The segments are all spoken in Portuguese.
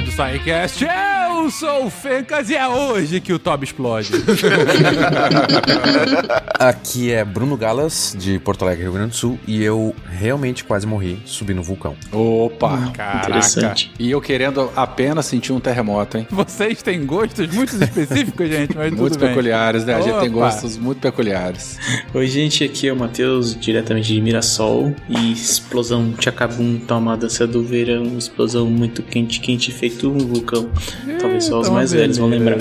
episódio do SciCast. Eu sou o Fencas e é hoje que o Tob explode. Aqui é Bruno Galas, de Porto Alegre, Rio Grande do Sul, e eu realmente quase morri subindo um vulcão. Opa, Caraca. interessante. E eu querendo apenas sentir um terremoto, hein? Vocês têm gostos muito específicos, gente, mas Muito tudo bem. peculiares, né? A gente tem Opa. gostos muito peculiares. Oi, gente, aqui é o Matheus, diretamente de Mirassol. E explosão Tchacabum, toma dança do verão. Explosão muito quente, quente, feito um vulcão. Talvez só os Eita, mais velhos vão lembrar.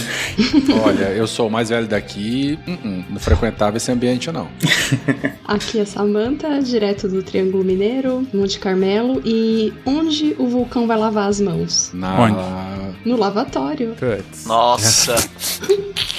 Olha, eu sou o mais velho daqui, uh-uh, não frequentava esse ambiente, não. Aqui é Samantha, direto do Triângulo Mineiro, Monte Carmelo. E onde o vulcão vai lavar as mãos? Na... No lavatório. Puts. Nossa.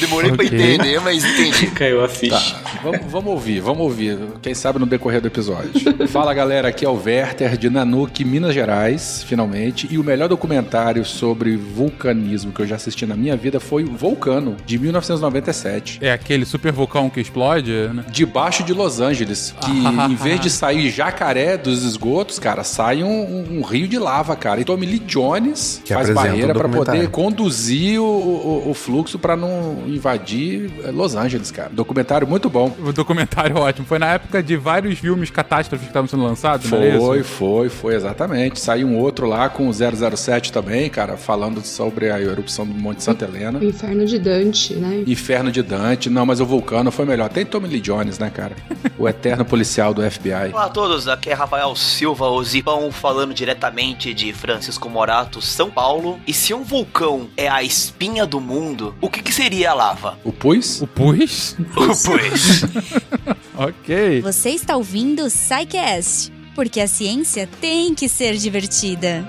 Demorei pra Ok. entender, mas entendi. Caiu a ficha. Tá, vamos, vamos ouvir, vamos ouvir. Quem sabe no decorrer do episódio. Fala galera, aqui é o Werther de Nanuque, Minas Gerais, finalmente. E o melhor documentário sobre vulcanismo que eu já assisti na minha vida foi Vulcano, de 1997. É aquele super vulcão que explode, né? Debaixo de Los Angeles, que em vez de sair jacaré dos esgotos, cara, sai um, um- rio de lava, cara. E Tommy Lee Jones Que faz barreira o pra documentário. poder conduzir o, o- o fluxo pra não invadir eh, Los Angeles, cara. Documentário muito bom. O documentário é ótimo. Foi na época de vários filmes catástrofes que estavam sendo lançados, não é Foi, isso? foi, foi, exatamente. Saiu um outro lá com o 007 também, cara, falando sobre a erupção do Monte Santa Helena. Inferno de Dante, né? Inferno de Dante. Não, mas o Vulcano foi melhor. Tem Tommy Lee Jones, né, cara? O eterno policial do FBI. Olá a todos, aqui é Rafael Silva, o Zipão, falando diretamente de Francisco Morato, São Paulo. E se um vulcão é a espinha do mundo, o que, que seria a lava? O Pus? O Pus? Pois. ok. Você está ouvindo o SciCast, porque a ciência tem que ser divertida.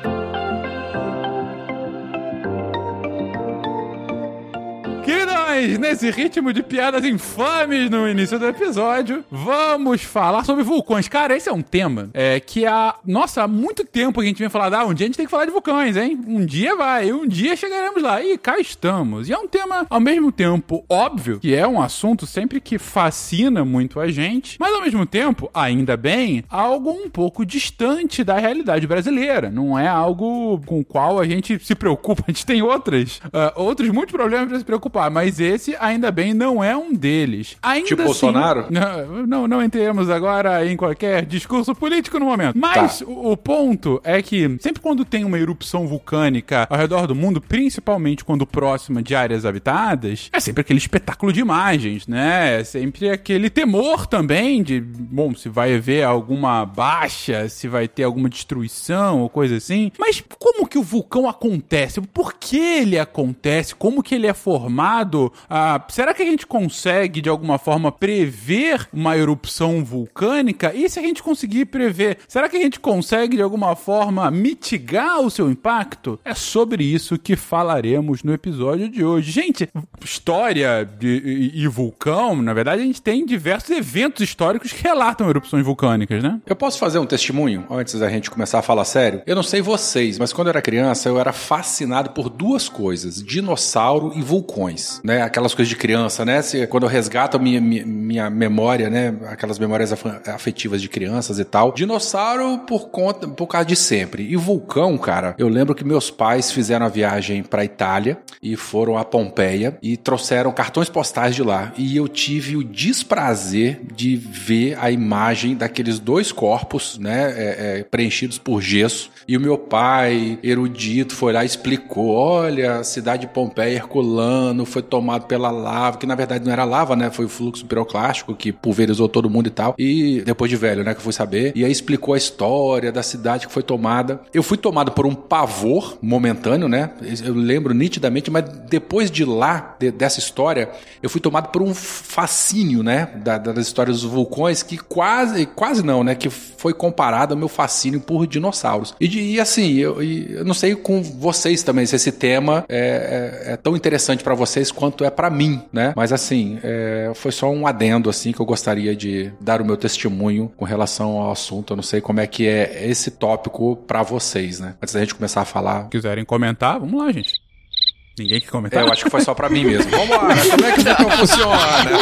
Nós, nesse ritmo de piadas infames no início do episódio, vamos falar sobre vulcões. Cara, esse é um tema é, que há, nossa, há muito tempo que a gente vem falar, ah, um dia a gente tem que falar de vulcões, hein? Um dia vai, um dia chegaremos lá. E cá estamos. E é um tema, ao mesmo tempo, óbvio, que é um assunto sempre que fascina muito a gente, mas ao mesmo tempo, ainda bem, algo um pouco distante da realidade brasileira. Não é algo com o qual a gente se preocupa. A gente tem outras, ah, outros muitos problemas para se preocupar, mas esse, ainda bem, não é um deles. Ainda Tipo assim- Bolsonaro? Não, não, não entremos agora em qualquer discurso político no momento. Mas Tá. o, o ponto é que sempre quando tem uma erupção vulcânica ao redor do mundo, principalmente quando próxima de áreas habitadas, é sempre aquele espetáculo de imagens, né? É sempre aquele temor também de, bom, se vai haver alguma baixa, se vai ter alguma destruição ou coisa assim. Mas como que o vulcão acontece? Por que ele acontece? Como que ele é formado? Ah, será que a gente consegue, de alguma forma, prever uma erupção vulcânica? E se a gente conseguir prever, será que a gente consegue, de alguma forma, mitigar o seu impacto? É sobre isso que falaremos no episódio de hoje. Gente, história de, e, e vulcão, na verdade, a gente tem diversos eventos históricos que relatam erupções vulcânicas, né? Eu posso fazer um testemunho antes da gente começar a falar sério? Eu não sei vocês, mas quando eu era criança eu era fascinado por duas coisas: dinossauro e vulcões, né? Aquelas coisas de criança, né? Se- quando eu resgato a minha, minha, minha memória, né? Aquelas memórias afetivas de crianças e tal. Dinossauro por conta, por causa de sempre. E vulcão, cara, eu lembro que meus pais fizeram a viagem pra Itália e foram a Pompeia e trouxeram cartões postais de lá. E eu tive o desprazer de ver a imagem daqueles dois corpos, né, é, é, preenchidos por gesso. E o meu pai, erudito, foi lá e explicou: olha, a cidade de Pompeia, Herculano, foi tomado pela lava, que na verdade não era lava, né? Foi o fluxo piroclástico que pulverizou todo mundo e tal. E depois de velho, né, que eu fui saber. E aí explicou a história da cidade que foi tomada. Eu fui tomado por um pavor momentâneo, né? Eu lembro nitidamente, mas depois de lá, de- dessa história, eu fui tomado por um fascínio, né? Da- das histórias dos vulcões, que quase, quase não, né? Que foi comparado ao meu fascínio por dinossauros. E, de- e assim, eu, eu não sei com vocês também se esse tema é, é- é tão interessante pra vocês quanto é pra mim, né? Mas assim, é, foi só um adendo, assim, que eu gostaria de dar o meu testemunho com relação ao assunto. Eu não sei como é que é esse tópico pra vocês, né? Antes da gente começar a falar. quiserem comentar, vamos lá, gente. Ninguém que É, comentar. eu acho que foi só pra mim mesmo. Vambora, como é que o vulcão funciona?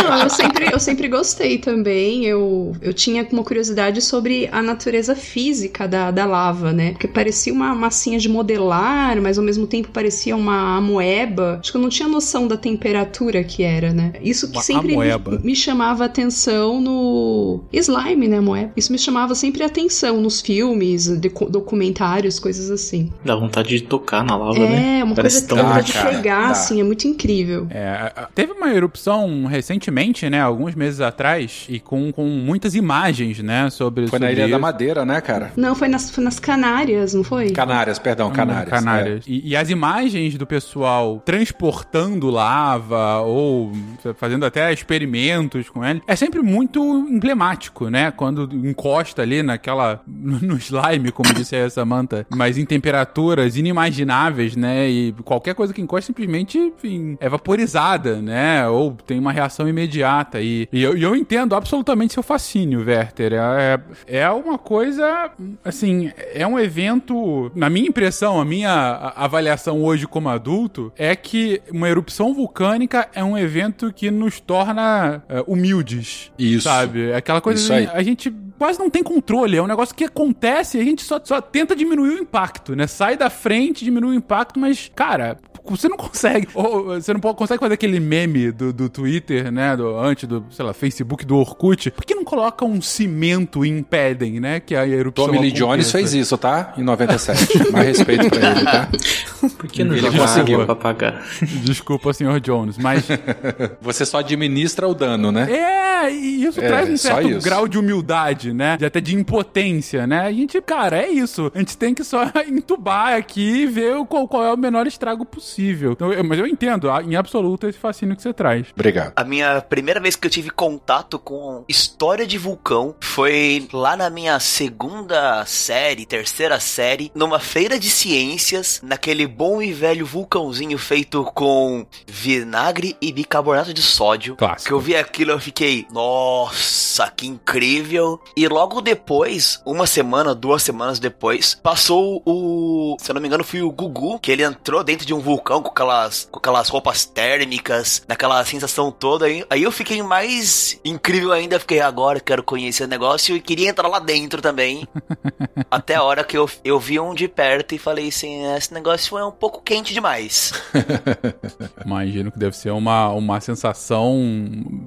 Não, eu sempre, eu sempre gostei também. Eu, eu tinha uma curiosidade sobre a natureza física da, da lava, né? Porque parecia uma massinha de modelar, mas ao mesmo tempo parecia uma amoeba. Acho que eu não tinha noção da temperatura que era, né? Isso que Uma sempre me, me chamava atenção no slime, né, amoeba? Isso me chamava sempre atenção nos filmes, de- documentários, coisas assim. Dá vontade de tocar na lava, né? É, uma Parece coisa tão dá Dá, pegar, dá. assim, é muito incrível. É, teve uma erupção recentemente, né, alguns meses atrás, e com, com muitas imagens, né, sobre Foi na Ilha da isso. Madeira, né, cara? Não, foi nas, foi nas Canárias, não foi? Canárias, perdão, Canárias. Canárias. E, e as imagens do pessoal transportando lava ou fazendo até experimentos com ele é sempre muito emblemático, né? Quando encosta ali naquela. no slime, como disse a Samantha, mas em temperaturas inimagináveis, né? E qualquer coisa que encosta simplesmente, enfim, é vaporizada, né? Ou tem uma reação imediata. E, e eu, e eu entendo absolutamente seu fascínio, Werther. É, é uma coisa, assim, é um evento, na minha impressão, a minha avaliação hoje como adulto, é que uma erupção vulcânica é um evento que nos torna é, humildes. Isso. Sabe? É Aquela coisa Isso aí. a gente quase não tem controle, é um negócio que acontece e a gente só, só tenta diminuir o impacto, né? Sai da frente, diminui o impacto, mas, cara, você não consegue. Ou, você não consegue fazer aquele meme do, do Twitter, né? Do, antes do, sei lá, Facebook do Orkut. Por que não coloca um cimento e impedem, né? Que a erupção. Tommy Lee Jones fez isso, tá? Em 97. Mais respeito pra ele, tá? Por que não Ele conseguiu. pra apagar? Desculpa, senhor Jones, mas. Você só administra o dano, né? É, e isso É, traz um certo isso. grau de humildade, né? De até de impotência, né? A gente, cara, é isso. A gente tem que só entubar aqui e ver qual, qual é o menor estrago possível. Então, eu- mas eu entendo, a- em absoluto, esse fascínio que você traz. Obrigado. A minha primeira vez que eu tive contato com história de vulcão foi lá na minha segunda série, terceira série, numa feira de ciências, naquele bom e velho vulcãozinho feito com vinagre e bicarbonato de sódio. Clássico. Que eu vi aquilo eu fiquei, nossa, que incrível. E logo depois, uma semana, duas semanas depois, passou o, se eu não me engano, foi o Gugu, que ele entrou dentro de um vulcão com aquelas, com aquelas roupas térmicas, naquela sensação toda. Aí, aí eu fiquei mais incrível ainda, fiquei agora quero conhecer o negócio e queria entrar lá dentro também. Até a hora que eu, eu vi um de perto e falei assim, esse negócio é um pouco quente demais. Imagino que deve ser uma, uma sensação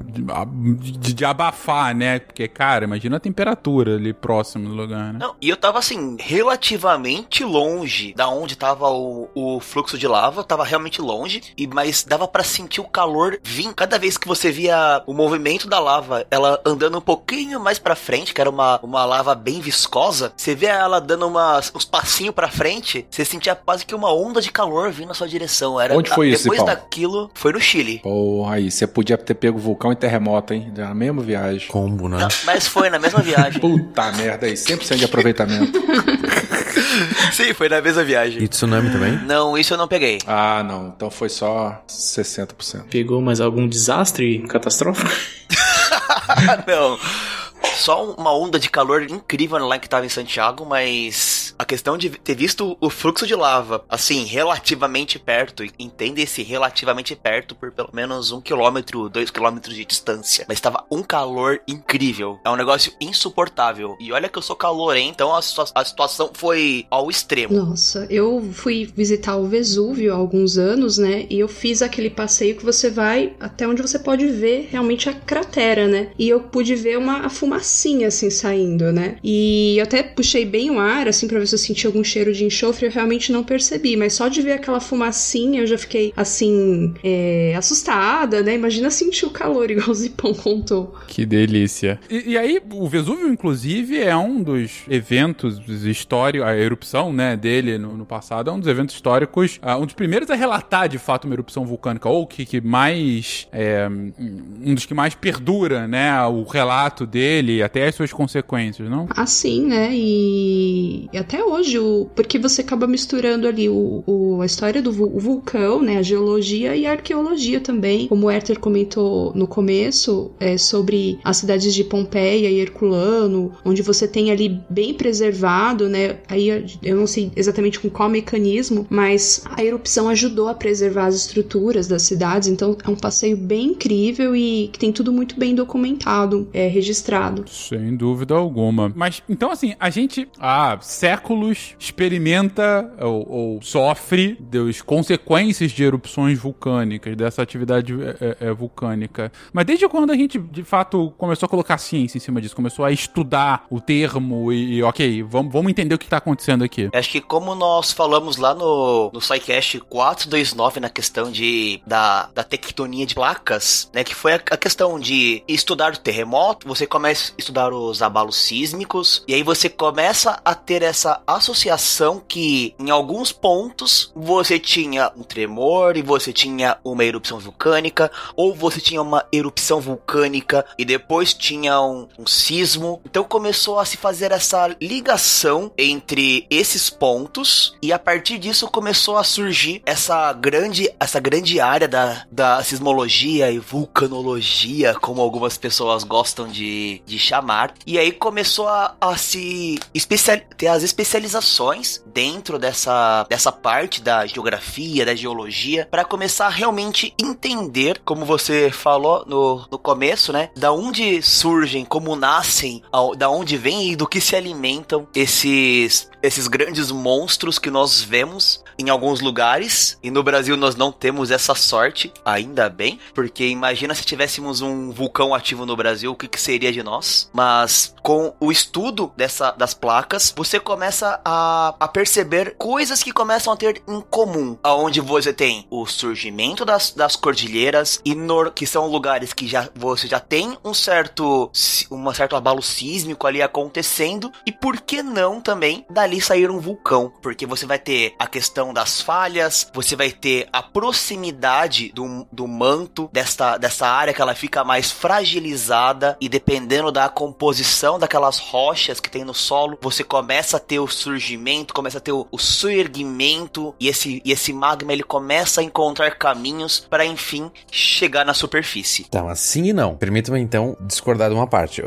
de, de- de abafar, né? Porque, cara, imagina a temperatura ali próximo do lugar, né? Não, e eu tava assim, relativamente longe da onde tava o, o fluxo de lava, tava realmente longe, e mas dava pra sentir o calor vir. Cada vez que você via o movimento da lava, ela andando um pouquinho mais pra frente, que era uma, uma lava bem viscosa, você via ela dando umas, uns passinhos pra frente, você sentia quase que uma onda de calor vindo na sua direção. Era, Onde foi isso, Depois Paulo? daquilo, foi no Chile. Porra, aí você podia ter pego vulcão e terremoto, hein? Na mesma viagem. Combo, né? Não, mas foi na mesma viagem. Puta merda aí, 100% de aproveitamento. Sim, foi na mesma viagem. E tsunami também? Não, isso eu não peguei. Ah, não. Então foi só 60%. Pegou mais algum desastre catastrófico? não. Só uma onda de calor incrível lá que tava em Santiago, mas a questão de ter visto o fluxo de lava, assim, relativamente perto, entende esse relativamente perto por pelo menos um quilômetro, dois quilômetros de distância, mas tava um calor incrível. É um negócio insuportável. E olha que eu sou calorento, então a, a situação foi ao extremo. Nossa, eu fui visitar o Vesúvio há alguns anos, né? E eu fiz aquele passeio que você vai até onde você pode ver realmente a cratera, né? E eu pude ver uma fumacinha assim saindo, né? E eu até puxei bem o ar assim pra ver se eu sentia algum cheiro de enxofre, eu realmente não percebi, mas só de ver aquela fumacinha eu já fiquei assim é, assustada, né? Imagina sentir o calor igual o Zipão contou. Que delícia. E, e aí, o Vesúvio, inclusive, é um dos eventos históricos, a erupção, né, dele no, no passado, é um dos eventos históricos, ah, um dos primeiros a relatar, de fato, uma erupção vulcânica, ou que, que mais, é, um dos que mais perdura, né, o relato dele e até as suas consequências, não? Assim, né? E, e até hoje, o, porque você acaba misturando ali o, o a história do vulcão, né, a geologia e a arqueologia também, como o Herter comentou no começo, é, sobre as cidades de Pompeia e Herculano, onde você tem ali bem preservado, né, aí eu não sei exatamente com qual mecanismo, mas a erupção ajudou a preservar as estruturas das cidades, então é um passeio bem incrível e que tem tudo muito bem documentado, é, registrado. Sem dúvida alguma. Mas, então assim, a gente há séculos experimenta ou, ou sofre das consequências de erupções vulcânicas, dessa atividade é, é, é, vulcânica. Mas desde quando a gente, de fato, começou a colocar ciência em cima disso, começou a estudar o termo e, e ok, vamos, vamos entender o que está acontecendo aqui? Acho que como nós falamos lá no, no SciCast 429 na questão de, da, da tectonia de placas, né, que foi a, a questão de estudar o terremoto, você começa a estudar os abalos sísmicos, e aí você começa a ter essa associação que em alguns pontos você tinha um tremor e você tinha uma erupção vulcânica, ou você tinha uma erupção vulcânica e depois tinha um, um sismo. Então começou a se fazer essa ligação entre esses pontos e a partir disso começou a surgir essa grande, essa grande área da, da sismologia e vulcanologia, como algumas pessoas gostam de, de chamar. E aí começou a, a se especial, ter as especializações dentro dessa, dessa parte da geografia, da geologia, para começar a realmente entender, como você falou no, no começo, né? Da onde surgem, como nascem, da onde vêm e do que se alimentam esses esses grandes monstros que nós vemos em alguns lugares e no Brasil nós não temos essa sorte, ainda bem, porque imagina se tivéssemos um vulcão ativo no Brasil, o que, que seria de nós? Mas com o estudo dessa, das placas, você começa a, a perceber coisas que começam a ter em comum, aonde você tem o surgimento das, das cordilheiras e nor, que são lugares que já você já tem um certo um certo abalo sísmico ali acontecendo e por que não também sair um vulcão, porque você vai ter a questão questão das falhas, você vai ter a proximidade do, do manto desta, dessa área que ela fica mais fragilizada e dependendo da composição daquelas rochas que tem no solo, você começa a ter o surgimento, começa a ter o, o surgimento e esse, e esse magma ele começa a encontrar caminhos para enfim chegar na superfície. Então, assim e não. Permita-me então discordar de uma parte. Uh,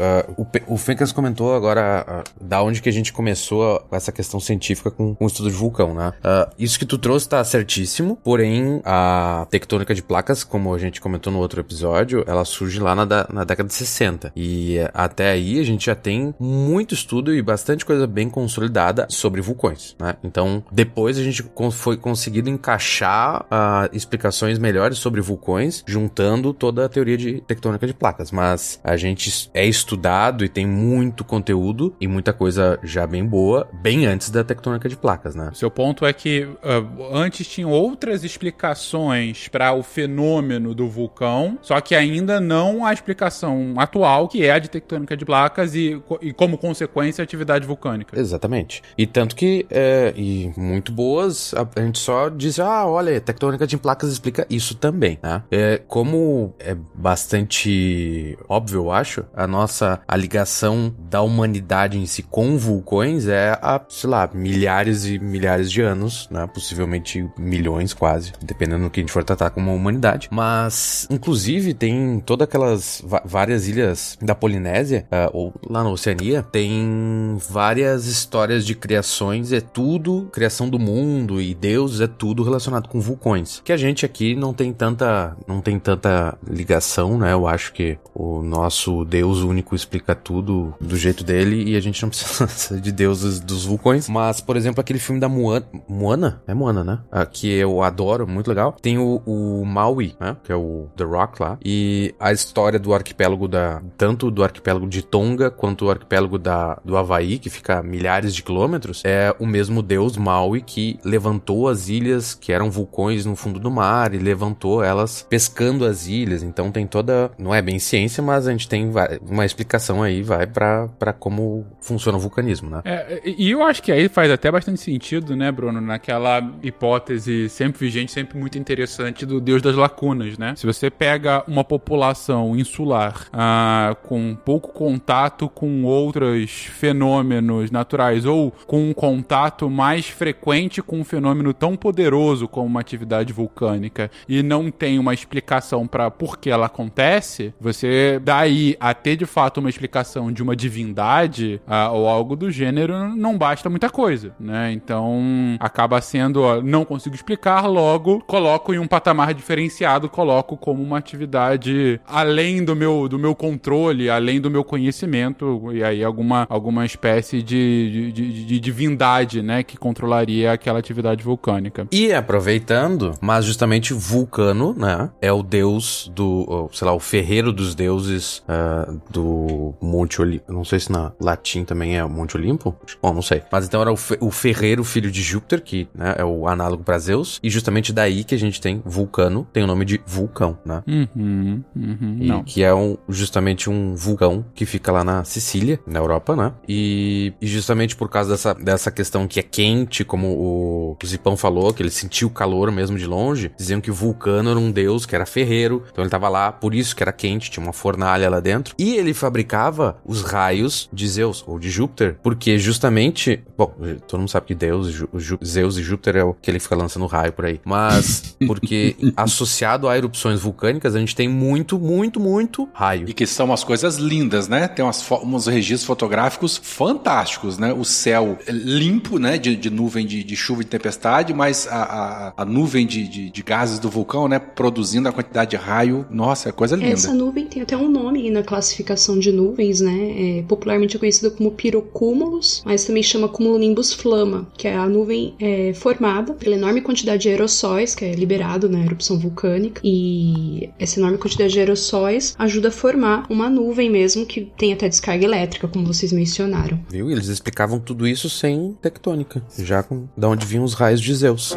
o, o Fencas comentou agora uh, da onde que a gente começou essa questão científica com, o estudo de vulcão, né? Uh, isso que tu trouxe tá certíssimo, porém a tectônica de placas, como a gente comentou no outro episódio, ela surge lá na, na década de 60. E até aí a gente já tem muito estudo e bastante coisa bem consolidada sobre vulcões, né? Então, depois a gente foi conseguido encaixar uh, explicações melhores sobre vulcões, juntando toda a teoria de tectônica de placas. Mas a gente é estudado e tem muito conteúdo e muita coisa já bem boa, bem antes da tectônica de placas, né? Seu ponto é que uh, antes tinham outras explicações para o fenômeno do vulcão, só que ainda não a explicação atual, que é a de tectônica de placas e, e como consequência a atividade vulcânica. Exatamente. E tanto que, é, e muito boas, a, a, gente só diz, ah, olha, tectônica de placas explica isso também, né? É, como é bastante óbvio, eu acho, a nossa, a ligação da humanidade em si com vulcões é há, sei lá, milhares e milhares de anos, né? Possivelmente milhões quase, dependendo do que a gente for tratar como humanidade. Mas, inclusive, tem todas aquelas várias ilhas da Polinésia, uh, ou lá na Oceania, tem várias histórias de criações, é tudo criação do mundo e Deus é tudo relacionado com vulcões. Que a gente aqui não tem tanta, não tem tanta ligação, né? Eu acho que o nosso Deus único explica tudo do jeito dele e a gente não precisa de deuses dos vulcões. Mas, por exemplo, aquele filme da Moana, Moana é Moana, né? Ah, que eu adoro, muito legal. Tem o, o, Maui, né? Que é o The Rock lá. E a história do arquipélago da. Tanto do arquipélago de Tonga quanto o arquipélago da, do Havaí, que fica a milhares de quilômetros, é o mesmo deus Maui que levantou as ilhas que eram vulcões no fundo do mar e levantou elas pescando as ilhas. Então tem toda. Não é bem ciência, mas a gente tem uma explicação aí, vai para como funciona o vulcanismo, né? É, e eu acho que aí faz até bastante sentido, né, Bruno, naquela hipótese sempre vigente, sempre muito interessante do Deus das Lacunas, né? Se você pega uma população insular ah, com pouco contato com outros fenômenos naturais, ou com um contato mais frequente com um fenômeno tão poderoso como uma atividade vulcânica e não tem uma explicação para por que ela acontece, você daí a ter de fato uma explicação de uma divindade ah, ou algo do gênero não basta muita coisa, né? Então acaba sendo, ó, não consigo explicar, logo coloco em um patamar diferenciado, coloco como uma atividade além do meu, do meu controle, além do meu conhecimento, e aí alguma, alguma espécie de, de, de, de divindade, né, que controlaria aquela atividade vulcânica. E aproveitando, mas justamente Vulcano, né, é o deus do, sei lá, o ferreiro dos deuses uh, do Monte Olimpo. Não sei se na latim também é Monte Olimpo. Bom, não sei. Mas então era o, fe o ferreiro, filho de Júpiter, que né, é o análogo para Zeus, e justamente daí que a gente tem Vulcano, tem o nome de vulcão, né? Uhum, uhum, e não. que é um, justamente um vulcão que fica lá na Sicília, na Europa, né? E, e justamente por causa dessa, dessa questão que é quente, como o, o Zipão falou, que ele sentiu o calor mesmo de longe, diziam que Vulcano era um deus que era ferreiro, então ele tava lá, por isso que era quente, tinha uma fornalha lá dentro, e ele fabricava os raios de Zeus, ou de Júpiter, porque justamente, bom, todo mundo sabe que Deus, Zeus e Júpiter é o que ele fica lançando raio por aí, mas porque associado a erupções vulcânicas, a gente tem muito, muito, muito raio. E que são umas coisas lindas, né? Tem umas, uns registros fotográficos fantásticos, né? O céu limpo, né? De, de nuvem de, de, chuva e tempestade, mas a, a, a nuvem de, de, de, gases do vulcão, né? Produzindo a quantidade de raio. Nossa, é coisa linda. Essa nuvem tem até um nome na classificação de nuvens, né? É popularmente conhecida como pirocúmulos, mas também chama cumulonimbus flama, que é a nuvem é, formada pela enorme quantidade de aerossóis, que é liberado na erupção vulcânica, e essa enorme quantidade de aerossóis ajuda a formar uma nuvem mesmo que tem até descarga elétrica, como vocês mencionaram. Viu? Eles explicavam tudo isso sem tectônica, já com da onde vinham os raios de Zeus.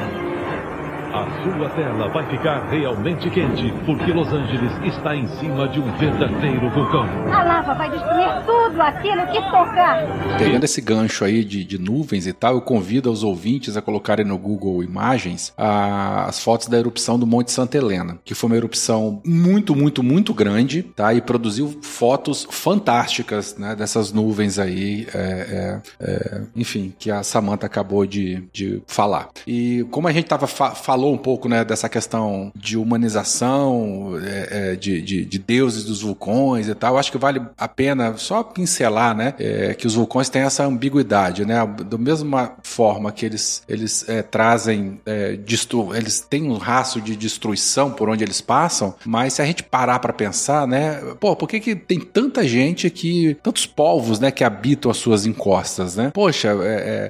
A sua tela vai ficar realmente quente, porque Los Angeles está em cima de um verdadeiro vulcão. A lava vai destruir tudo aquilo que tocar. Pegando esse gancho aí de, de nuvens e tal, eu convido os ouvintes a colocarem no Google Imagens a, as fotos da erupção do Monte Santa Helena, que foi uma erupção muito, muito, muito grande, tá? E produziu fotos fantásticas, né? Dessas nuvens aí, é, é, é, enfim, que a Samantha acabou de, de falar. E como a gente tava fa falou um pouco né, dessa questão de humanização, é, é, de, de, de, deuses dos vulcões e tal. Acho que vale a pena só pincelar né, é, que os vulcões têm essa ambiguidade. Né? Da mesma forma que eles, eles é, trazem, é, eles têm um rastro de destruição por onde eles passam, mas se a gente parar para pensar, né, pô, por que, que tem tanta gente aqui, tantos povos né, que habitam as suas encostas? Né? Poxa,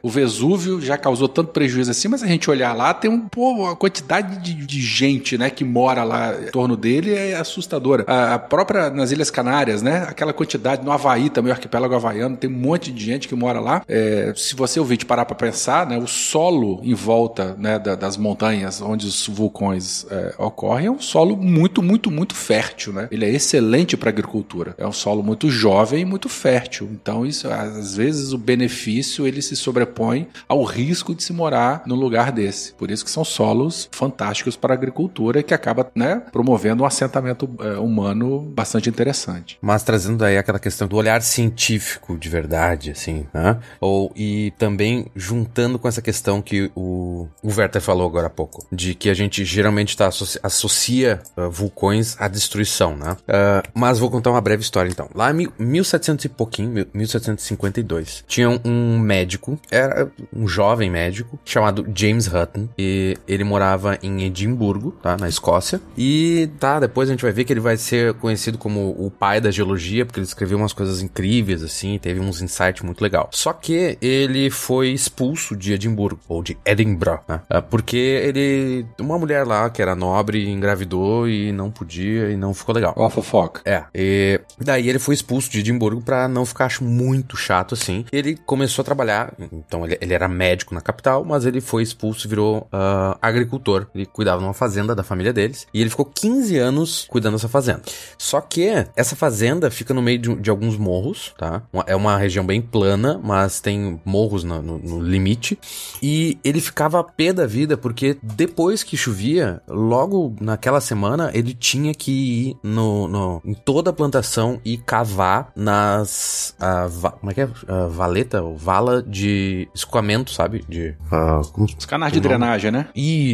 o Vesúvio já causou tanto prejuízo assim, mas a gente olhar lá, tem um povo quantidade de, de, gente, né, que mora lá em torno dele é assustadora. A, a, própria nas Ilhas Canárias, né, aquela quantidade, no Havaí também, o arquipélago havaiano, tem um monte de gente que mora lá. É, se você ouvir de parar para pensar, né, o solo em volta, né, da, das montanhas onde os vulcões é, ocorrem é um solo muito, muito, muito fértil, né. Ele é excelente para agricultura. É um solo muito jovem e muito fértil. Então, isso, às vezes, o benefício ele se sobrepõe ao risco de se morar num lugar desse. Por isso que são solos fantásticos para a agricultura que acaba né, promovendo um assentamento é, humano bastante interessante. Mas trazendo aí aquela questão do olhar científico de verdade, assim, né? Ou, e também juntando com essa questão que o, o Werther falou agora há pouco, de que a gente geralmente tá, associa, associa uh, vulcões à destruição, né? Uh, mas vou contar uma breve história então. Lá em 1700 e pouquinho, 1752, tinha um médico, era um jovem médico, chamado James Hutton, e ele morava morava em Edimburgo, tá? Na Escócia. E tá, depois a gente vai ver que ele vai ser conhecido como o pai da geologia, porque ele escreveu umas coisas incríveis, assim, teve uns insights muito legal. Só que ele foi expulso de Edimburgo, ou de Edinburgh, né? É, porque ele. Uma mulher lá que era nobre engravidou e não podia e não ficou legal. Ó, fofoca. É. E daí ele foi expulso de Edimburgo pra não ficar muito chato assim. Ele começou a trabalhar, então ele, ele era médico na capital, mas ele foi expulso e virou uh, agricultor agricultor. Ele cuidava de uma fazenda da família deles. E ele ficou 15 anos cuidando dessa fazenda. Só que essa fazenda fica no meio de, de alguns morros, tá? É uma região bem plana, mas tem morros no, no- no limite. E ele ficava a pé da vida porque depois que chovia, logo naquela semana, ele tinha que ir no, no- em toda a plantação e cavar nas. ah, va- como é que é? Ah, valeta ou vala de escoamento, sabe? De. ah, como- Os canais de nome? drenagem, né?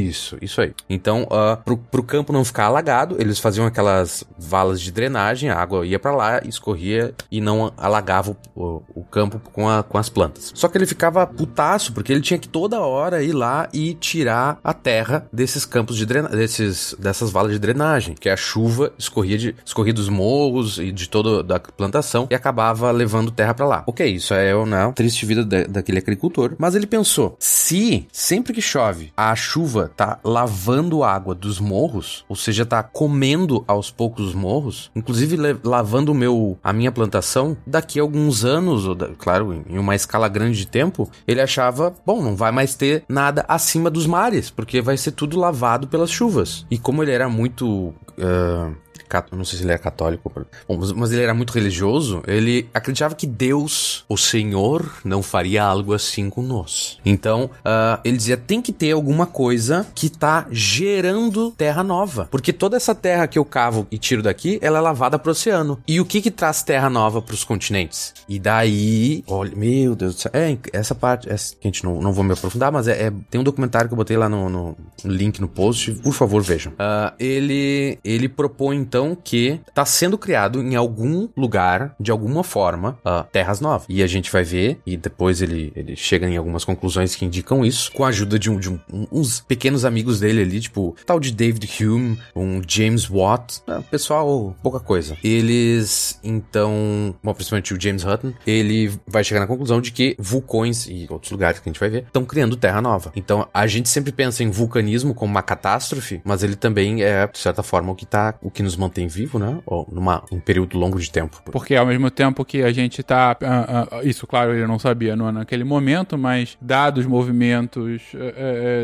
Isso, isso aí. Então, ah, pro, pro campo não ficar alagado, eles faziam aquelas valas de drenagem, a água ia pra lá, escorria e não alagava o, o- o campo com, a- com as plantas. Só que ele ficava putaço, porque ele tinha que toda hora ir lá e tirar a terra desses campos de drenagem, dessas valas de drenagem, que a chuva escorria, de, escorria dos morros e de toda da plantação e acabava levando terra pra lá. Ok, isso é né, a triste vida da- daquele agricultor. Mas ele pensou, se sempre que chove a chuva tá lavando água dos morros, ou seja, tá comendo aos poucos os morros, inclusive lavando meu, a minha plantação, daqui a alguns anos, ou da- claro, em- uma escala grande de tempo, ele achava, bom, não vai mais ter nada acima dos mares, porque vai ser tudo lavado pelas chuvas. E como ele era muito. cat- não sei se ele era católico, bom, mas, mas ele era muito religioso, ele acreditava que Deus, o Senhor, não faria algo assim conosco. Então, ah, ele dizia, tem que ter alguma coisa que tá gerando terra nova. Porque toda essa terra que eu cavo e tiro daqui, ela é lavada pro oceano. E o que que traz terra nova pros continentes? E daí, olha, meu Deus do céu, é, essa parte, essa, a gente não, não vou me aprofundar, mas é, é- tem um documentário que eu botei lá no, no- link no post, por favor, vejam. Ah, ele, ele propõe então que tá sendo criado em algum lugar, de alguma forma, ah, terras novas. E a gente vai ver, e depois ele, ele chega em algumas conclusões que indicam isso, com a ajuda de, um, de um- uns pequenos amigos dele ali, tipo, tal de David Hume, um James Watt, ah, pessoal, pouca coisa. Eles, então, bom, principalmente o James Hutton, ele vai chegar na conclusão de que vulcões e outros lugares que a gente vai ver estão criando terra nova. Então, a gente sempre pensa em vulcanismo como uma catástrofe, mas ele também é, de certa forma, o que tá, o que nos mantém vivo, né? Ou numa, um período longo de tempo. Porque ao mesmo tempo que a gente tá. ah, ah, isso, claro, ele não sabia no, naquele momento, mas dados os movimentos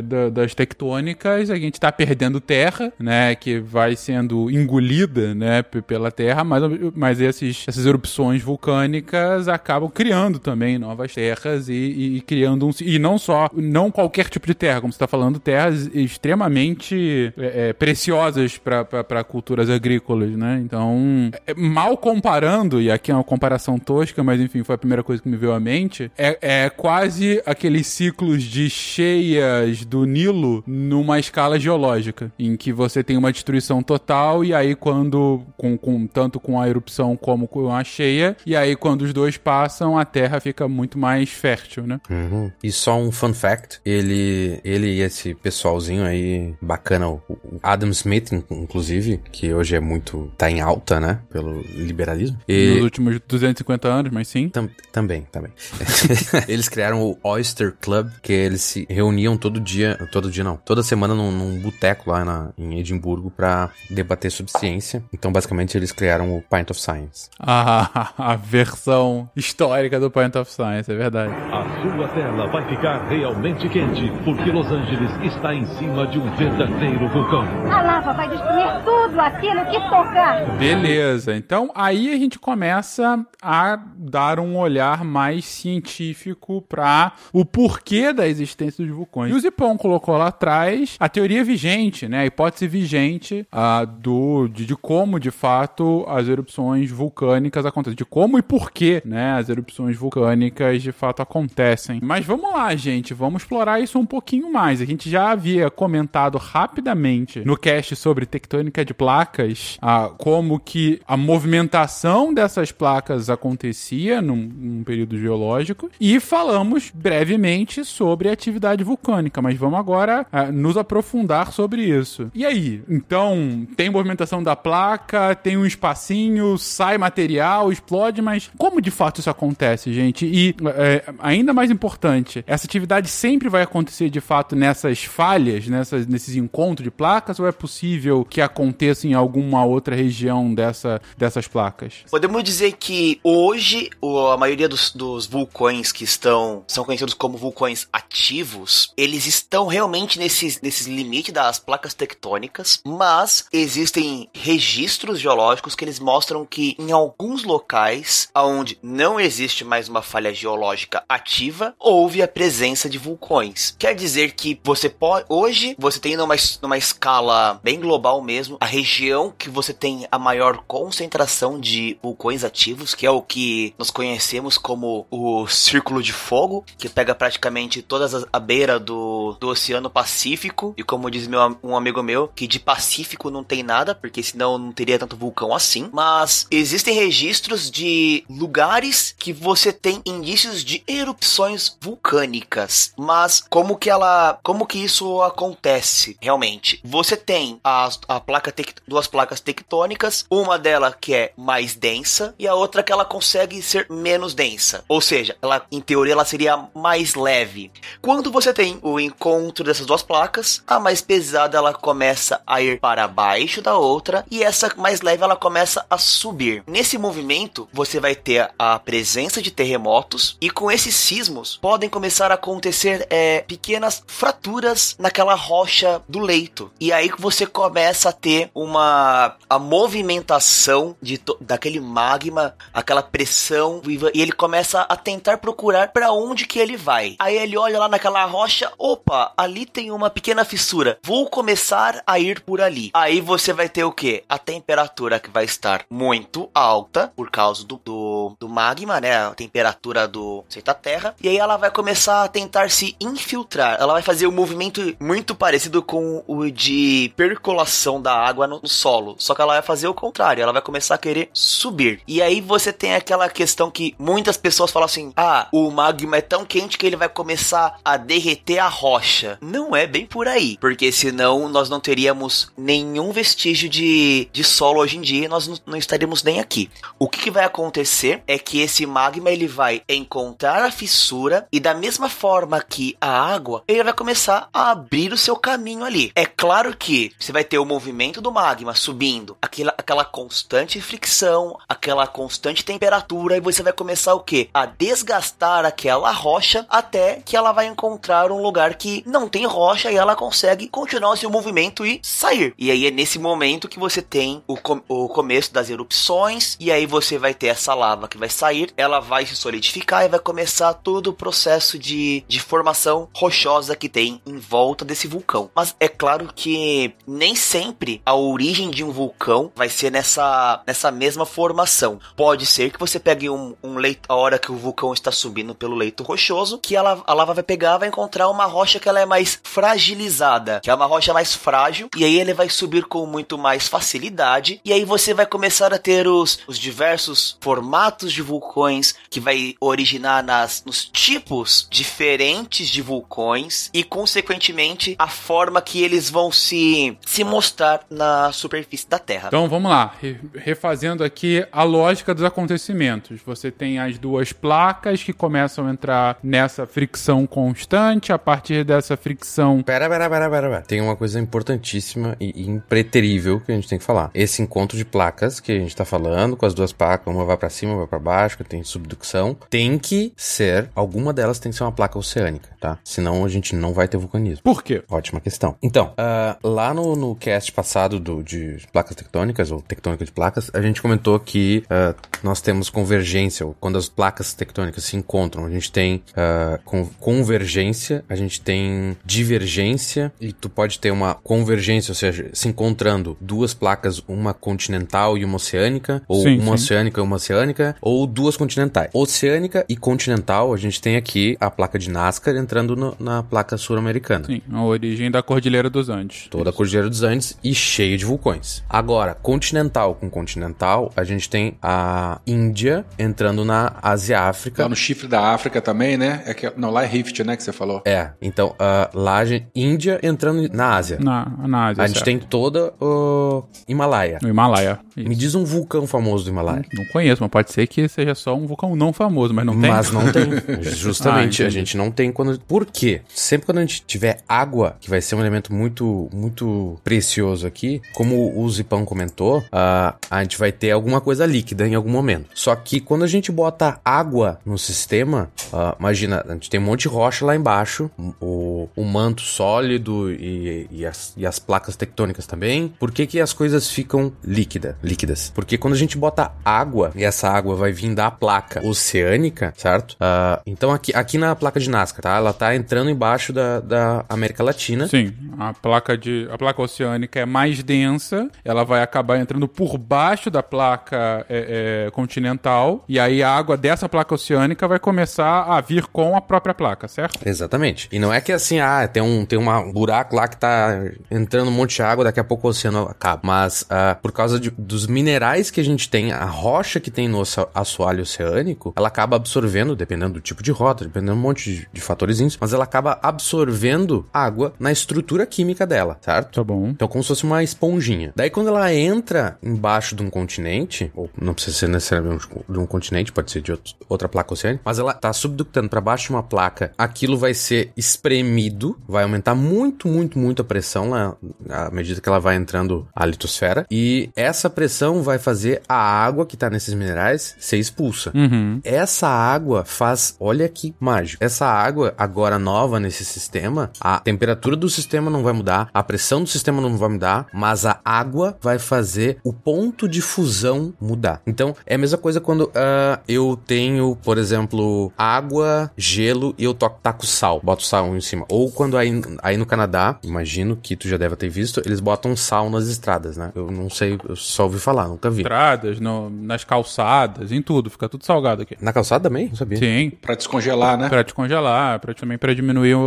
da- das tectônicas, a gente tá perdendo terra, né? Que vai sendo engolida, né? Pela terra, mas, mas esses, essas erupções vulcânicas acabam criando também novas terras e, e- e criando um. E não só, não qualquer tipo de terra, como você tá falando, terras extremamente eh, eh, preciosas para culturas agrícolas, né? Então, é, mal comparando, e aqui é uma comparação tosca, mas enfim, foi a primeira coisa que me veio à mente, é, é quase aqueles ciclos de cheias do Nilo numa escala geológica, em que você tem uma destruição total, e aí quando, com, com- tanto com a erupção como com a cheia, e aí quando os dois passam, a Terra fica muito mais fértil, né? Uhum. E só um fun fact, ele, ele e esse pessoalzinho aí, bacana, o, Adam Smith, in- inclusive, que hoje é muito, tá em alta, né, pelo liberalismo. E- Nos últimos 250 anos, mas sim. Tam- também, também. eles criaram o Oyster Club, que eles se reuniam todo dia, todo dia não, toda semana num, num boteco lá na, em Edimburgo pra debater sobre ciência. Então, basicamente, eles criaram o Pint of Science. A, a versão histórica do Point of Science, é verdade. A sua tela vai ficar realmente quente, porque Los Angeles está em cima de um verdadeiro vulcão. A lava vai destruir tudo aquilo que tocar. Beleza, então aí a gente começa a dar um olhar mais científico para o porquê da existência dos vulcões. E o Zipon colocou lá atrás a teoria vigente, né, a hipótese vigente ah, do, de, de como de fato as erupções vulcânicas acontecem, de como e porquê, né, as erupções vulcânicas de fato acontecem. Mas vamos lá, gente, vamos explorar isso um pouquinho mais. A gente já havia comentado rapidamente no cast sobre tectônica de placas, ah, como que a movimentação dessas placas acontecia num, num período geológico e falamos brevemente sobre a atividade vulcânica, mas vamos agora ah, nos aprofundar sobre isso. E aí? Então, tem movimentação da placa, tem um espacinho, sai material, explode, mas como de fato isso acontece, gente? E é, ainda mais importante, essa atividade sempre vai acontecer de fato nessas falhas, nessas, nesses encontros de placas, ou é possível que aconteça em alguma outra região dessa, dessas placas? Podemos dizer que hoje a maioria dos, dos vulcões que estão são conhecidos como vulcões ativos, eles estão realmente nesses, nesses limites das placas tectônicas, mas existem registros geológicos que eles mostram que em alguns locais onde não existe mais uma falha geológica ativa, houve a presença de vulcões. Quer dizer que você pode hoje você tem numa, numa escala bem global mesmo a região que você tem a maior concentração de vulcões ativos, que é o que nós conhecemos como o Círculo de Fogo, que pega praticamente todas as, a beira do, do Oceano Pacífico. E como diz meu, um amigo meu, que de Pacífico não tem nada, porque senão não teria tanto vulcão assim. Mas existem registros de lugares que você tem indícios de erupções vulcânicas. Mas como que ela. Como que isso acontece realmente? Você tem a placa duas placas tectônicas, uma dela que é mais densa e a outra que ela consegue ser menos densa. Ou seja, ela em teoria ela seria mais leve. Quando você tem o encontro dessas duas placas, a mais pesada ela começa a ir para baixo da outra e essa mais leve ela começa a subir. Nesse movimento, você vai ter a presença de terremotos e com esses sismos podem começar a acontecer é, pequenas fraturas naquela rocha do leito. E aí você começa a ter uma a movimentação de daquele magma, aquela pressão e ele começa a tentar procurar para onde que ele vai. Aí ele olha lá naquela rocha, opa, ali tem uma pequena fissura. Vou começar a ir por ali. Aí você vai ter o que? A temperatura que vai estar muito alta por causa do, do, do magma, né? A temperatura do da terra. E aí ela vai começar a tentar se infiltrar. Ela vai fazer um movimento muito parecido com o de percolação da água no, no solo. Só que ela vai fazer o contrário. Ela vai começar a querer subir. E aí você tem aquela questão que muitas pessoas falam assim: ah, o magma é tão quente que ele vai começar a derreter a rocha. Não é bem por aí. Porque senão nós não teríamos nenhum vestígio de, de solo hoje em dia e nós não, não estaríamos nem aqui. O que, que vai acontecer é que esse magma ele vai encontrar a fissura e da mesma forma que a água, ele vai começar a abrir o seu caminho ali. É claro que você vai ter o movimento do magma subindo, aquela, aquela constante fricção, aquela constante temperatura e você vai começar o que? A desgastar aquela rocha até que ela vai encontrar um lugar que não tem rocha e ela consegue continuar o seu movimento e sair. E aí é nesse momento que você tem o, com- o começo das erupções e aí você vai ter essa lava que vai sair, ela vai se solidificar e vai começar todo o processo de, de formação rochosa que tem em volta desse vulcão. Mas é claro que nem sempre a origem de um vulcão vai ser nessa, nessa mesma formação. Pode ser que você pegue um, um leito, a hora que o vulcão está subindo pelo leito rochoso, que a lava vai pegar, vai encontrar uma rocha que ela é mais fragilizada, que é uma rocha mais frágil, e aí ele vai subir com muito mais facilidade, e aí você vai começar a ter os, os diversos formatos de vulcões que vai originar nas, nos tipos diferentes de vulcões e, consequentemente, a forma que eles vão se, se mostrar na superfície da Terra. Então vamos lá, re- refazendo aqui a lógica dos acontecimentos. Você tem as duas placas que começam a entrar nessa fricção constante, a partir dessa fricção. Pera, pera, pera, pera, pera. Tem uma coisa importantíssima e impreterível que a gente tem que falar. Esse encontro de placas que a gente tá falando, com as duas placas, uma vai pra cima, uma vai pra baixo, que tem subducção, tem que ser, alguma delas tem que ser uma placa oceânica, tá? Senão a gente não vai ter vulcanismo. Por quê? Ótima questão. Então, ah, lá no, no cast passado do, de placas tectônicas, ou tectônica de placas, a gente comentou que ah, nós temos convergência, ou quando as placas tectônicas se encontram, a gente tem ah, con- convergência, a gente tem divergência, e tu pode ter uma convergência, ou seja, se encontrando duas placas, uma continental e uma oceânica, ou Sim, uma sim. oceânica e uma oceânica, ou duas continentais. Oceânica e continental, a gente tem aqui a placa de Nazca entrando no- na placa sul-americana. Sim, a origem da Cordilheira dos Andes. Toda a Cordilheira dos Andes e cheio de vulcões. Agora, continental com continental, a gente tem a Índia entrando na Ásia-África. Lá no chifre da África também, né? É que, não, lá é Rift, né? Que você falou. É, então, ah, lá a gente, Índia entrando na Ásia. Na, na Ásia. a gente certo. tem toda o Himalaia. No Himalaia. Isso. Me diz um vulcão famoso do Himalaia. Não conheço, mas pode ser que seja só um vulcão não famoso, mas não tem. Mas não tem. Justamente, Ah, a gente não tem quando. Por quê? Sempre quando a gente tiver água, que vai ser um elemento muito, muito precioso aqui, como o Zipão comentou, ah, a gente vai ter alguma coisa líquida em algum momento. Só que quando a gente bota água no sistema, imagina, a gente tem um monte de rocha lá embaixo, o, o manto sólido e, e as, e as placas tectônicas também. Por que, que as coisas ficam líquida, líquidas? Porque quando a gente bota água, e essa água vai vir da placa oceânica, certo? Ah, então aqui, aqui na placa de Nazca, tá? Ela tá entrando embaixo da, da América Latina. Sim, a placa de a placa oceânica é mais densa, ela vai acabar entrando por baixo da placa é, é, continental e aí a água dessa placa oceânica vai começar a vir com a própria placa, certo? Exatamente. E não é que assim, ah, tem um, tem uma, um buraco lá que tá entrando um monte de água, daqui a pouco o oceano acaba. Mas ah, por causa de- dos minerais que a gente tem, a rocha que tem no assoalho oceânico, ela acaba absorvendo, dependendo do tipo de rota, dependendo de um monte de, de fatorzinhos, mas ela acaba absorvendo água na estrutura química dela, certo? Tá bom. Então, como se fosse uma esponjinha. Daí, quando ela entra embaixo de um continente, ou não precisa ser necessariamente de um continente, pode ser de outro- outra placa oceânica, mas ela tá subductando para baixo de uma placa, aquilo vai ser espremido, vai aumentar muito, muito, muito a pressão lá, à medida que ela vai entrando a litosfera, e essa pressão vai fazer a água que tá nesses minerais ser expulsa. Uhum. Essa água faz, olha que mágico. Essa água agora nova nesse sistema, a temperatura do sistema não vai mudar, a pressão do sistema não vai mudar, mas a água vai fazer o ponto de fusão mudar. Então é a mesma coisa quando ah, eu tenho, por exemplo, água, gelo e eu toco, taco sal, boto sal em cima. Ou quando aí, aí no Canadá, imagino que tu já deve ter visto, eles botam sal nas estradas, né? Eu não sei, eu só ouvi falar, nunca vi. Estradas, no- nas calçadas, em tudo, fica tudo salgado aqui. Na calçada também? Não sabia. Sim, Pra descongelar, né? pra descongelar, pra, também pra diminuir o,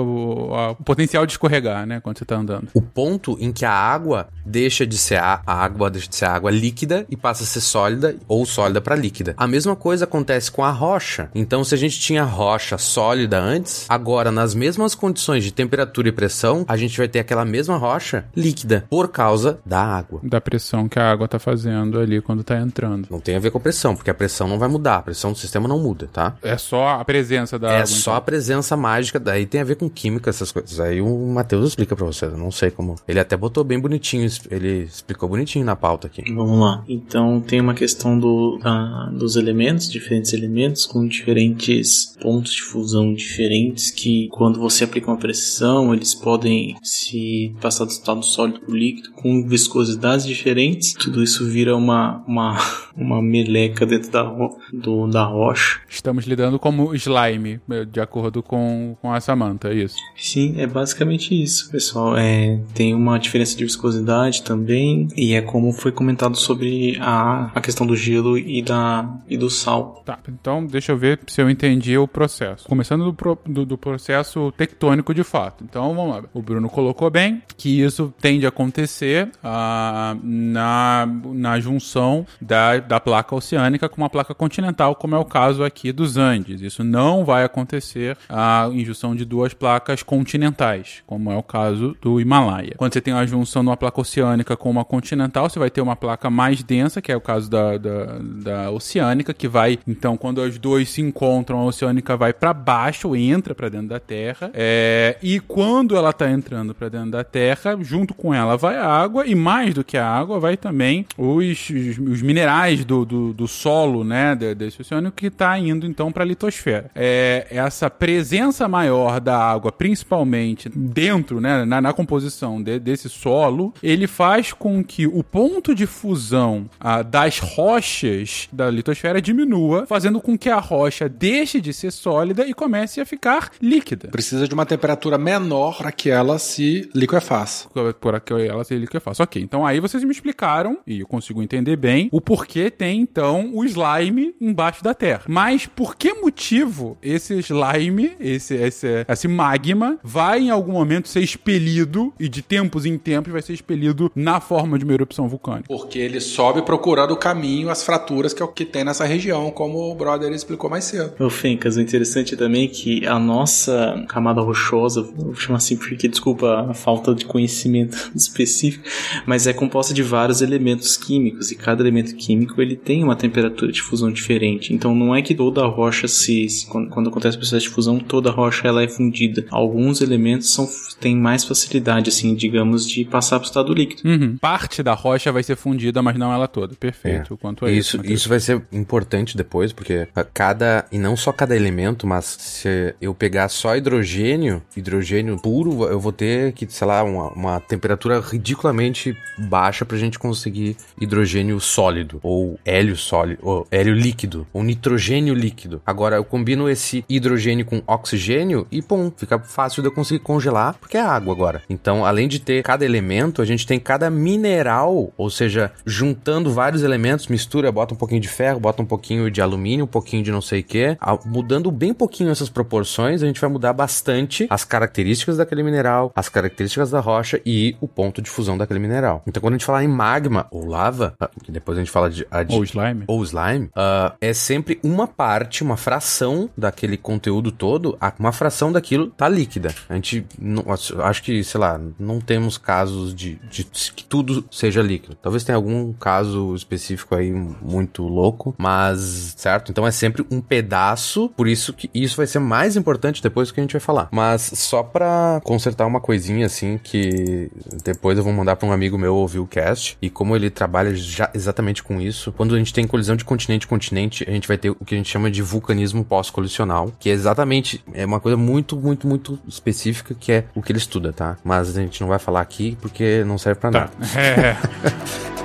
o- o potencial de escorregar, né, quando você tá andando. o ponto em que a água deixa de ser a, água deixa de ser água líquida e passa a ser sólida ou sólida para líquida. A mesma coisa acontece com a rocha. Então, se a gente tinha rocha sólida antes, agora nas mesmas condições de temperatura e pressão, a gente vai ter aquela mesma rocha líquida por causa da água. Da pressão que a água tá fazendo ali quando tá entrando. Não tem a ver com a pressão, porque a pressão não vai mudar, a pressão do sistema não muda, tá? É só a presença da é água. só então. a presença mágica, daí tem a ver com química, essas coisas. Aí o Matheus explica pra você, eu não sei como. Ele até botou bem bonitinho, ele explicou bonitinho na pauta aqui. Vamos lá. Então tem uma questão do, da- dos elementos, diferentes elementos com diferentes pontos de fusão diferentes que quando você aplica uma pressão eles podem se passar do estado sólido para o líquido com viscosidades diferentes. Tudo isso vira uma uma, uma meleca dentro da, ro- do, da rocha. Estamos lidando como slime, de acordo com, com a Samantha, é isso. Sim, é basicamente isso, pessoal. É, tem uma diferença de viscosidade também, e é como foi comentado sobre a, a questão do gelo e, da, e do sal. Tá, então deixa eu ver se eu entendi o processo. Começando do, pro- do- do processo tectônico de fato. Então vamos lá. O Bruno colocou bem que isso tende a acontecer ah, na, na junção da, da placa oceânica com uma placa continental, como é o caso aqui dos Andes. Isso não vai acontecer ah, em junção de duas placas continentais, como é o caso do Himalaia. Quando você tem uma junção numa placa oceânica com uma continental, você vai ter uma placa mais densa, que é o caso da, da, da oceânica, que vai, então, quando as duas se encontram, a oceânica vai para baixo, entra para dentro da Terra, é, e quando ela tá entrando para dentro da Terra, junto com ela vai a água, e mais do que a água, vai também os, os, os minerais do, do, do solo, né, de- desse oceânico, que tá indo, então, para a litosfera. É, essa presença maior da água, principalmente dentro, né, na, na composição de- desse solo, ele faz com que o ponto de fusão ah, das rochas da litosfera diminua, fazendo com que a rocha deixe de ser sólida e comece a ficar líquida. Precisa de uma temperatura menor para que ela se liquefaça. Por aqui ela se liquefaça. Ok, então aí vocês me explicaram, e eu consigo entender bem, o porquê tem então o slime embaixo da Terra. Mas por que motivo esse slime, esse, esse, esse magma, vai em algum momento ser expelido, e de tempos em tempos vai ser expelido na forma de uma erupção vulcânica? Porque ele sobe procurando o caminho, as fraturas que é o que tem nessa região, como o brother explicou mais cedo. Ô Fencas, o interessante também é que a nossa camada rochosa, vou chamar assim porque, desculpa a falta de conhecimento específico, mas é composta de vários elementos químicos e cada elemento químico ele tem uma temperatura de fusão diferente. Então não é que toda a rocha se, se- quando, quando acontece o processo de fusão, toda a rocha ela é fundida. Alguns elementos são têm mais facilidade, assim, digamos, de passar para o estado líquido. Uhum. Parte da rocha vai ser fundida, mas não ela toda. Perfeito. Quanto a isso. Isso, isso vai ser importante depois, porque cada. E não só cada elemento, mas se eu pegar só hidrogênio, hidrogênio puro, eu vou ter que, sei lá, uma, uma temperatura ridiculamente baixa pra gente conseguir hidrogênio sólido, ou hélio sólido, ou hélio líquido, ou nitrogênio líquido. Agora eu combino esse hidrogênio com oxigênio e, pum, fica fácil de eu conseguir congelar, porque é água agora. Então, além de ter cada elemento, a gente tem cada mineral, ou seja, juntando vários elementos, mistura, bota um pouquinho de ferro, bota um pouquinho de alumínio, um pouquinho de não sei o que, mudando bem pouquinho essas proporções, a gente vai mudar bastante as características daquele mineral, as características da rocha e o ponto de fusão daquele mineral. Então, quando a gente fala em magma ou lava, ah, que depois a gente fala de, a de Ou slime. ou slime, ah, é sempre uma parte, uma fração daquele conteúdo todo, uma fração daquilo tá líquida. A gente, não- acho que, sei lá, não temos casos de, de tudo seja líquido. Talvez tenha algum caso específico aí muito louco, mas, certo? Então é sempre um pedaço, por isso que isso vai ser mais importante depois do que a gente vai falar. Mas só pra consertar uma coisinha assim que depois eu vou mandar pra um amigo meu ouvir o cast e como ele trabalha já exatamente com isso, quando a gente tem colisão de continente continente, a gente vai ter o que a gente chama de vulcanismo pós-colisional, que é exatamente é uma coisa muito, muito, muito específica que é o que ele estuda, tá? Mas a gente não vai falar aqui porque não serve pra nada. É.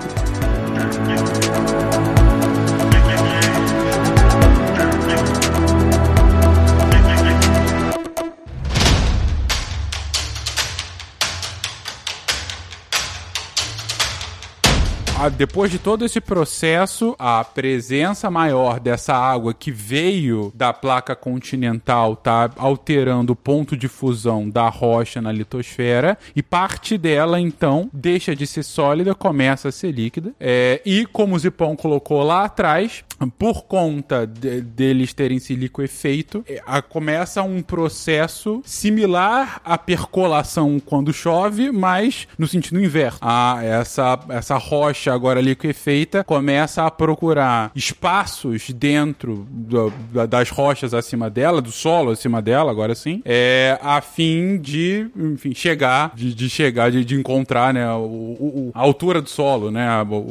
depois de todo esse processo, a presença maior dessa água que veio da placa continental tá alterando o ponto de fusão da rocha na litosfera e parte dela então deixa de ser sólida, começa a ser líquida. É, e como o Zipão colocou lá atrás, por conta de- deles terem esse liquefeito, é, a- começa um processo similar à percolação quando chove, mas no sentido inverso. Ah, essa, essa rocha agora liquefeita começa a procurar espaços dentro do- da- das rochas acima dela, do solo acima dela, agora sim, é, a fim de, enfim, chegar, de, de chegar, de, de encontrar, né, o, o- a altura do solo, né,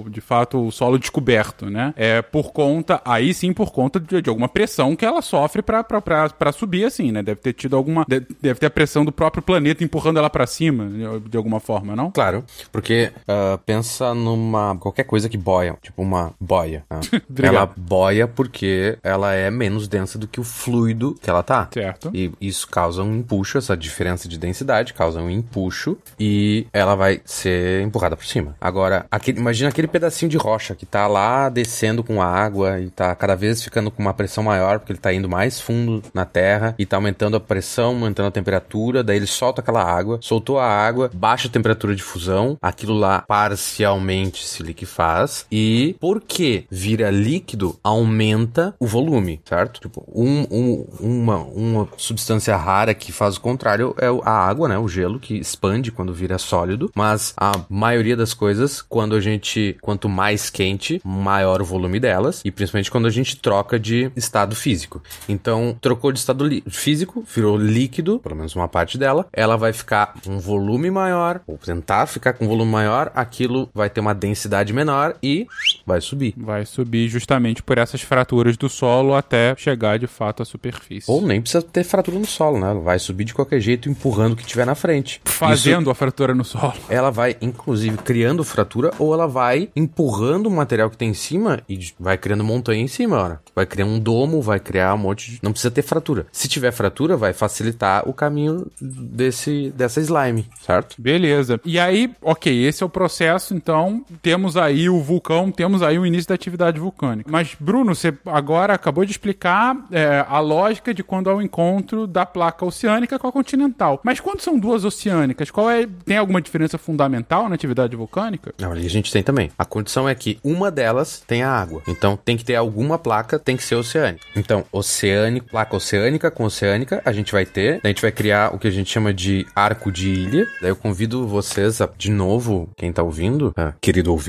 de fato, o solo descoberto, né, é por conta, aí sim, por conta de, de alguma pressão que ela sofre pra subir, assim, né, deve ter tido alguma, de- deve ter a pressão do próprio planeta empurrando ela pra cima, de, alguma forma, não? Claro, porque ah, pensa numa qualquer coisa que boia, tipo uma boia. Obrigado. ela boia porque ela é menos densa do que o fluido que ela tá. Certo. E isso causa um empuxo, essa diferença de densidade causa um empuxo e ela vai ser empurrada por cima. Agora, aquele, imagina aquele pedacinho de rocha que tá lá descendo com a água e tá cada vez ficando com uma pressão maior porque ele tá indo mais fundo na terra e tá aumentando a pressão, aumentando a temperatura, daí ele solta aquela água, soltou a água, baixa a temperatura de fusão, aquilo lá parcialmente se liquefaz e porque vira líquido, aumenta o volume, certo? Tipo, um, um- uma, uma substância rara que faz o contrário é a água, né? O gelo, que expande quando vira sólido, mas a maioria das coisas, quando a gente, quanto mais quente, maior o volume delas, e principalmente quando a gente troca de estado físico. Então, trocou de estado físico, virou líquido, pelo menos uma parte dela, ela vai ficar com um volume maior, ou tentar ficar com um volume maior, aquilo vai ter uma densidade menor e vai subir. Vai subir justamente por essas fraturas do solo até chegar de fato à superfície. Ou nem precisa ter fratura no solo, né? Ela vai subir de qualquer jeito, empurrando o que tiver na frente. Fazendo a fratura no solo. ela vai, inclusive, criando fratura ou ela vai empurrando o material que tem em cima e vai criando montanha em cima, ora. Vai criar um domo, vai criar um monte de... Não precisa ter fratura. Se tiver fratura, vai facilitar o caminho desse, dessa slime, certo? Beleza. E aí, ok, esse é o processo, então temos aí o vulcão, temos aí o início da atividade vulcânica. Mas, Bruno, você agora acabou de explicar é, a lógica de quando há o encontro da placa oceânica com a continental. Mas quando são duas oceânicas, qual é. Tem alguma diferença fundamental na atividade vulcânica? Não, a gente tem também. A condição é que uma delas tem a água. Então tem que ter alguma placa, tem que ser oceânica. Então, oceânico, placa oceânica com oceânica, a gente vai ter. A gente vai criar o que a gente chama de arco de ilha. Daí eu convido vocês a, de novo, quem tá ouvindo, ah, querido ouvinte,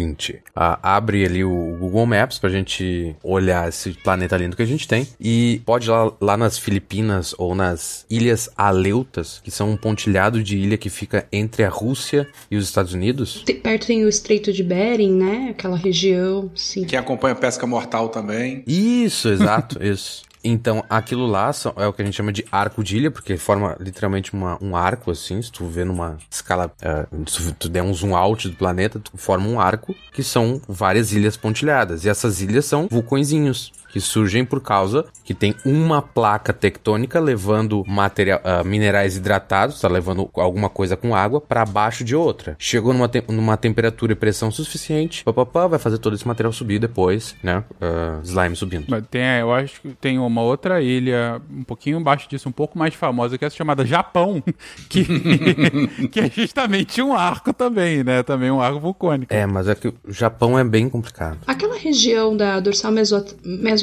a abre ali o Google Maps pra gente olhar esse planeta lindo que a gente tem. E pode ir lá, lá nas Filipinas ou nas Ilhas Aleutas, que são um pontilhado de ilha que fica entre a Rússia e os Estados Unidos. Te- Perto tem o Estreito de Bering, né? Aquela região, sim. Quem acompanha pesca mortal também. Isso, exato, isso. Então, aquilo lá é o que a gente chama de arco de ilha, porque forma literalmente uma- um arco, assim. Se tu vê numa escala, eh, se tu der um zoom out do planeta, tu forma um arco, que são várias ilhas pontilhadas. E essas ilhas são vulcõezinhos, que surgem por causa que tem uma placa tectônica levando material, ah, minerais hidratados, tá levando alguma coisa com água para baixo de outra. Chegou numa, tem- numa temperatura e pressão suficiente, papapá, vai fazer todo esse material subir depois, né? Ah, slime subindo. Mas tem, eu acho que tem uma outra ilha um pouquinho abaixo disso, um pouco mais famosa, que é essa chamada Japão, que, que é justamente um arco também, né? Também um arco vulcânico. É, mas é que o Japão é bem complicado. Aquela região da dorsal mesoat-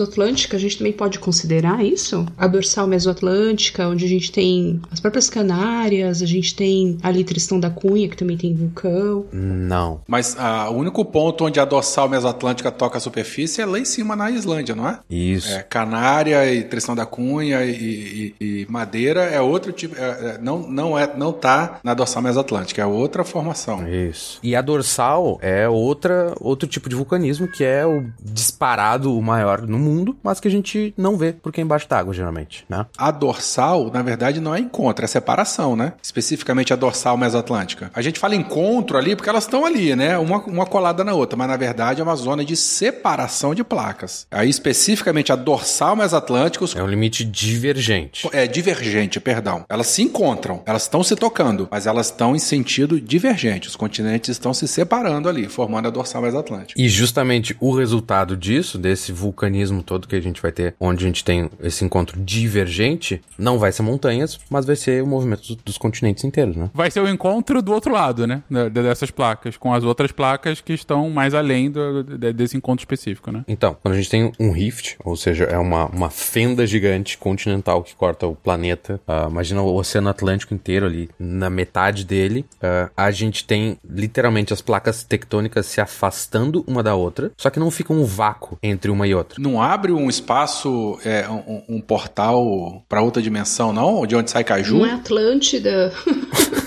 mesoatlântica, a gente também pode considerar isso? A dorsal mesoatlântica, onde a gente tem as próprias Canárias, a gente tem ali Tristão da Cunha, que também tem vulcão. Não. Mas ah, o único ponto onde a dorsal mesoatlântica toca a superfície é lá em cima na Islândia, não é? Isso. É, Canária e Tristão da Cunha e, e- e Madeira é outro tipo. é, é, não, não, é, não tá na dorsal mesoatlântica, é outra formação. Isso. E a dorsal é outra, outro tipo de vulcanismo que é o disparado o maior no mundo, mas que a gente não vê porque é embaixo d'água, geralmente, né? A dorsal, na verdade, não é encontro, é separação, né? Especificamente a dorsal mesoatlântica. A gente fala encontro ali porque elas estão ali, né? Uma, uma colada na outra, mas na verdade é uma zona de separação de placas. Aí, especificamente a dorsal mesoatlântica, os É um limite divergente. É, divergente, perdão. Elas se encontram, elas estão se tocando, mas elas estão em sentido divergente. Os continentes estão se separando ali, formando a dorsal mais atlântica. E justamente o resultado disso, desse vulcanismo todo que a gente vai ter, onde a gente tem esse encontro divergente, não vai ser montanhas, mas vai ser o movimento dos, continentes inteiros, né? Vai ser o encontro do outro lado, né? Dessas placas, com as outras placas que estão mais além do- de- desse encontro específico, né? Então, quando a gente tem um rift, ou seja, é uma, uma fenda gigante continental que corta o planeta, ah, imagina o Oceano Atlântico inteiro ali, na metade dele, ah, a gente tem literalmente as placas tectônicas se afastando uma da outra, só que não fica um vácuo entre uma e outra. Não abre um espaço, é, um, um portal para outra dimensão, não? De onde sai Caju? Não é Atlântida.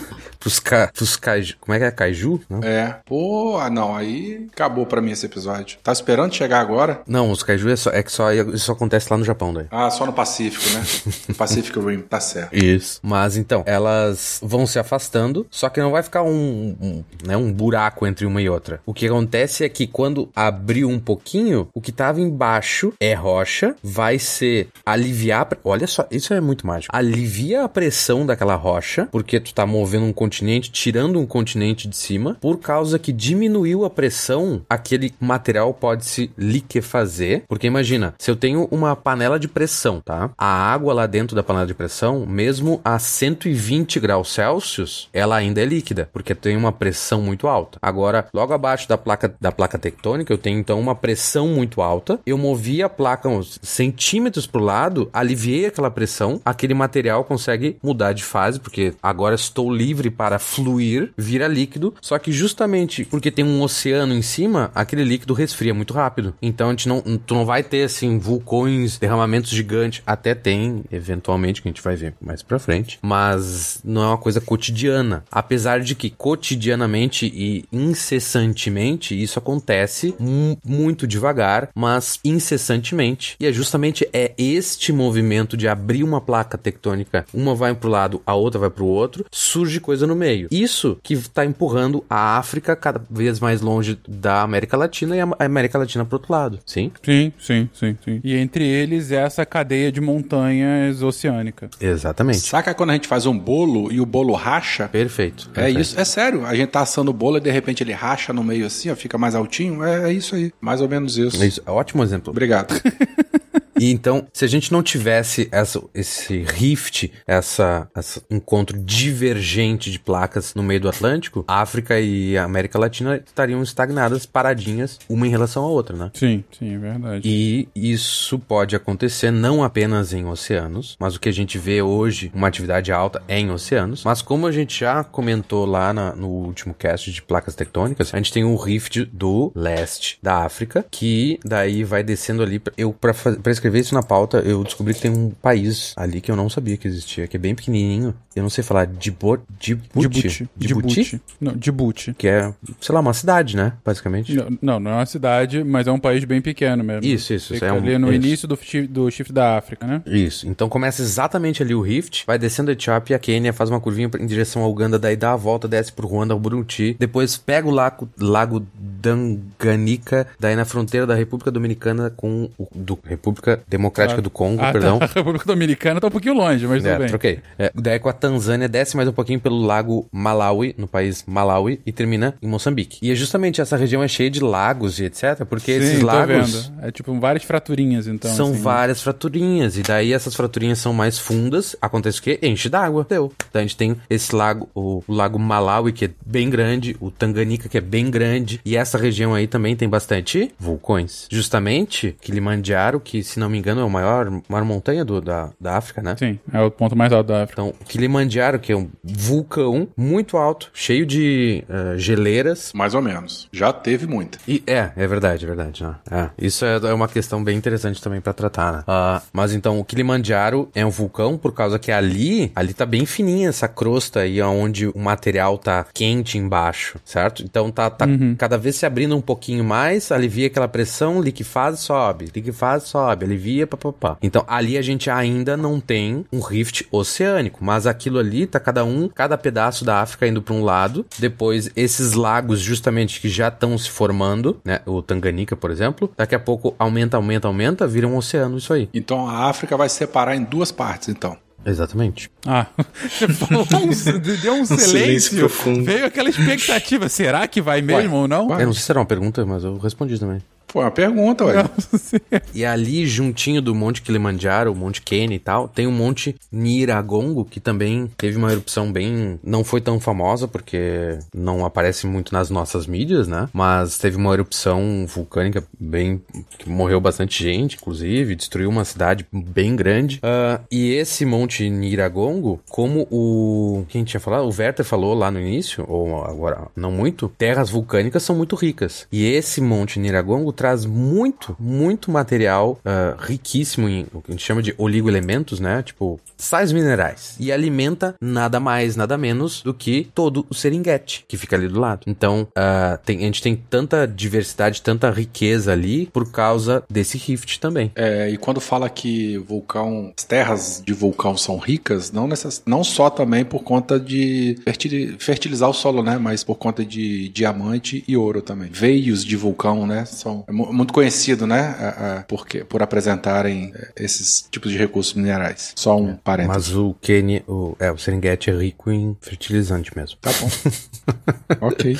Pros, ca, pros kaiju, como é que é? Kaiju? Não? É. Pô, ah, não, aí acabou pra mim esse episódio. Tá esperando chegar agora? Não, os kaiju é, só, é que só, isso só acontece lá no Japão, daí. Ah, só no Pacífico, né? No Pacific Rim, tá certo. Isso. Mas então, elas vão se afastando, só que não vai ficar um, um, né, um buraco entre uma e outra. O que acontece é que quando abriu um pouquinho, o que tava embaixo é rocha, vai ser aliviar. Olha só, isso é muito mágico. Alivia a pressão daquela rocha, porque tu tá movendo um continente, tirando um continente de cima, por causa que diminuiu a pressão, aquele material pode se liquefazer. Porque imagina, se eu tenho uma panela de pressão, tá? A água lá dentro da panela de pressão, mesmo a 120 graus Celsius, ela ainda é líquida, porque tem uma pressão muito alta. Agora, logo abaixo da placa da placa tectônica, eu tenho então uma pressão muito alta. Eu movi a placa uns centímetros pro lado, aliviei aquela pressão, aquele material consegue mudar de fase, porque agora estou livre para fluir, vira líquido, só que justamente porque tem um oceano em cima, aquele líquido resfria muito rápido. Então a gente não, tu não vai ter assim vulcões, derramamentos gigantes, até tem eventualmente que a gente vai ver mais pra frente, mas não é uma coisa cotidiana. Apesar de que cotidianamente e incessantemente isso acontece mu- muito devagar, mas incessantemente. E é justamente é este movimento de abrir uma placa tectônica, uma vai pro lado, a outra vai pro outro, surge coisa no meio. Isso que tá empurrando a África cada vez mais longe da América Latina e a América Latina pro outro lado. Sim? Sim, sim, sim, sim. E entre eles essa cadeia de montanhas oceânica. Exatamente. Saca quando a gente faz um bolo e o bolo racha? Perfeito. É perfeito. isso, é sério. A gente tá assando o bolo e de repente ele racha no meio assim, ó, fica mais altinho. É, é isso aí, mais ou menos isso. É isso. Ótimo exemplo. Obrigado. E então, se a gente não tivesse essa, esse rift, essa, esse encontro divergente de placas no meio do Atlântico, a África e a América Latina estariam estagnadas, paradinhas, uma em relação à outra, né? Sim, sim, é verdade. E isso pode acontecer não apenas em oceanos, mas o que a gente vê hoje, uma atividade alta, é em oceanos. Mas como a gente já comentou lá na- no último cast de placas tectônicas, a gente tem o rift do leste da África, que daí vai descendo ali. Eu, pra, faz- pra escrever isso na pauta, eu descobri que tem um país ali que eu não sabia que existia, que é bem pequenininho. Eu não sei falar, Djibouti? Djibouti. Djibouti. Não, Djibouti. Que é, sei lá, uma cidade, né? Basicamente. Não, Não, não é uma cidade, mas é um país bem pequeno mesmo. Isso, isso, Fica é um- ali no isso. início do, do chifre da África, né? Isso. Então começa exatamente ali o Rift, vai descendo a Etiópia, a Quênia, faz uma curvinha em direção à Uganda, daí dá a volta, desce pro Ruanda, ao Burundi, depois pega o lago, lago Danganica, daí na fronteira da República Dominicana com o do República Democrática do Congo, Ah, perdão. Tá. A República Dominicana tá um pouquinho longe, mas É, tudo bem. troquei. É, daí com a Tanzânia, desce mais um pouquinho pelo lago Malawi, no país Malawi, e termina em Moçambique. E é justamente essa região é cheia de lagos e etc, porque esses Sim, tô lagos... vendo. É tipo várias fraturinhas, então. são assim. várias fraturinhas, e daí essas fraturinhas são mais fundas, acontece o quê? Enche d'água, deu. Então a gente tem esse lago, o, o lago Malawi, que é bem grande, o Tanganica, que é bem grande, e essa região aí também tem bastante vulcões. Justamente, Kilimanjaro, que se não me engano é o maior, maior montanha do, da, da África, né? Sim, é o ponto mais alto da África. Então, Kilimanjaro, que é um vulcão muito alto, cheio de eh, geleiras, Mais ou menos. Já teve muita. e é, é verdade, é verdade. né? É, isso é, é uma questão bem interessante também pra tratar, né? Ah, mas então, o Kilimanjaro é um vulcão por causa que ali, ali tá bem fininha essa crosta aí, onde o material tá quente embaixo, certo? Então tá, tá cada vez se abrindo um pouquinho mais, alivia aquela pressão, liquefaz, sobe, liquefaz, sobe, alivia, papapá. Então ali a gente ainda não tem um rift oceânico, mas aquilo ali tá cada um, cada pedaço da África indo pra um lado, depois esses lagos justamente que já estão se formando, né, o Tanganica, por exemplo, daqui a pouco aumenta, aumenta, aumenta, vira um oceano isso aí. Então a África vai se separar em duas partes, então. Exatamente. Ah, você falou um, deu um silêncio silêncio. profundo. Veio aquela expectativa. Será que vai mesmo ou não? Ué. Eu não sei se era uma pergunta, mas eu respondi também. Foi uma pergunta, ué. E ali, juntinho do Monte Kilimanjaro, o Monte Kenya e tal, tem o Monte Nyiragongo, que também teve uma erupção bem... Não foi tão famosa, porque não aparece muito nas nossas mídias, né? Mas teve uma erupção vulcânica bem... que morreu bastante gente, inclusive, destruiu uma cidade bem grande. Ah, e esse Monte Nyiragongo, como o... Quem tinha falado? O Werther falou lá no início, ou agora não muito, terras vulcânicas são muito ricas. E esse Monte Nyiragongo traz muito, muito material ah, riquíssimo em o que a gente chama de oligoelementos, né? Tipo, sais minerais. E alimenta nada mais, nada menos do que todo o Serengeti, que fica ali do lado. Então, ah, tem- a gente tem tanta diversidade, tanta riqueza ali por causa desse rift também. É, e quando fala que vulcão, as terras de vulcão são ricas, não, necess, não só também por conta de fertili- fertilizar o solo, né? Mas por conta de diamante e ouro também. Veios de vulcão, né? São muito conhecido, né? porque, por apresentarem é, esses tipos de recursos minerais. Só um parênteses. Mas o Kenya, o, é, o Serengeti é rico em fertilizante mesmo. Tá bom. ok.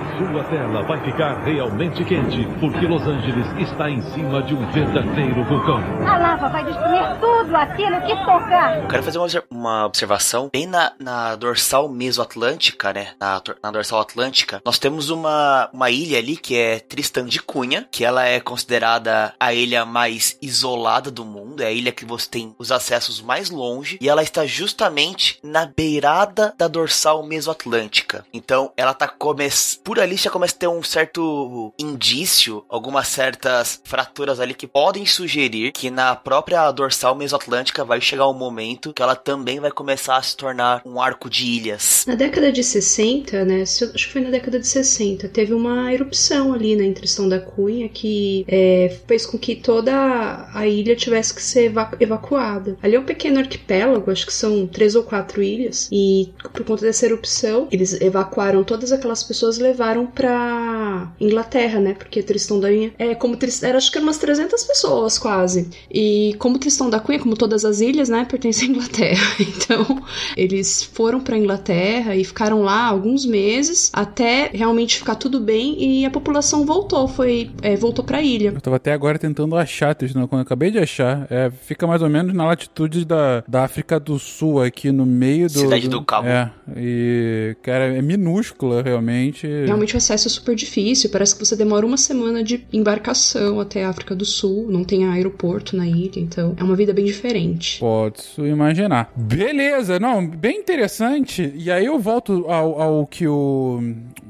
A sua tela vai ficar realmente quente, porque Los Angeles está em cima de um verdadeiro vulcão. A lava vai destruir tudo aquilo que tocar. Eu quero fazer uma, uma observação. Bem na, na dorsal mesoatlântica, né? Na, na dorsal atlântica, nós temos uma, uma ilha ali que é Tristan de Cunha, que ela é considerada a ilha mais isolada do mundo. É a ilha que você tem os acessos mais longe. E ela está justamente na beirada da dorsal mesoatlântica. Então, ela tá começando. Por ali já começa a ter um certo indício, algumas certas fraturas ali que podem sugerir que na própria dorsal mesoatlântica vai chegar um momento que ela também vai começar a se tornar um arco de ilhas. Na década de 60, né? Acho que foi na década de 60, teve uma erupção ali na Entrestão da Cunha que é, fez com que toda a ilha tivesse que ser eva- evacuada. Ali é um pequeno arquipélago, acho que são três ou quatro ilhas, e por conta dessa erupção, eles evacuaram todas aquelas pessoas, levaram levaram pra Inglaterra, né? Porque Tristão da Cunha é como Tristão, era acho que eram umas 300 pessoas quase. E como Tristão da Cunha, como todas as ilhas, né, pertence à Inglaterra. Então, eles foram pra Inglaterra e ficaram lá alguns meses até realmente ficar tudo bem e a população voltou, foi é, voltou pra ilha. Eu tava até agora tentando achar, Tristão, quando eu acabei de achar, é, fica mais ou menos na latitude da, da África do Sul, aqui no meio do... Cidade do Cabo. É, e, cara, é minúscula, realmente. Realmente o acesso é super difícil, parece que você demora uma semana de embarcação até a África do Sul, não tem aeroporto na ilha, então é uma vida bem diferente. Posso imaginar. Beleza, não, bem interessante. E aí eu volto ao, ao que o,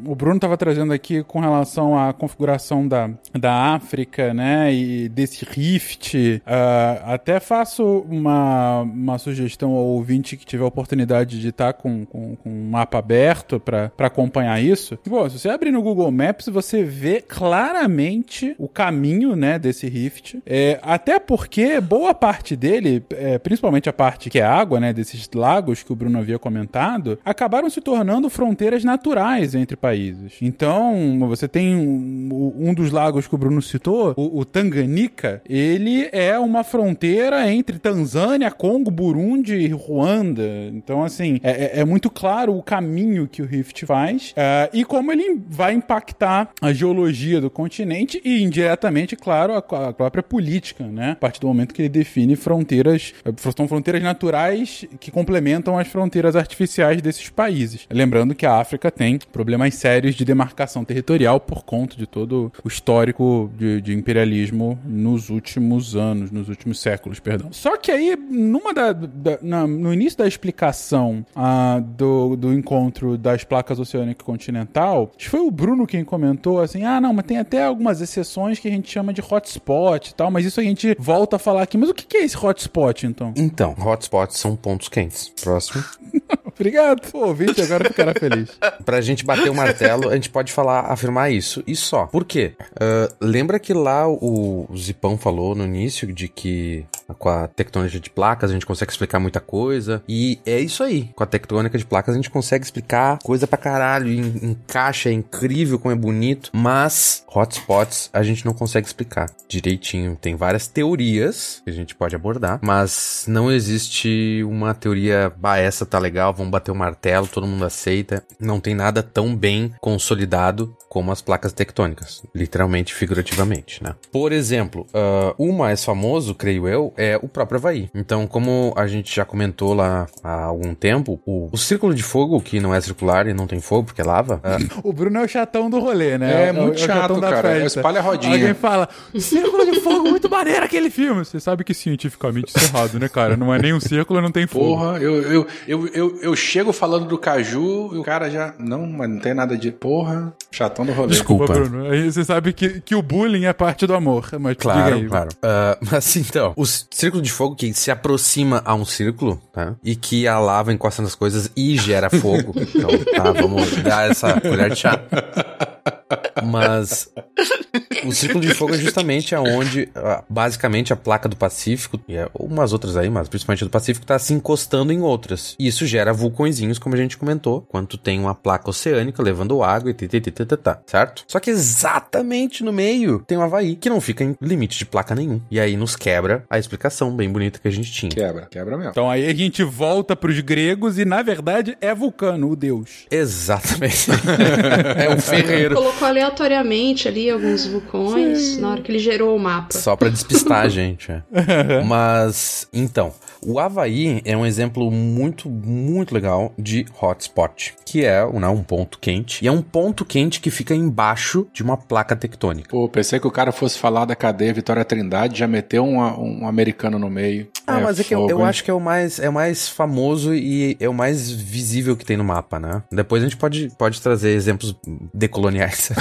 o Bruno estava trazendo aqui com relação à configuração da, da África, né, e desse rift. Uh, até faço uma, uma sugestão ao ouvinte que tiver a oportunidade de estar tá com, com, com um mapa aberto para acompanhar isso. Bom, se você abrir no Google Maps, você vê claramente o caminho, né, desse rift. É, até porque boa parte dele, é, principalmente a parte que é água, né, desses lagos que o Bruno havia comentado, acabaram se tornando fronteiras naturais entre países. Então, você tem um, um dos lagos que o Bruno citou, o, o Tanganica, ele é uma fronteira entre Tanzânia, Congo, Burundi e Ruanda. Então, assim, é, é, é muito claro o caminho que o Rift faz uh, e como ele vai impactar a geologia do continente e indiretamente, claro, a, própria política, né? A partir do momento que ele define fronteiras, eh, são fronteiras naturais que complementam as fronteiras artificiais desses países. Lembrando que a África tem problemas sérios de demarcação territorial por conta de todo o histórico de, de imperialismo nos últimos anos, nos últimos séculos, perdão. Só que aí, numa da, da na, no início da explicação uh, do, do encontro das placas oceânica continental, acho que foi o Bruno quem comentou assim: ah, não, mas tem até algumas exceções que a gente chama de hotspot e tal, mas isso a gente volta a falar aqui. Mas o que é esse hotspot, então? Então, hotspots são pontos quentes. Próximo. Obrigado. Pô, ouvinte, agora ficará feliz. pra gente bater o martelo, a gente pode falar, afirmar isso. E só. Por quê? Uh, lembra que lá o, o Zipão falou no início de que com a tectônica de placas a gente consegue explicar muita coisa. E é isso aí. Com a tectônica de placas a gente consegue explicar coisa pra caralho. Encaixa, é incrível como é bonito. Mas hotspots a gente não consegue explicar direitinho. Tem várias teorias que a gente pode abordar, mas não existe uma teoria, bah, essa tá legal, vamos bater o martelo, todo mundo aceita. Não tem nada tão bem consolidado como as placas tectônicas, literalmente, figurativamente, né? Por exemplo, uh, o mais famoso, creio eu, é o próprio Havaí. Então, como a gente já comentou lá há algum tempo, o, o círculo de fogo, que não é circular e não tem fogo porque é lava. Uh... o Bruno é o chatão do rolê, né? É, é muito é chato, cara. É espalha a rodinha. Alguém fala, círculo de fogo, muito maneiro aquele filme. Você sabe que cientificamente isso é errado, né, cara? Não é nem um círculo, não tem fogo. Porra, eu, eu, eu, eu, eu chego falando do caju e o cara já. Não, mas não tem nada de. Porra, chatão do rolê. Desculpa, Bruno. Aí você sabe que, que o bullying é parte do amor. Mas claro, aí, claro. Uh, mas então, o círculo de fogo que se aproxima a um círculo, tá? E que a lava encosta nas coisas e gera fogo. então, tá, vamos dar essa colher de chá. Mas o círculo de fogo é justamente aonde, basicamente, a placa do Pacífico, e umas outras aí, mas principalmente a do Pacífico, está se encostando em outras. E isso gera vulcõezinhos, como a gente comentou, quando tem uma placa oceânica levando água e ttt, certo? Só que exatamente no meio tem o Havaí, que não fica em limite de placa nenhum. E aí nos quebra a explicação bem bonita que a gente tinha. Quebra, quebra mesmo. Então aí a gente volta pros gregos e, na verdade, é Vulcano, o deus. Exatamente. é um ferreiro. Colocou aleatoriamente ali alguns vulcões Sim. na hora que ele gerou o mapa. Só pra despistar a gente. É. Mas, então, o Havaí é um exemplo muito, muito legal de hotspot, que é né, um ponto quente. E é um ponto quente que fica embaixo de uma placa tectônica. Pô, pensei que o cara fosse falar da cadeia Vitória Trindade, já meteu um, um americano no meio. Ah, é mas é que eu, eu acho que é o mais é o mais famoso e é o mais visível que tem no mapa, né? Depois a gente pode, pode trazer exemplos decoloniais aliás.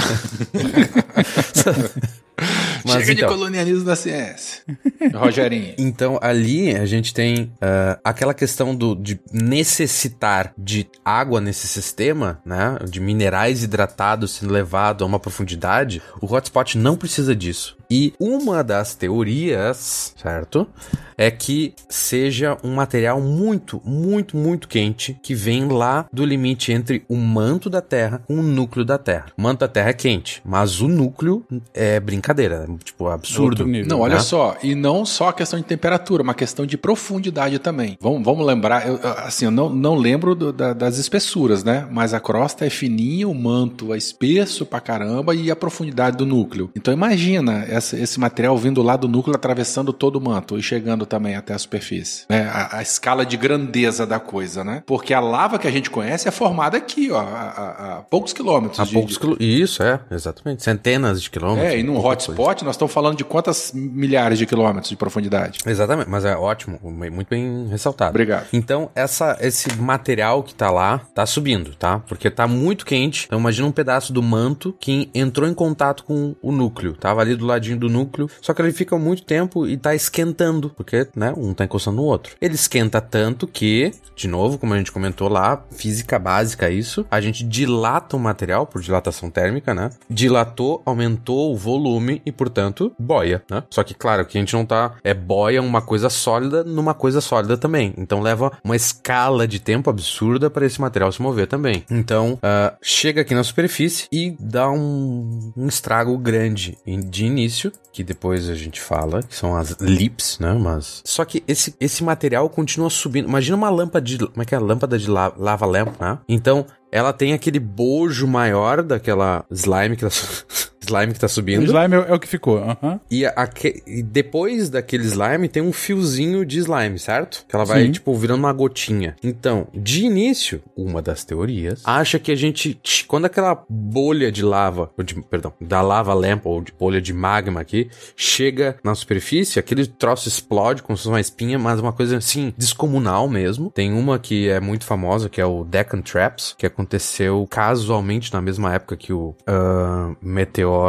Mas, Chega então, de colonialismo da ciência. Rogerinho. Então, ali a gente tem uh, aquela questão do, de necessitar de água nesse sistema, né? De minerais hidratados sendo levado a uma profundidade. O hotspot não precisa disso. E uma das teorias, certo? É que seja um material muito, muito, muito quente que vem lá do limite entre o manto da Terra com o núcleo da Terra. O manto da Terra é quente, mas o núcleo é brincadeira, é, tipo absurdo. Não, olha né? só, e não só a questão de temperatura, uma questão de profundidade também. Vamos, vamos lembrar, eu, assim, eu não, não lembro do- da- das espessuras, né? Mas a crosta é fininha, o manto é espesso pra caramba e a profundidade do núcleo. Então imagina essa- esse material vindo lá do núcleo, atravessando todo o manto e chegando também até a superfície. né? A, a escala de grandeza da coisa, né? Porque a lava que a gente conhece é formada aqui, ó, a, a- a poucos quilômetros. A de- poucos de- Isso, é, exatamente. Centenas de quilômetros. É, e num pouca nós estamos falando de quantas milhares de quilômetros de profundidade? Exatamente, mas é ótimo, muito bem ressaltado. Obrigado. Então, essa, esse material que tá lá, tá subindo, tá? Porque tá muito quente. Então, imagina um pedaço do manto que entrou em contato com o núcleo. Tava ali do ladinho do núcleo, só que ele fica muito tempo e tá esquentando, porque, né, um tá encostando no outro. Ele esquenta tanto que, de novo, como a gente comentou lá, física básica isso, a gente dilata o material por dilatação térmica, né? Dilatou, aumentou o volume e, portanto, boia, né? Só que, claro, que a gente não tá. É boia uma coisa sólida numa coisa sólida também. Então leva uma escala de tempo absurda para esse material se mover também. Então, ah, chega aqui na superfície e dá um, um estrago grande de início, que depois a gente fala, que são as lips, né? Mas. Só que esse, esse material continua subindo. Imagina uma lâmpada de. Como é que é? Lâmpada de la- lava lamp, né? Então, ela tem aquele bojo maior daquela slime que ela. slime que tá O subindo. slime é, é o que ficou. aham. E, aque- e depois daquele slime tem um fiozinho de slime, certo? Que ela vai, Sim. tipo, virando uma gotinha. Então, de início, uma das teorias acha que a gente. Quando aquela bolha de lava, ou de- perdão, da lava lamp ou de bolha de magma aqui, chega na superfície, aquele troço explode como se fosse uma espinha, mas uma coisa assim, descomunal mesmo. Tem uma que é muito famosa, que é o Deccan Traps, que aconteceu casualmente na mesma época que o ah, meteoro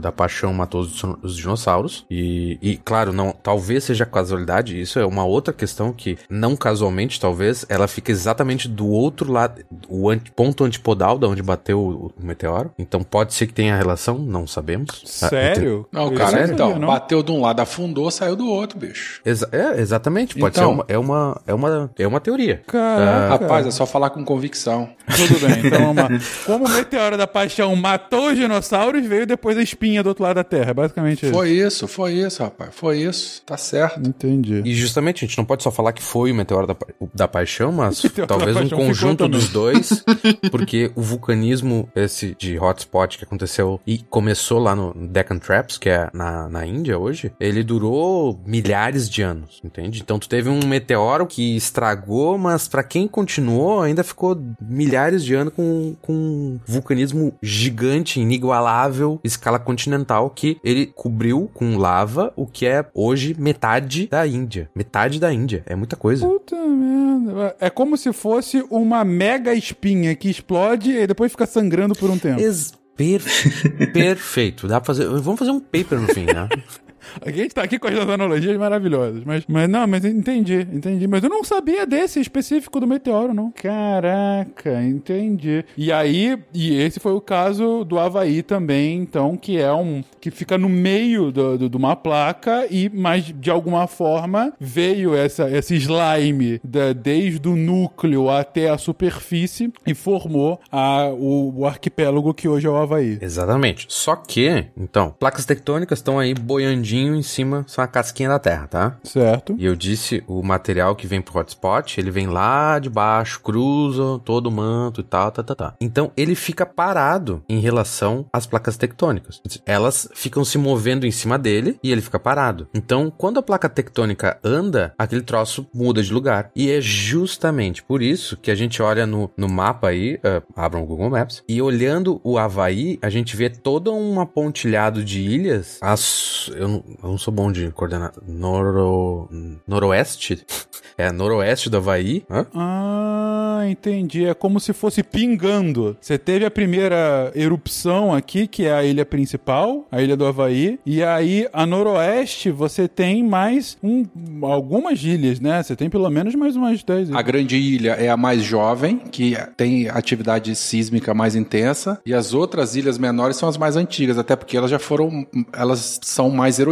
da paixão matou os, os dinossauros. E, e, claro, não, talvez seja casualidade, isso é uma outra questão que, não casualmente, talvez, ela fica exatamente do outro lado, o anti- ponto antipodal da onde bateu o, o meteoro. Então pode ser que tenha relação, não sabemos. Ah, Sério? Não, Eu cara, não então, sabia, não. bateu de um lado, afundou, saiu do outro, bicho. Exa- é, exatamente, pode Então. ser uma, é uma, é uma, é uma teoria. Caraca. Rapaz, é só falar com convicção. Tudo bem, então vamos lá. Como o meteoro da paixão matou os dinossauros, veio depois a espinha do outro lado da Terra. É basicamente isso. Foi isso, foi isso, rapaz. Foi isso. Tá certo. Entendi. E justamente, a gente não pode só falar que foi o meteoro da, da paixão, mas talvez da um Paixão conjunto dos dois, porque o vulcanismo, esse de hotspot que aconteceu e começou lá no Deccan Traps, que é na, na Índia hoje, ele durou milhares de anos, entende? Então tu teve um meteoro que estragou, mas pra quem continuou, ainda ficou milhares de anos com, com um vulcanismo gigante, inigualável, escala continental, que ele cobriu com lava o que é hoje metade da Índia. Metade da Índia. É muita coisa. Puta merda. É como se fosse uma mega espinha que explode e depois fica sangrando por um tempo. Ex- per- Perfeito. Dá pra fazer. Vamos fazer um paper no fim, né? A gente tá aqui com as analogias maravilhosas. Mas, mas não, mas entendi, entendi. Mas eu não sabia desse específico do meteoro, não. Caraca, entendi. E aí, e esse foi o caso do Havaí também, então, que é um. que fica no meio do, do- de uma placa e, mas de alguma forma, veio essa, esse slime da- desde o núcleo até a superfície e formou a, o, o arquipélago que hoje é o Havaí. Exatamente. Só que, então, placas tectônicas estão aí em cima, são a casquinha da Terra, tá? Certo? E eu disse, o material que vem pro hotspot, ele vem lá de baixo, cruza todo o manto e tal, tá, tá, tá. Então, ele fica parado em relação às placas tectônicas. Elas ficam se movendo em cima dele e ele fica parado. Então, quando a placa tectônica anda, aquele troço muda de lugar. E é justamente por isso que a gente olha no, no mapa aí, uh, abram o Google Maps, e olhando o Havaí, a gente vê todo um apontilhado de ilhas. As, eu eu não sou bom de coordenar. Noro, noroeste? É, noroeste do Havaí. Hã? Ah, entendi. É como se fosse pingando. Você teve a primeira erupção aqui, que é a ilha principal, a ilha do Havaí, e aí a noroeste você tem mais um, algumas ilhas, né? Você tem pelo menos mais umas 10 ilhas. A grande ilha é a mais jovem, que tem atividade sísmica mais intensa, e as outras ilhas menores são as mais antigas, até porque elas já foram, elas são mais erodidas.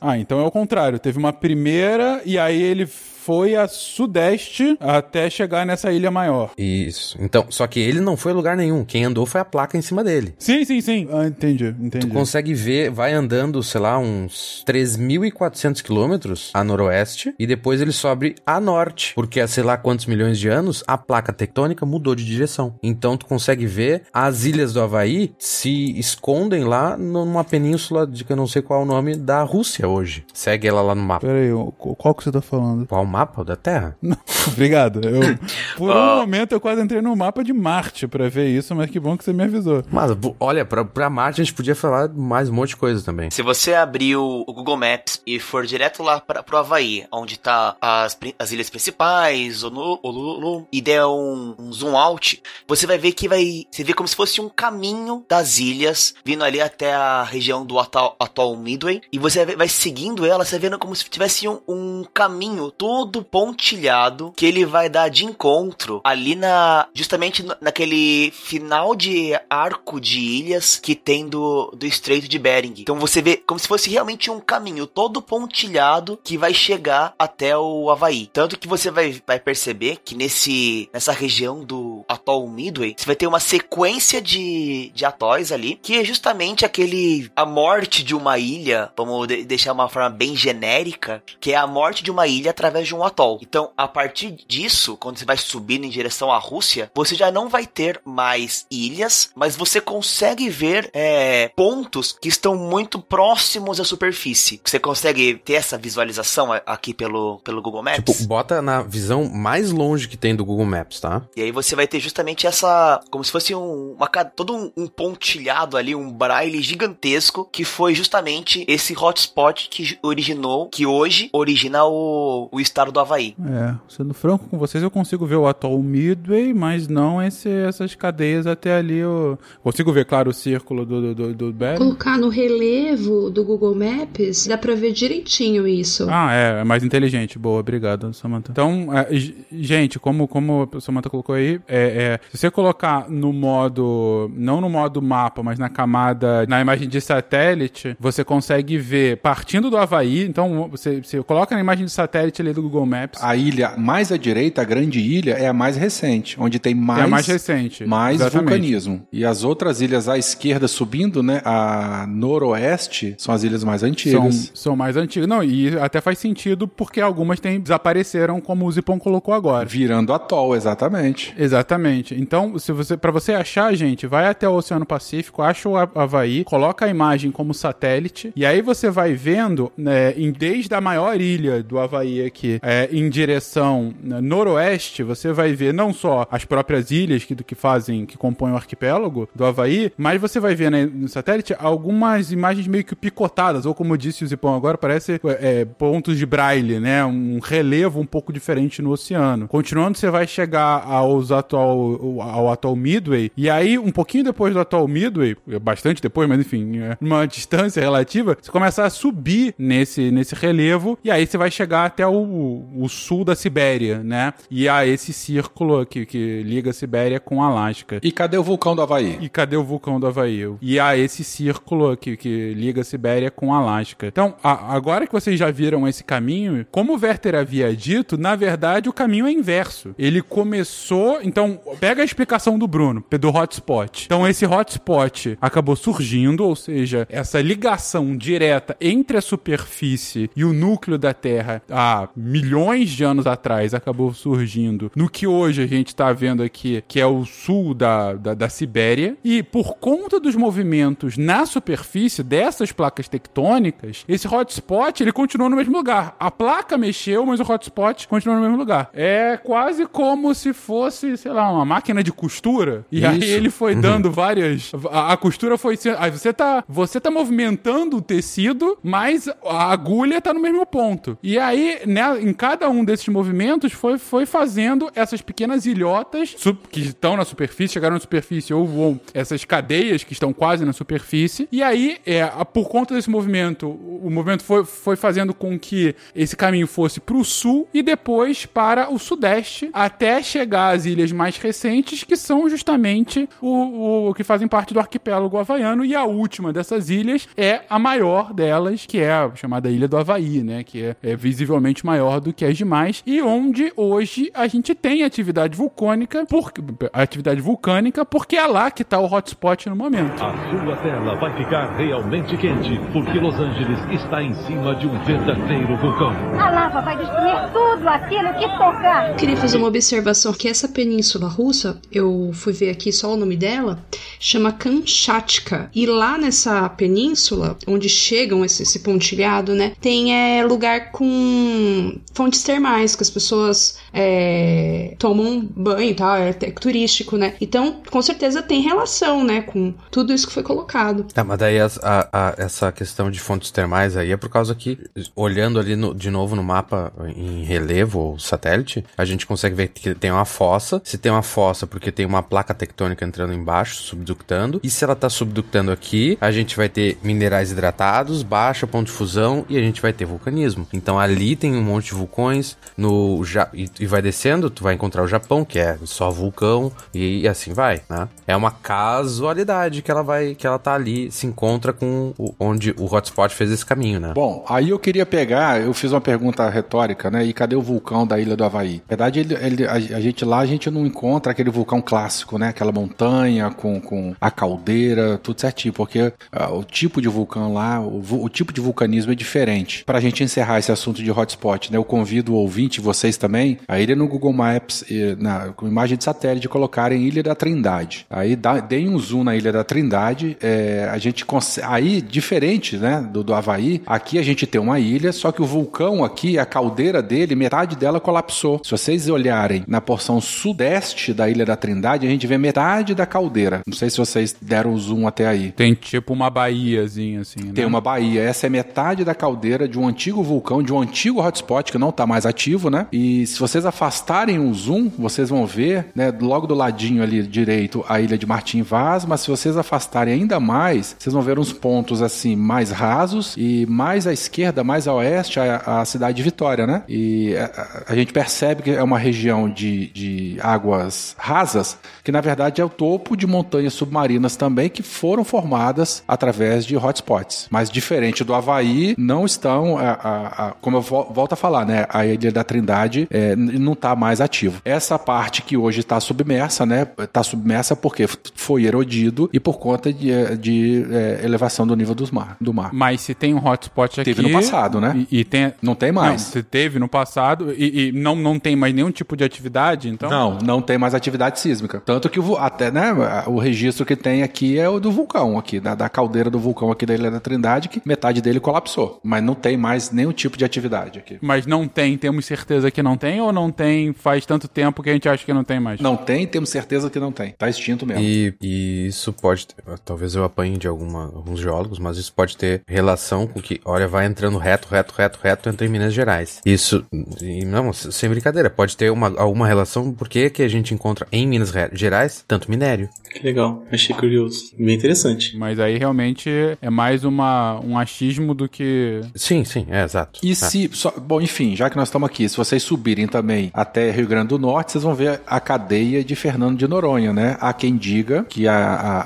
Ah, então é o contrário. Teve uma primeira e aí ele foi a sudeste até chegar nessa ilha maior. Isso. Então, só que ele não foi a lugar nenhum. Quem andou foi a placa em cima dele. Sim, sim, sim. Ah, entendi, entendi. Tu consegue ver, vai andando, sei lá, uns 3.400 quilômetros a noroeste e depois ele sobe a norte, porque há sei lá quantos milhões de anos a placa tectônica mudou de direção. Então tu consegue ver as ilhas do Havaí se escondem lá numa península de que eu não sei qual é o nome da Rússia hoje. Segue ela lá no mapa. Pera aí, qual que você tá falando? Qual mapa da Terra? Não, obrigado. Eu, por um momento eu quase entrei no mapa de Marte pra ver isso, mas que bom que você me avisou. Mas, olha, pra, pra Marte a gente podia falar mais um monte de coisa também. Se você abrir o, o Google Maps e for direto lá pra, pro Havaí, onde tá as, as ilhas principais, Honolulu, Honolulu, e der um, um zoom out, você vai ver que vai. Você vê como se fosse um caminho das ilhas, vindo ali até a região do atual, atual Midway, e você vai, vai seguindo ela, você vendo como se tivesse um, um caminho todo todo pontilhado que ele vai dar de encontro ali na justamente naquele final de arco de ilhas que tem do, do Estreito de Bering. Então você vê como se fosse realmente um caminho todo pontilhado que vai chegar até o Havaí. Tanto que você vai, vai perceber que nesse nessa região do atol Midway, você vai ter uma sequência de, de atóis ali, que é justamente aquele a morte de uma ilha, vamos de, deixar uma forma bem genérica, que é a morte de uma ilha através de um atol. Então, a partir disso, quando você vai subindo em direção à Rússia, você já não vai ter mais ilhas, mas você consegue ver é, pontos que estão muito próximos à superfície. Você consegue ter essa visualização aqui pelo, pelo Google Maps? Tipo, bota na visão mais longe que tem do Google Maps, tá? E aí você vai ter justamente essa, como se fosse um, uma, todo um, um pontilhado ali, um braille gigantesco, que foi justamente esse hotspot que originou, que hoje origina o, o estado do Havaí. É, sendo franco com vocês, eu consigo ver o atol Midway, mas não esse, essas cadeias até ali. Eu consigo ver, claro, o círculo do, do, do Bering. Colocar no relevo do Google Maps, dá pra ver direitinho isso. Ah, é, é mais inteligente. Boa, obrigado, Samantha. Então, é, gente, como, como a Samantha colocou aí, é, é, se você colocar no modo, não no modo mapa, mas na camada, na imagem de satélite, você consegue ver, partindo do Havaí, então você, você coloca na imagem de satélite ali do Google Google Maps. A ilha mais à direita, a grande ilha, é a mais recente, onde tem mais, é a mais recente, mais vulcanismo. E as outras ilhas à esquerda subindo, né, a noroeste, são as ilhas mais antigas. São, são mais antigas. Não, e até faz sentido porque algumas têm, desapareceram, como o Zipon colocou agora. Virando atol, exatamente. Exatamente. Então, se você, para você achar, gente, vai até o Oceano Pacífico, acha o Havaí, coloca a imagem como satélite, e aí você vai vendo, né, em, desde a maior ilha do Havaí aqui, é, em direção né, noroeste, você vai ver não só as próprias ilhas que, que fazem, que compõem o arquipélago do Havaí, mas você vai ver né, no satélite algumas imagens meio que picotadas, ou como disse o Zipão agora, parece é, pontos de braille, né? Um relevo um pouco diferente no oceano. Continuando, você vai chegar aos atual, ao atual Midway, e aí, um pouquinho depois do atual Midway, bastante depois, mas enfim, é, uma distância relativa, você começa a subir nesse, nesse relevo, e aí você vai chegar até o, o, sul da Sibéria, né? E há esse círculo que, que liga a Sibéria com a Alasca. E cadê o vulcão do Havaí? E cadê o vulcão do Havaí? E há esse círculo que, que liga a Sibéria com a Alasca. Então, a, agora que vocês já viram esse caminho, como o Werther havia dito, na verdade o caminho é inverso. Ele começou. Então, pega a explicação do Bruno, do hotspot. Então, esse hotspot acabou surgindo, ou seja, essa ligação direta entre a superfície e o núcleo da Terra há milhões de anos atrás acabou surgindo no que hoje a gente está vendo aqui, que é o sul da, da, da Sibéria, e por conta dos movimentos na superfície dessas placas tectônicas, esse hotspot ele continua no mesmo lugar. A placa mexeu, mas o hotspot continua no mesmo lugar. É quase como se fosse, sei lá, uma máquina de costura. E aí Isso. ele foi dando várias. A, a costura foi. Aí você tá, você tá movimentando o tecido, mas a agulha tá no mesmo ponto. E aí, né, em cada um desses movimentos, foi, foi fazendo essas pequenas ilhotas que estão na superfície, chegaram na superfície, ou voam essas cadeias que estão quase na superfície. E aí, é, por conta desse movimento, o o movimento foi, foi fazendo com que esse caminho fosse pro sul e depois para o sudeste, até chegar às ilhas mais recentes, que são justamente o, o que fazem parte do arquipélago havaiano. E a última dessas ilhas é a maior delas, que é a chamada Ilha do Havaí, né? Que é, é visivelmente maior do que as demais. E onde hoje a gente tem atividade vulcânica, por, atividade vulcânica, porque é lá que tá o hotspot no momento. A sua tela vai ficar realmente quente, porque Los Angeles está em cima de um verdadeiro vulcão. A lava vai destruir tudo aquilo que tocar. Eu queria fazer uma observação que essa península russa, eu fui ver aqui só o nome dela, chama Kamchatka. E lá nessa península, onde chegam esse, esse pontilhado, né, tem é, lugar com fontes termais, que as pessoas é, tomam banho e tal, é turístico, né? Então, com certeza tem relação, né, com tudo isso que foi colocado. Tá, mas daí as- a- a- essa questão de fontes termais aí é por causa que, olhando ali no- de novo no mapa em relevo ou satélite, a gente consegue ver que tem uma fossa. Se tem uma fossa, porque tem uma placa tectônica entrando embaixo, subductando. E se ela tá subductando aqui, a gente vai ter minerais hidratados, baixa ponto de fusão e a gente vai ter vulcanismo. Então ali tem um monte de vulcões no Ja- e, e vai descendo, tu vai encontrar o Japão, que é só vulcão e, assim vai, né? É uma casualidade que ela vai que ela tá ali, se encontra com o- onde o hotspot fez esse caminho, né? Bom, aí eu queria pegar, eu fiz uma pergunta retórica, né? E cadê o vulcão da Ilha do Havaí? Na verdade, ele, ele- a, a gente lá, a gente não encontra aquele vulcão clássico, né? Aquela montanha com, com a caldeira, tudo certinho, porque ah, o tipo de vulcão lá, o, o tipo de vulcanismo é diferente. Pra gente encerrar esse assunto de hotspot, né? Eu convido o ouvinte, vocês também, a ir no Google Maps, na, com imagem de satélite, colocarem Ilha da Trindade. Aí dá, deem um zoom na Ilha da Trindade, é, a gente. Aí, diferente, né, do, do Havaí, aqui a gente tem uma ilha, só que o vulcão aqui, a caldeira dele, metade dela colapsou. Se vocês olharem na porção sudeste da Ilha da Trindade, a gente vê metade da caldeira. Não sei se vocês deram o zoom até aí. Tem tipo uma baíazinha assim, né? Tem uma baía. Essa é metade da caldeira de um antigo vulcão, de um antigo hotspot que não está mais ativo, né? E se vocês afastarem o zoom, vocês vão ver, né, logo do ladinho ali direito, a ilha de Martim Vaz, mas se vocês afastarem ainda mais, vocês vão ver uns pontos assim mais rasos e mais à esquerda, mais a oeste, a, a cidade de Vitória, né? E a, a gente percebe que é uma região de, de águas rasas, que na verdade é o topo de montanhas submarinas também que foram formadas através de hotspots. Mas diferente do Havaí, não estão, a- como eu vo- volto a falar, né? A Ilha da Trindade é, não está mais ativo. Essa parte que hoje está submersa, né? Está submersa porque foi erodido e por conta de, eh, de, eh, elevação do nível dos mar, do mar. Mas se tem um hotspot aqui. Teve no passado, né? E, e tem. Não tem mais. Não, se teve no passado e, e não, não tem mais nenhum tipo de atividade, então. Não, não tem mais atividade sísmica. Tanto que o, até, né, o registro que tem aqui é o do vulcão aqui, da, da caldeira do vulcão aqui da Ilha da Trindade, que metade dele colapsou. Mas não tem mais nenhum tipo de atividade aqui. Mas não tem, temos certeza que não tem, ou não tem faz tanto tempo que a gente acha que não tem mais? Não tem, temos certeza que não tem. Tá extinto mesmo. E, e isso pode, ter- talvez eu apanhe de alguma, alguns geólogos, mas isso pode ter relação com que, olha, vai entrando reto, reto, reto, reto, entra em Minas Gerais. Isso, e não, sem brincadeira, pode ter uma, alguma relação, por que que a gente encontra em Minas Gerais tanto minério? Que legal, achei curioso. Bem interessante. Mas aí realmente é mais uma, um achismo do que. Sim, sim, é exato. E É. se. só- bom, enfim, já que nós estamos aqui, se vocês subirem também até Rio Grande do Norte, vocês vão ver a cadeia de Fernando de Noronha, né? Há quem diga que a, a,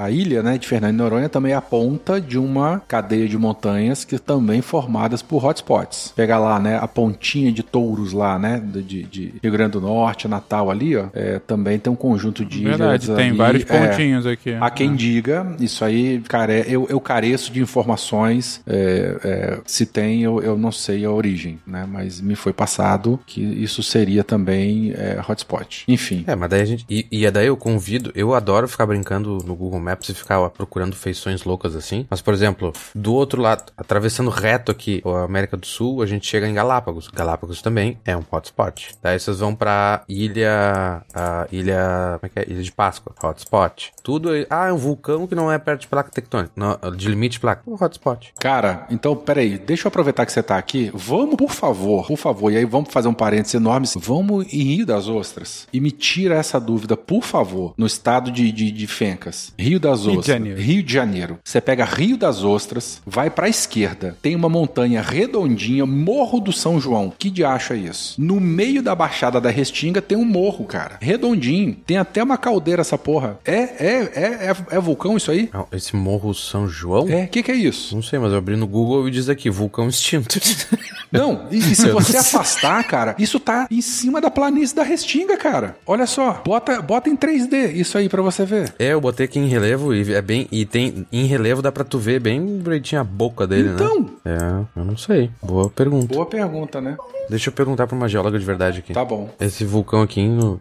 a, a ilha né, de Fernando de Noronha também é a ponta de uma cadeia de montanhas que também formadas por hotspots. Pegar lá, né? A pontinha de touros lá, né? De, de- de Rio Grande do Norte, Natal ali, ó. é, também tem um conjunto de Verdade, ilhas tem ali vários é, pontinhos aqui. Há quem diga, isso aí, cara, é- eu, eu careço de informações. é, é, se tem, eu, eu não sei a origem, né? Mas me foi passado que isso seria também é, hotspot. Enfim. É, mas daí a gente. E, e é daí eu convido. Eu adoro ficar brincando no Google Maps e ficar procurando feições loucas assim. Mas, por exemplo, do outro lado, atravessando reto aqui a América do Sul, a gente chega em Galápagos. Galápagos também é um hotspot. Daí vocês vão pra ilha. A ilha. Como é que é? Ilha de Páscoa. Hotspot. Tudo. aí- Ah, é um vulcão que não é perto de placa tectônica. Não, de limite de placa. Um hotspot. Cara, então, peraí, deixa eu aproveitar que você tá aqui. Vamos, por favor, por favor, e aí vamos fazer um parênteses enorme. Vamos em Rio das Ostras e me tira essa dúvida, por favor, no estado de, de, de Fencas. Rio das Rio de Ostras. Janeiro. Rio de Janeiro. Você pega Rio das Ostras, vai pra esquerda, tem uma montanha redondinha, Morro do São João. Que diacho é isso? No meio da Baixada da Restinga tem um morro, cara. Redondinho. Tem até uma caldeira essa porra. É, é, é, é, é vulcão isso aí? Não, Esse Morro São João? É, o que, que é isso? Não sei, mas eu abri no Google e diz aqui, vulcão extinto. Não, e, e se você afastar, cara, isso tá em cima da planície da Restinga, cara. Olha só, bota, bota em 3D isso aí pra você ver. É, eu botei aqui em relevo e é bem. E tem. Em relevo dá pra tu ver bem direitinho a boca dele, Então. né? É, eu não sei. Boa pergunta. Boa pergunta, né? Deixa eu perguntar pra uma geóloga de verdade aqui. Tá bom. Esse vulcão aqui no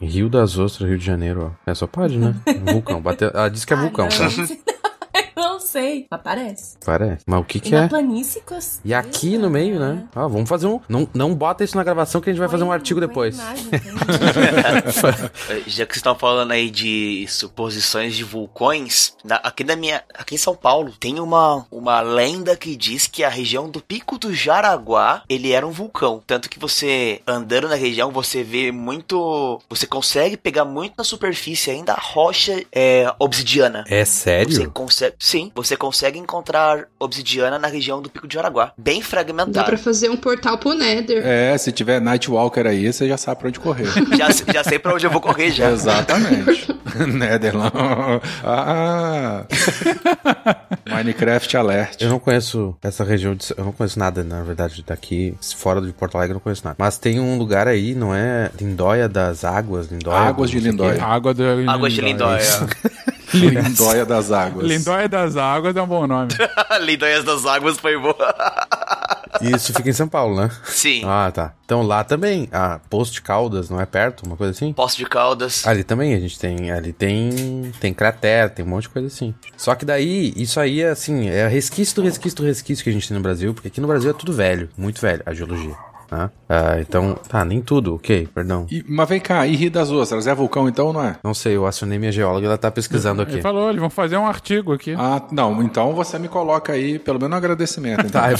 Rio das Ostras, Rio de Janeiro, ó. É só pode, né? Vulcão. Bateu, ela disse que é vulcão, tá? Não sei, mas parece. Parece. Mas o que E que na é? planície costeira, E aqui no meio, né? Ah, vamos fazer um. Não, não bota isso na gravação que a gente vai fazer um artigo depois. Já que vocês estão falando aí de suposições de vulcões, na- aqui na minha, aqui em São Paulo tem uma, uma lenda que diz que a região do Pico do Jaraguá ele era um vulcão, tanto que você andando na região você vê muito, você consegue pegar muito na superfície ainda a rocha é, obsidiana. É Você sério? consegue, sim, você consegue encontrar obsidiana na região do Pico do Jaraguá, bem Dá fragmentada. pra fazer um portal pro Nether. É, se tiver Nightwalker aí, você já sabe pra onde correr. Já, já sei pra onde eu vou correr já. Exatamente. Netherland. Ah. Minecraft Alert. Eu não conheço essa região, de, eu não conheço nada, na verdade, daqui, fora de Porto Alegre, eu não conheço nada. Mas tem um lugar aí, não é? Lindóia das Águas, Lindóia. Águas de. Lindóia. Água do Águas de Lindóia. Lindóia das águas. Lindóia das Águas é um bom nome. Lindóias das Águas foi boa. Isso fica em São Paulo, né? Sim. Ah, tá. Então lá também, a Posto de Caldas, não é perto? Uma coisa assim? Poço de Caldas. Ali também a gente tem, ali tem, tem cratera, tem um monte de coisa assim. Só que daí, isso aí é assim, é resquício do resquício do resquício que a gente tem no Brasil, porque aqui no Brasil é tudo velho, muito velho, a geologia. Tá? Ah, então, tá, nem tudo, ok, perdão. E- mas vem cá, e Rio das Ostras? É vulcão então ou não é? Não sei, eu acionei minha geóloga, ela tá pesquisando aqui. Ele falou, eles vão fazer um artigo aqui. Ah, não, então você me coloca aí, pelo menos um agradecimento. Então. Tá, eu-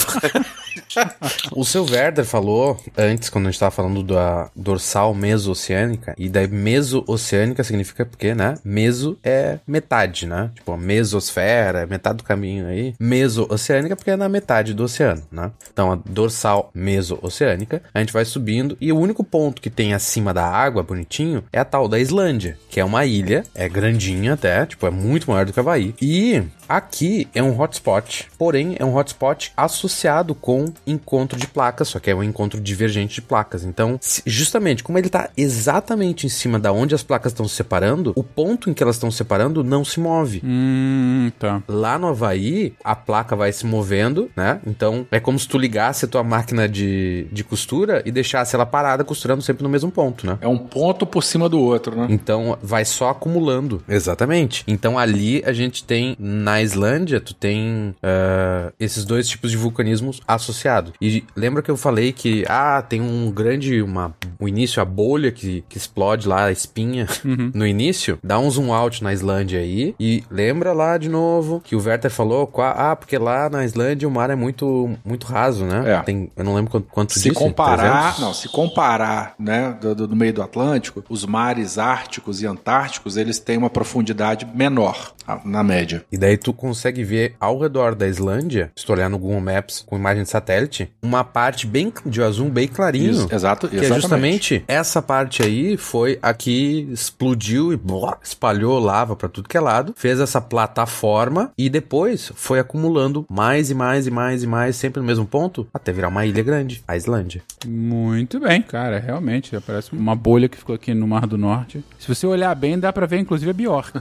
o seu Werder falou antes, quando a gente tava falando da dorsal meso-oceânica, e daí meso-oceânica significa porque, né? Meso é metade, né? Tipo, a mesosfera, é metade do caminho aí. Meso-oceânica porque é na metade do oceano, né? Então, a dorsal meso-oceânica, a gente vai subindo, e o único ponto que tem acima da água, bonitinho, é a tal da Islândia, que é uma ilha, é grandinha até, tipo, é muito maior do que Havaí. E aqui é um hotspot, porém é um hotspot associado com encontro de placas, só que é um encontro divergente de placas. Então, se- justamente como ele tá exatamente em cima da onde as placas estão se separando, o ponto em que elas estão se separando não se move. Hum, tá. Lá no Havaí, a placa vai se movendo, né? Então, é como se tu ligasse a tua máquina de, de costura e deixasse ela parada costurando sempre no mesmo ponto, né? É um ponto por cima do outro, né? Então vai só acumulando. Exatamente. Então ali a gente tem, na Islândia, tu tem ah, esses dois tipos de vulcanismos associados. E lembra que eu falei que, ah, tem um grande, uma, o início, a bolha que, que explode lá, a espinha no início? Dá um zoom out na Islândia aí. E lembra lá de novo que o Werther falou, ah, porque lá na Islândia o mar é muito, muito raso, né? É. Tem, eu não lembro quanto, quanto Se disse. comparar, 300? não, se comparar, né, do, do- do meio do Atlântico, os mares árticos e antárticos, eles têm uma profundidade menor, na média. E daí tu tu consegue ver ao redor da Islândia, se tu olhar no Google Maps com imagem de satélite, uma parte bem de azul bem clarinho. Isso, exato, Que é exatamente. justamente essa parte aí foi a que explodiu e blá, espalhou lava pra tudo que é lado, fez essa plataforma e depois foi acumulando mais e mais e mais e mais, sempre no mesmo ponto, até virar uma ilha grande, a Islândia. Muito bem, cara, realmente. Parece uma bolha que ficou aqui no Mar do Norte. Se você olhar bem, dá pra ver inclusive a Bjork.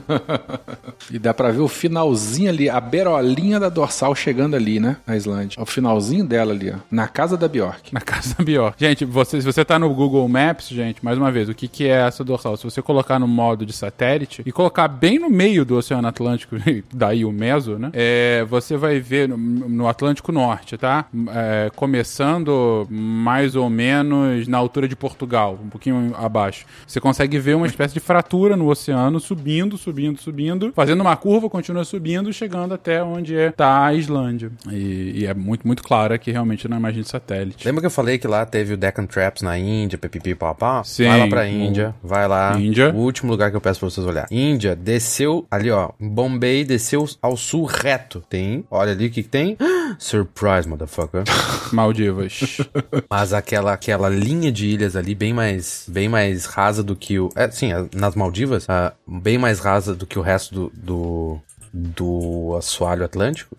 E dá pra ver o finalzinho ali, a berolinha da dorsal chegando ali, né? Na Islândia. O finalzinho dela ali, ó. Na casa da Bjork. Na casa da Bjork. Gente, você, se você tá no Google Maps, gente, mais uma vez, o que, que é essa dorsal? Se você colocar no modo de satélite e colocar bem no meio do Oceano Atlântico, daí o meso, né? É, você vai ver no, no Atlântico Norte, tá? É, começando mais ou menos na altura de Portugal, um pouquinho abaixo. Você consegue ver uma espécie de fratura no oceano subindo, subindo, subindo, fazendo uma curva, continua subindo, chegando até onde é, tá a Islândia. E, e é muito, muito claro aqui realmente na imagem de satélite. Lembra que eu falei que lá teve o Deccan Traps na Índia, pipipi, papá? Sim. Vai lá pra Índia, vai lá. Índia. O último lugar que eu peço pra vocês olhar. Índia, desceu ali, ó. Bombay, desceu ao sul reto. Tem, olha ali o que, que tem. Surprise, motherfucker. Maldivas. Mas aquela, aquela linha de ilhas ali, bem mais, bem mais rasa do que o. É, sim, nas Maldivas, ah, bem mais rasa do que o resto do. do do assoalho atlântico,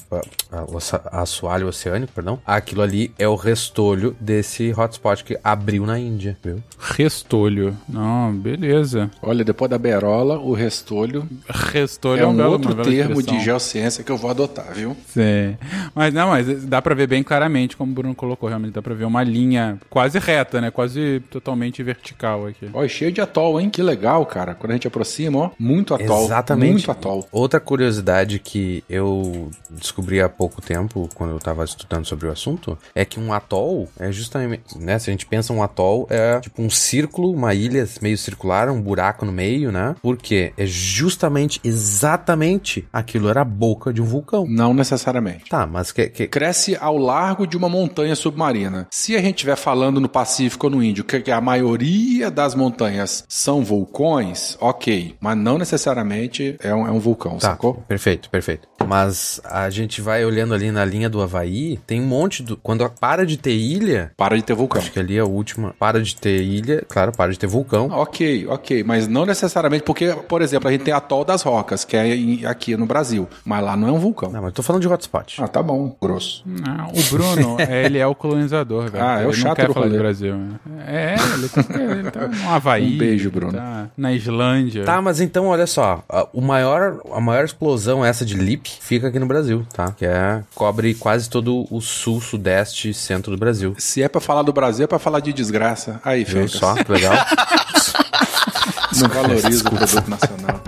assoalho oceânico, perdão. Aquilo ali é o restolho desse hotspot que abriu na Índia, viu? Restolho. Não, beleza. Olha, depois da berola, o restolho Restolho é um belo- outro termo expressão. de geociência que eu vou adotar, viu? Sim. Mas não, mas dá pra ver bem claramente, como o Bruno colocou, realmente dá pra ver uma linha quase reta, né? Quase totalmente vertical aqui. Ó, e cheio de atol, hein? Que legal, cara. Quando a gente aproxima, ó, muito atol. Exatamente. Muito atol. Outra curiosidade que eu descobri há pouco tempo, quando eu tava estudando sobre o assunto, é que um atol é justamente, né? Se a gente pensa um atol, é tipo um círculo, uma ilha meio circular, um buraco no meio, né? Porque é justamente, exatamente, aquilo era a boca de um vulcão. Não necessariamente. Tá, mas que, que- Cresce ao largo de uma montanha submarina. Se a gente estiver falando no Pacífico ou no Índio, que que a maioria das montanhas são vulcões, ok. Mas não necessariamente é um, é um vulcão, Tá, sacou? Perfeito, perfeito. Mas a gente vai olhando ali na linha do Havaí, tem um monte do. Quando para de ter ilha, Para de ter vulcão. acho que ali é a última. Para de ter ilha, claro, para de ter vulcão. Ok, ok, mas não necessariamente porque, por exemplo, a gente tem Atol das Rocas, que é aqui no Brasil, mas lá não é um vulcão. Não, mas eu tô falando de hotspot. Ah, tá bom, grosso. Não, o Bruno, ele é o colonizador, velho. Ah, é o ele não chato quer do falar rolê. do Brasil. né? É, ele tá, ele tá no Havaí. Um beijo, Bruno. Tá na Islândia. Tá, mas então olha só, a- o maior, a maior explosão essa de LIP fica aqui no Brasil, tá? Que é cobre quase todo o sul, sudeste e centro do Brasil. Se é pra falar do Brasil, é pra falar de desgraça. Aí, Viu só? Legal. Não valoriza o produto nacional.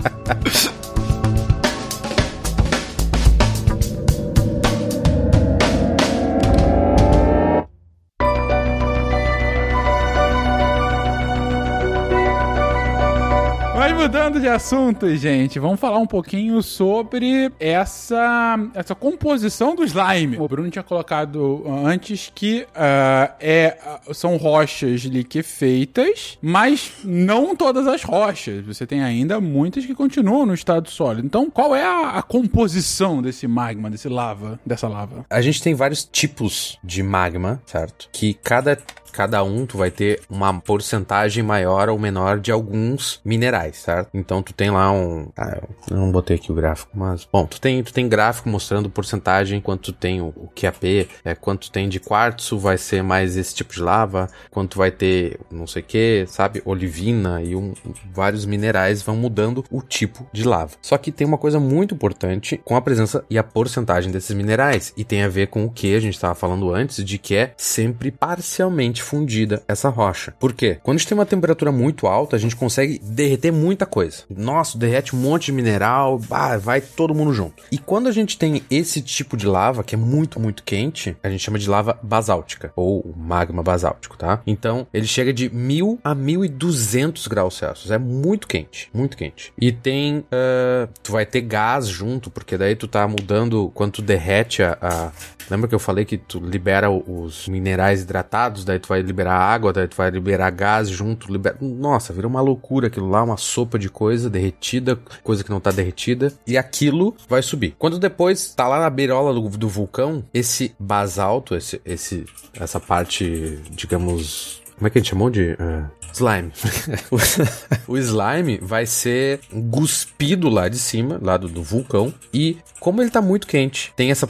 Mudando de assunto, gente, vamos falar um pouquinho sobre essa, essa composição do slime. O Bruno tinha colocado antes que ah, é, ah, são rochas liquefeitas, mas não todas as rochas. Você tem ainda muitas que continuam no estado sólido. Então, qual é a, a composição desse magma, desse lava, dessa lava? A gente tem vários tipos de magma, certo? Que cada cada um tu vai ter uma porcentagem maior ou menor de alguns minerais, certo? Então tu tem lá um, ah, eu não botei aqui o gráfico, mas bom, tu tem tu tem gráfico mostrando porcentagem quanto tu tem o, o QAP, é quanto tu tem de quartzo vai ser mais esse tipo de lava, quanto vai ter não sei o que, sabe, olivina e um, vários minerais vão mudando o tipo de lava. Só que tem uma coisa muito importante com a presença e a porcentagem desses minerais e tem a ver com o que a gente estava falando antes de que é sempre parcialmente fundida essa rocha. Por quê? Quando a gente tem uma temperatura muito alta, a gente consegue derreter muita coisa. Nossa, derrete um monte de mineral, bah, vai todo mundo junto. E quando a gente tem esse tipo de lava, que é muito, muito quente, a gente chama de lava basáltica, ou magma basáltico, tá? Então, ele chega de 1000 a 1200 graus Celsius. É muito quente, muito quente. E tem. ah, tu vai ter gás junto, porque daí tu tá mudando quando tu derrete a. a- Lembra que eu falei que tu libera os minerais hidratados, daí tu vai vai liberar água, tu vai liberar gás junto, libera... Nossa, vira uma loucura aquilo lá, uma sopa de coisa derretida, coisa que não tá derretida, e aquilo vai subir. Quando depois tá lá na beirola do, do vulcão, esse basalto, esse, esse, essa parte, digamos, como é que a gente chamou de. Uh, slime. o slime vai ser cuspido lá de cima, lá do, do, vulcão. E como ele tá muito quente, tem essa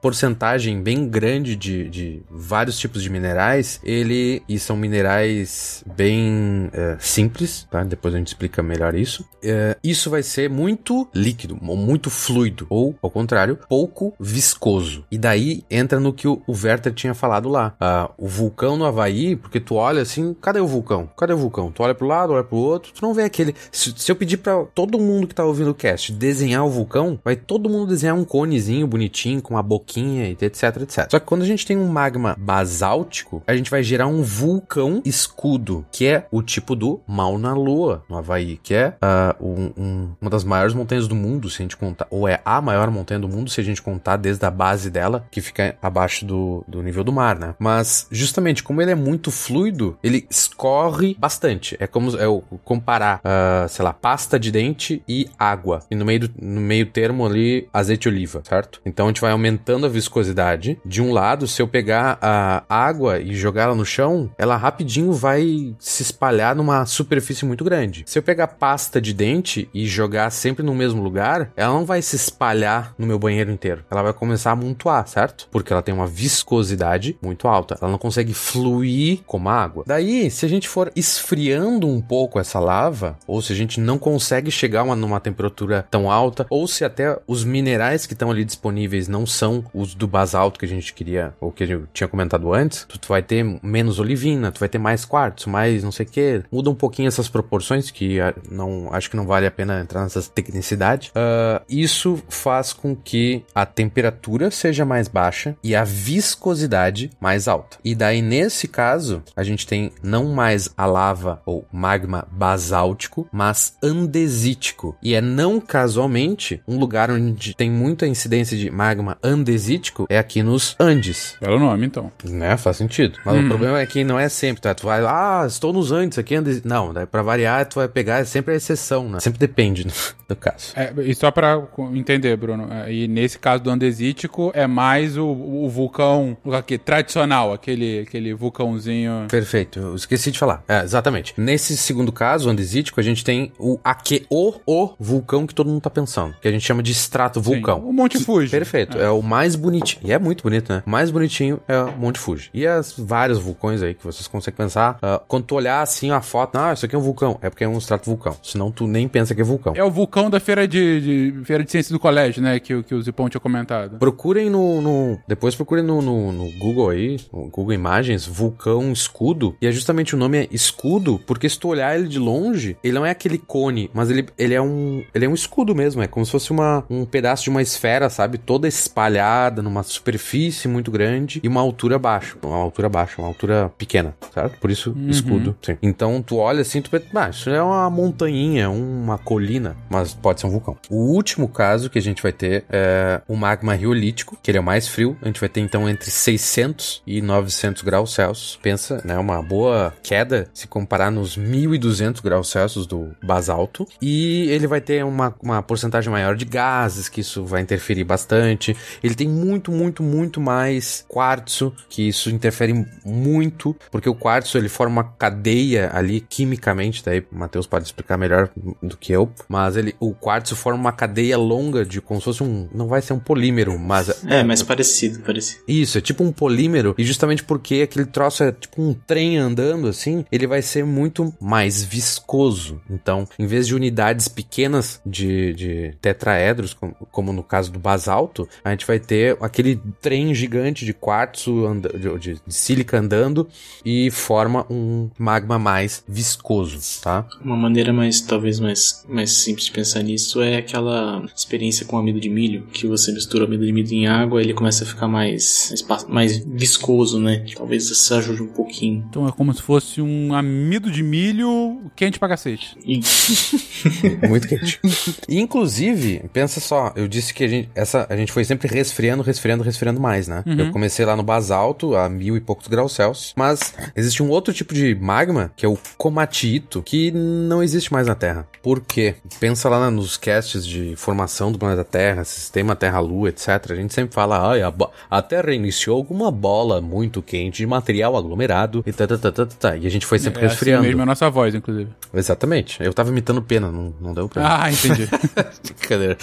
porcentagem bem grande de, de vários tipos de minerais. Ele. E são minerais bem uh, simples, tá? Depois a gente explica melhor isso. Uh, isso vai ser muito líquido, muito fluido. Ou, ao contrário, pouco viscoso. E daí entra no que o, Werther tinha falado lá. Uh, o vulcão no Havaí, porque tu olha assim, cadê o vulcão? Cadê o vulcão? Tu olha pro lado, olha pro outro, tu não vê aquele. Se, se eu pedir para todo mundo que tá ouvindo o cast desenhar o vulcão, vai todo mundo desenhar um conezinho bonitinho, com uma boquinha e etc, etc. Só que quando a gente tem um magma basáltico, a gente vai gerar um vulcão escudo, que é o tipo do Mauna Loa, no Havaí, que é uh, um, um, uma das maiores montanhas do mundo, se a gente contar, ou é a maior montanha do mundo, se a gente contar desde a base dela, que fica abaixo do, do nível do mar, né? Mas, justamente, como ele é muito fluido, ele escorre bastante. É como é comparar, uh, sei lá, pasta de dente e água. E no meio, do, no meio termo ali, azeite de oliva, certo? Então a gente vai aumentando a viscosidade. De um lado, se eu pegar a água e jogar ela no chão, ela rapidinho vai se espalhar numa superfície muito grande. Se eu pegar pasta de dente e jogar sempre no mesmo lugar, ela não vai se espalhar no meu banheiro inteiro. Ela vai começar a amontoar, certo? Porque ela tem uma viscosidade muito alta. Ela não consegue fluir como a água. Daí, se a gente for esfriando um pouco essa lava, ou se a gente não consegue chegar uma, numa temperatura tão alta, ou se até os minerais que estão ali disponíveis não são os do basalto que a gente queria, ou que eu tinha comentado antes, tu, tu vai ter menos olivina, tu vai ter mais quartzo, mais não sei o que. Muda um pouquinho essas proporções, que ah, não acho que não vale a pena entrar nessas tecnicidades. Uh, isso faz com que a temperatura seja mais baixa e a viscosidade mais alta. E daí, nesse caso, a gente tem não mais a lava ou magma basáltico, mas andesítico. E é não casualmente um lugar onde tem muita incidência de magma andesítico é aqui nos Andes. Belo nome, então. Né? Faz sentido. Mas hum. o problema é que não é sempre, tá? Tu vai lá, ah, estou nos Andes, aqui é Andes. Não, daí pra variar, tu vai pegar, é sempre a exceção, né? Sempre depende do, do caso. É, e só pra entender, Bruno, é, e nesse caso do andesítico, é mais o, o vulcão aqui, tradicional, aquele, aquele vulcãozinho. Perfeito, eu esqueci de falar. É, exatamente. Nesse segundo caso, o andesítico, a gente tem o aqui, o, o vulcão que todo mundo tá pensando, que a gente chama de extrato vulcão. Sim, o Monte Fuji. Perfeito, é. é. o mais bonitinho. E é muito bonito, né? O mais bonitinho é o Monte Fuji. E as vários vulcões aí que vocês conseguem pensar. Uh, quando tu olhar assim a foto, ah, isso aqui é um vulcão. É porque é um extrato vulcão. Senão tu nem pensa que é vulcão. É o vulcão da feira de, de feira de ciências do colégio, né? Que, que o Zipão tinha comentado. Procurem no. no depois procurem no, no, no, Google aí, no Google Imagens, vulcão escudo. E é justamente o nome é escudo, porque se tu olhar ele de longe, ele não é aquele cone, mas ele, ele é um. Ele é um escudo mesmo. É como se fosse uma, um pedaço de uma esfera, sabe? Toda espalhada numa superfície muito grande e uma altura baixa. Uma altura baixa, uma altura pequena, certo? Por isso, uhum. escudo. Sim. Então tu olha assim, tu pensa, ah, isso é uma montanha, uma colina, mas pode ser um vulcão. O último caso que a gente vai ter é o magma riolítico, que ele é o mais frio. A gente vai ter então entre 600 e 900 graus Celsius. Pensa, né? Uma boa queda se comparar nos 1200 graus Celsius do basalto. E ele vai ter uma, uma porcentagem maior de gases, que isso vai interferir bastante. Ele tem muito, muito, muito mais quartzo, que isso interfere muito, porque o quartzo ele forma uma cadeia ali quimicamente, daí o Matheus pode explicar melhor do que eu, mas ele, o quartzo forma uma cadeia longa de como se fosse um, não vai ser um polímero, mas é, mais parecido, parecido. Isso, é tipo um polímero e justamente porque aquele troço é tipo um trem andando assim, ele vai ser muito mais viscoso. Então, em vez de unidades pequenas de, de tetraedros, como, como no caso do basalto, a gente vai ter aquele trem gigante de quartzo, de, de, de sílica andando e forma um magma mais viscoso, tá? Uma maneira mais, talvez mais, mais simples de pensar nisso é aquela experiência com amido de milho, que você mistura amido de milho em água e ele começa a ficar mais, mais, mais viscoso, né? Talvez isso ajude um pouquinho. Então é como se fosse um amido de milho quente pra cacete. Muito quente. Inclusive, pensa só, eu disse que a gente, essa, a gente foi sempre resfriando, resfriando, resfriando mais, né? Uhum. Eu comecei lá no basalto, a mil e poucos graus Celsius, mas existe um outro tipo de magma, que é o comatito, que não existe mais na Terra. Por quê? Pensa lá nos casts de formação do planeta Terra, sistema Terra-Lua, etc. A gente sempre fala, ai, a, a Terra iniciou com uma bola muito quente de material aglomerado e tá, tá, tá, tá, tá, tá. E a gente foi sempre é assim resfriando. mesmo a nossa voz, inclusive. Exatamente. Eu tava imitando pena, não, não deu pra. Ah, entendi. Brincadeira.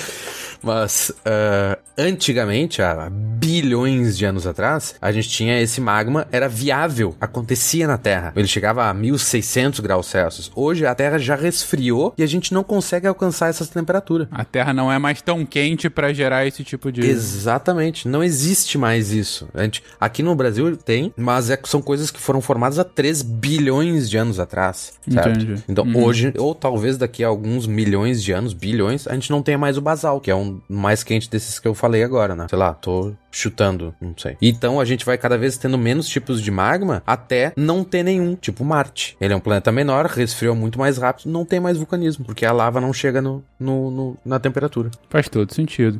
Mas, ah, antigamente, há bilhões de anos atrás, a gente tinha esse magma, era viável, acontecia na Terra. Ele chegava a 1600 graus Celsius. Hoje a Terra já resfriou e a gente não consegue alcançar essa temperatura. A Terra não é mais tão quente pra gerar esse tipo de. Exatamente, não existe mais isso. A gente, aqui no Brasil tem, mas é- são coisas que foram formadas há 3 bilhões de anos atrás, certo? Entendi. Então Uhum. hoje, ou talvez daqui a alguns milhões de anos, bilhões, a gente não tenha mais o basal, que é um mais quente desses que eu falei agora, né? Sei lá, tô chutando, não sei. Então a gente vai cada vez tendo menos tipos de magma até não ter nenhum, tipo Marte. Ele é um planeta menor, resfriou muito mais rápido, não tem mais vulcanismo, porque a lava não chega no, no- no- na temperatura. Faz todo sentido.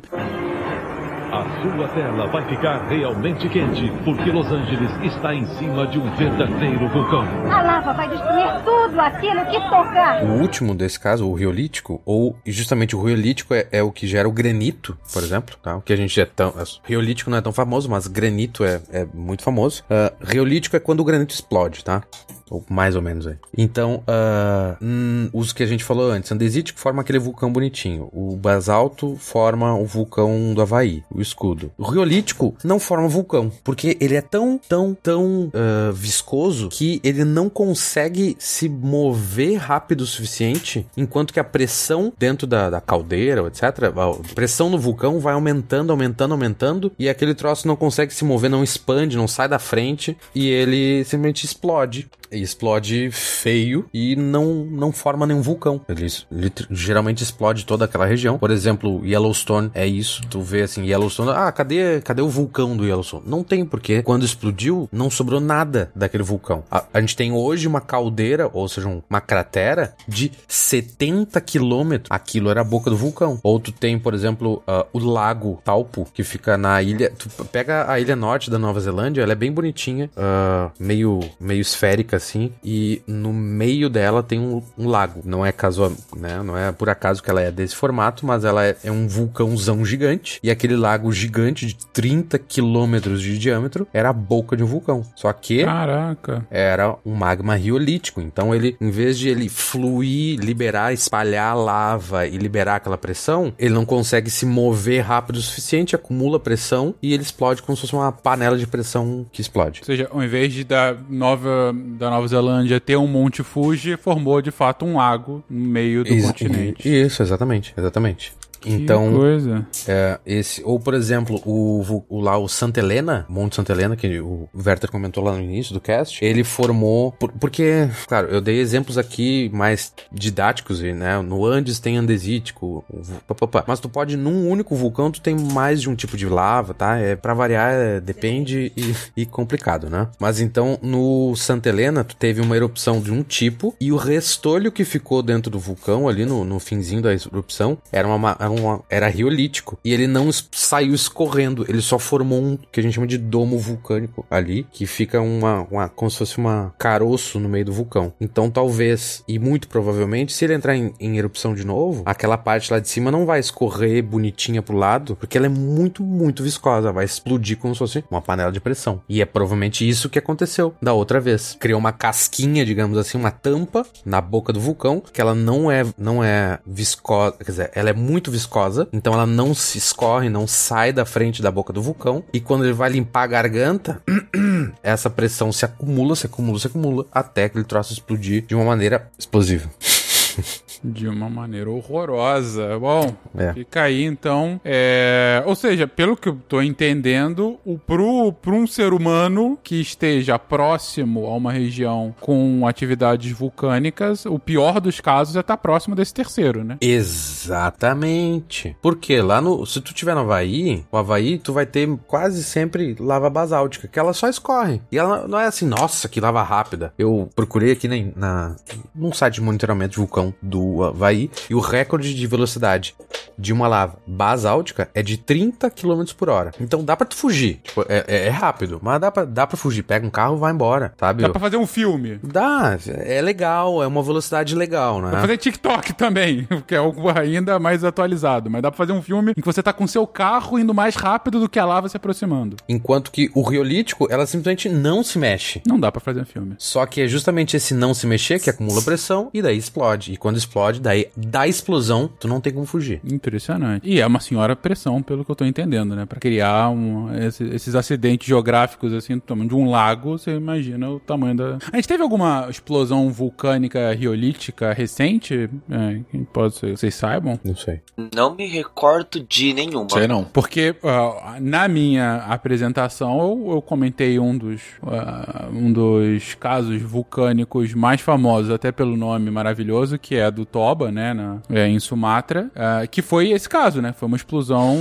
A sua tela vai ficar realmente quente, porque Los Angeles está em cima de um verdadeiro vulcão. A lava vai destruir tudo aquilo que tocar. O último desse caso, o riolítico, ou justamente o riolítico é, é o que gera o granito, por exemplo, tá? O que a gente é tão. Riolítico não é tão famoso, mas granito é, é muito famoso. Ah, riolítico é quando o granito explode, tá? Ou mais ou menos aí. Então, ah, hum, os que a gente falou antes, andesítico forma aquele vulcão bonitinho. O basalto forma o vulcão do Havaí, o escudo. O riolítico não forma vulcão, porque ele é tão, tão, tão ah, viscoso que ele não consegue se mover rápido o suficiente, enquanto que a pressão dentro da, da caldeira, etc., a pressão no vulcão vai aumentando, aumentando, aumentando, e aquele troço não consegue se mover, não expande, não sai da frente, e ele simplesmente explode. Explode feio e não, não forma nenhum vulcão. Ele, ele geralmente explode toda aquela região. Por exemplo, Yellowstone é isso. Tu vê assim, Yellowstone, ah, cadê, cadê o vulcão do Yellowstone? Não tem, porque quando explodiu, não sobrou nada daquele vulcão. A, a gente tem hoje uma caldeira, ou seja, um- uma cratera de 70 quilômetros. Aquilo era a boca do vulcão. Ou tu tem, por exemplo, ah, o lago Taupo, que fica na ilha. Tu pega a ilha norte da Nova Zelândia, ela é bem bonitinha, ah, meio, meio esférica assim, e no meio dela tem um, um lago. Não é casual, né? Não é por acaso que ela é desse formato, mas ela é, é um vulcãozão gigante. E aquele lago gigante de 30 quilômetros de diâmetro era a boca de um vulcão. Só que Caraca. era um magma riolítico. Então ele, em vez de ele fluir, liberar, espalhar lava e liberar aquela pressão, ele não consegue se mover rápido o suficiente, acumula pressão e ele explode como se fosse uma panela de pressão que explode. Ou seja, ao invés de da Nova, da Nova Zelândia ter um Monte Fuji, formou de fato um lago no meio do Isso, continente. Isso, exatamente, exatamente. Que Então, coisa. é, esse, ou por exemplo, o, o lá o Santa Helena, Monte Santa Helena, que o Werther comentou lá no início do cast, ele formou, por- porque, claro, eu dei exemplos aqui mais didáticos, né, no Andes tem andesítico, o vu- pá, pá, pá. mas tu pode, num único vulcão, tu tem mais de um tipo de lava, tá, é, pra variar, é, depende e, e complicado, né, mas então, no Santa Helena, tu teve uma erupção de um tipo, e o restolho que ficou dentro do vulcão, ali no, no finzinho da erupção, era uma, ma- era era riolítico. E ele não saiu escorrendo, ele só formou um que a gente chama de domo vulcânico ali, que fica uma, uma como se fosse uma caroço no meio do vulcão. Então talvez, e muito provavelmente, se ele entrar em, em erupção de novo, aquela parte lá de cima não vai escorrer bonitinha pro lado, porque ela é muito, muito viscosa, vai explodir como se fosse uma panela de pressão. E é provavelmente isso que aconteceu da outra vez. Criou uma casquinha, digamos assim, uma tampa na boca do vulcão, que ela não é, não é viscosa, quer dizer, ela é muito viscosa, então ela não se escorre, não sai da frente da boca do vulcão, e quando ele vai limpar a garganta, essa pressão se acumula, se acumula, se acumula, até que ele troço explodir de uma maneira explosiva. De uma maneira horrorosa. Bom, É. fica aí então. É... Ou seja, pelo que eu tô entendendo, o pro, pro um ser humano que esteja próximo a uma região com atividades vulcânicas, o pior dos casos é estar próximo desse terceiro, né? Exatamente. Porque lá no. Se tu tiver no Havaí, o Havaí, tu vai ter quase sempre lava basáltica, que ela só escorre. E ela não é assim, nossa, que lava rápida. Eu procurei aqui na, na, num site de monitoramento de vulcão do Havaí e o recorde de velocidade de uma lava basáltica é de 30 km por hora. Então dá pra tu fugir. Tipo, é, é- é rápido, mas dá pra, dá pra fugir. Pega um carro e vai embora, sabe? Dá pra fazer um filme. Dá, é legal, é uma velocidade legal, né? Dá pra fazer TikTok também, que é algo ainda mais atualizado. Mas dá pra fazer um filme em que você tá com seu carro indo mais rápido do que a lava se aproximando. Enquanto que o riolítico, ela simplesmente não se mexe. Não dá pra fazer um filme. Só que é justamente esse não se mexer que acumula pressão e daí explode. E quando explode, daí da explosão, tu não tem como fugir. Impressionante. E é uma senhora pressão, pelo que eu tô entendendo, né? Pra criar um- esse- esses acidentes geográficos, assim, do tamanho de um lago, você imagina o tamanho da... A gente teve alguma explosão vulcânica riolítica recente? É, pode ser, vocês saibam? Não sei. Não me recordo de nenhuma. Sei não. Porque ah, na minha apresentação eu, eu comentei um dos, ah, um dos casos vulcânicos mais famosos, até pelo nome maravilhoso, que é do Toba, né, na- é, em Sumatra, ah, que foi esse caso, né? Foi uma explosão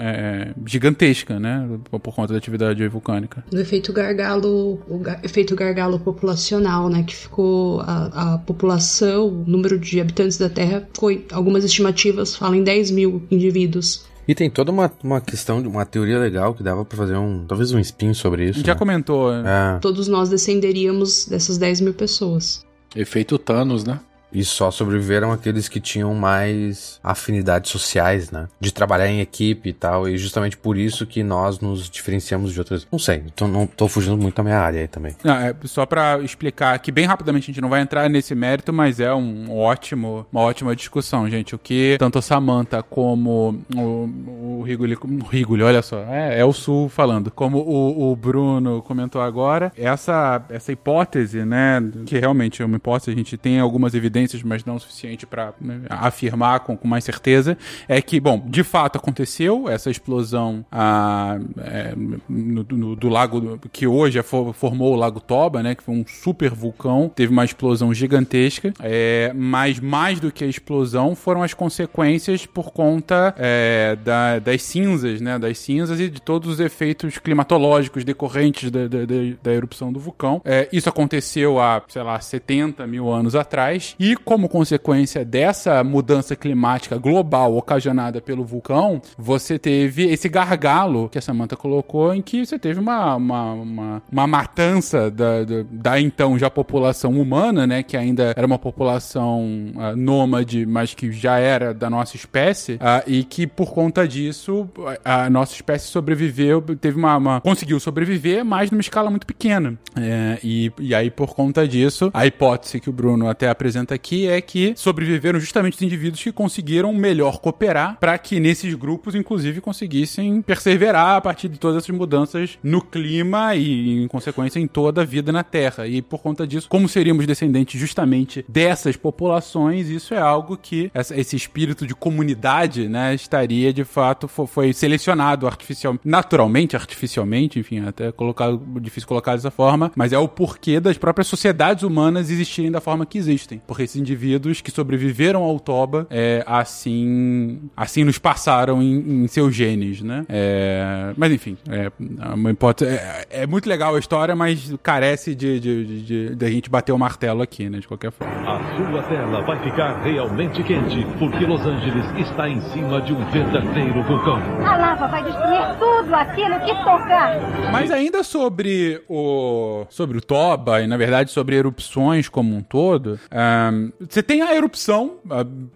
é, gigantesca, né? Por, conta da atividade vulcânica. Do efeito gargalo, o ga- efeito gargalo populacional, né? Que ficou a, a população, o número de habitantes da Terra, foi, algumas estimativas falam em 10 mil indivíduos. E tem toda uma, uma questão, uma teoria legal que dava pra fazer um, talvez um spin sobre A isso. gente já né? comentou. É, Todos nós descenderíamos dessas 10 mil pessoas. Efeito Thanos, né? E só sobreviveram aqueles que tinham mais afinidades sociais, né? De trabalhar em equipe e tal. E justamente por isso que nós nos diferenciamos de outras. Não sei, tô, não tô fugindo muito da minha área aí também. Não, é só pra explicar aqui bem rapidamente, a gente não vai entrar nesse mérito, mas é um ótimo, uma ótima discussão, gente. O que tanto a Samantha como o, Rigoli, o Rigoli, olha só, é, é o Sul falando, como o, o Bruno comentou agora, essa, essa hipótese, né, que realmente é uma hipótese, a gente tem algumas evidências, mas não o suficiente pra né, afirmar com, com mais certeza, é que, bom, de fato aconteceu essa explosão ah, é, no- no- do lago que hoje é fo- formou o Lago Toba, né? Que foi um super vulcão, teve uma explosão gigantesca, é, mas mais do que a explosão foram as consequências por conta é, da- das cinzas, né? Das cinzas e de todos os efeitos climatológicos decorrentes da, da- da- da erupção do vulcão. É, isso aconteceu há, sei lá, 70 mil anos atrás e como consequência dessa mudança climática global ocasionada pelo vulcão, você teve esse gargalo que a Samantha colocou, em que você teve uma, uma, uma, uma matança da, da, da então já população humana, né? Que ainda era uma população ah, nômade, mas que já era da nossa espécie, ah, e que por conta disso a, a nossa espécie sobreviveu, teve uma, uma- conseguiu sobreviver, mas numa escala muito pequena. É, e, e aí, por conta disso, a hipótese que o Bruno até apresenta aqui é que sobreviveram justamente os indivíduos que conseguiram melhor cooperar para que nesses grupos, inclusive, conseguissem perseverar a partir de todas essas mudanças no clima e, em consequência, em toda a vida na Terra. E por conta disso, como seríamos descendentes justamente dessas populações, isso é algo que esse espírito de comunidade, né, estaria de fato fo- foi selecionado artificial, naturalmente, artificialmente, enfim, até colocado difícil colocar dessa forma, mas é o porquê das próprias sociedades humanas existirem da forma que existem, porque esses indivíduos que sobreviveram ao Toba, é, assim, assim nos passaram em, em seus genes, né? É, mas enfim, é uma hipótese, é, é muito legal a história, mas carece de, de, de, de- de a gente bater o martelo aqui, né? De qualquer forma. A sua tela vai ficar realmente quente, porque Los Angeles está em cima de um verdadeiro vulcão. A lava vai destruir tudo aquilo que tocar. Mas ainda sobre o sobre o Toba e na verdade sobre erupções como um todo, ahn, você tem a erupção,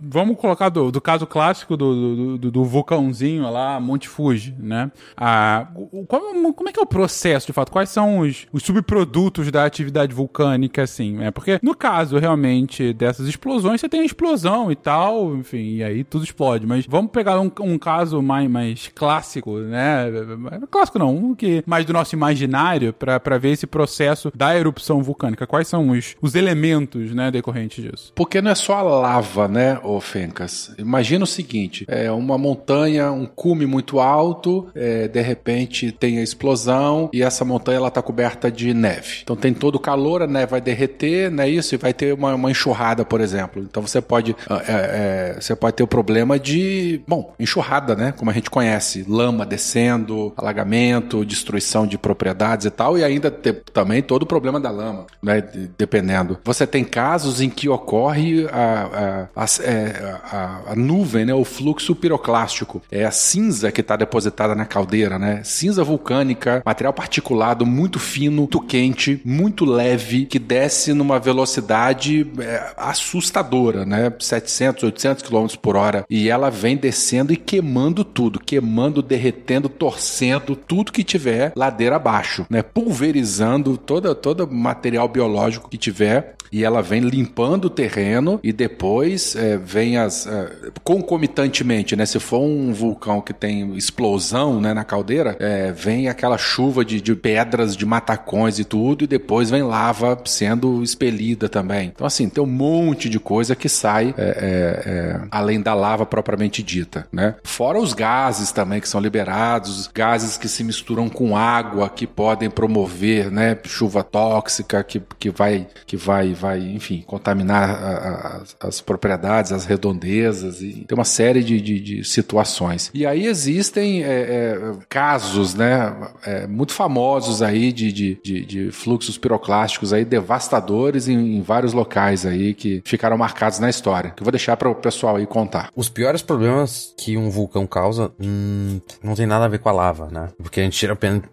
vamos colocar do, do caso clássico do, do, do- vulcãozinho lá, Monte Fuji, né? Ah, como, como é que é o processo de fato? Quais são os, os subprodutos da atividade vulcânica, assim? É porque no caso realmente dessas explosões, você tem a explosão e tal, enfim, e aí tudo explode. Mas vamos pegar um, um caso mais, mais clássico, né? Clássico não, um que mais do nosso imaginário pra ver esse processo da erupção vulcânica. Quais são os, os elementos, né, decorrentes disso? Disso? Porque não é só a lava, né, ô Fencas? Imagina o seguinte: é uma montanha, um cume muito alto, é, de repente tem a explosão e essa montanha ela tá coberta de neve. Então tem todo o calor, a neve vai derreter, né? Isso, e vai ter uma, uma enxurrada, por exemplo. Então você pode, ah, é, é, você pode ter o problema de, bom, enxurrada, né? Como a gente conhece, lama descendo, alagamento, destruição de propriedades e tal, e ainda ter também todo o problema da lama, né? de- Dependendo. Você tem casos em que ocorre a, a, é, a- a nuvem, né? O fluxo piroclástico. É a cinza que está depositada na caldeira, né? Cinza vulcânica, material particulado muito fino, muito quente, muito leve, que desce numa velocidade é, assustadora, né? 700, 800 km por hora. E ela vem descendo e queimando tudo, queimando, derretendo, torcendo tudo que tiver ladeira abaixo, né? Pulverizando toda todo material biológico que tiver e ela vem limpando o terreno e depois é, vem as é, concomitantemente, né? Se for um vulcão que tem explosão, né, na caldeira, é, vem aquela chuva de, de pedras, de matacões e tudo e depois vem lava sendo expelida também. Então assim tem um monte de coisa que sai é, é, é, além da lava propriamente dita, né? Fora os gases também que são liberados, os gases que se misturam com água que podem promover, né, chuva tóxica que, que vai que vai vai enfim contaminar a- a- as, propriedades, as redondezas e tem uma série de, de, de situações. E aí existem é, é, casos, né, é, muito famosos aí de, de, de, fluxos piroclásticos aí devastadores em, em vários locais aí que ficaram marcados na história. Que eu vou deixar para o pessoal aí contar. Os piores problemas que um vulcão causa hum, não tem nada a ver com a lava, né? Porque a gente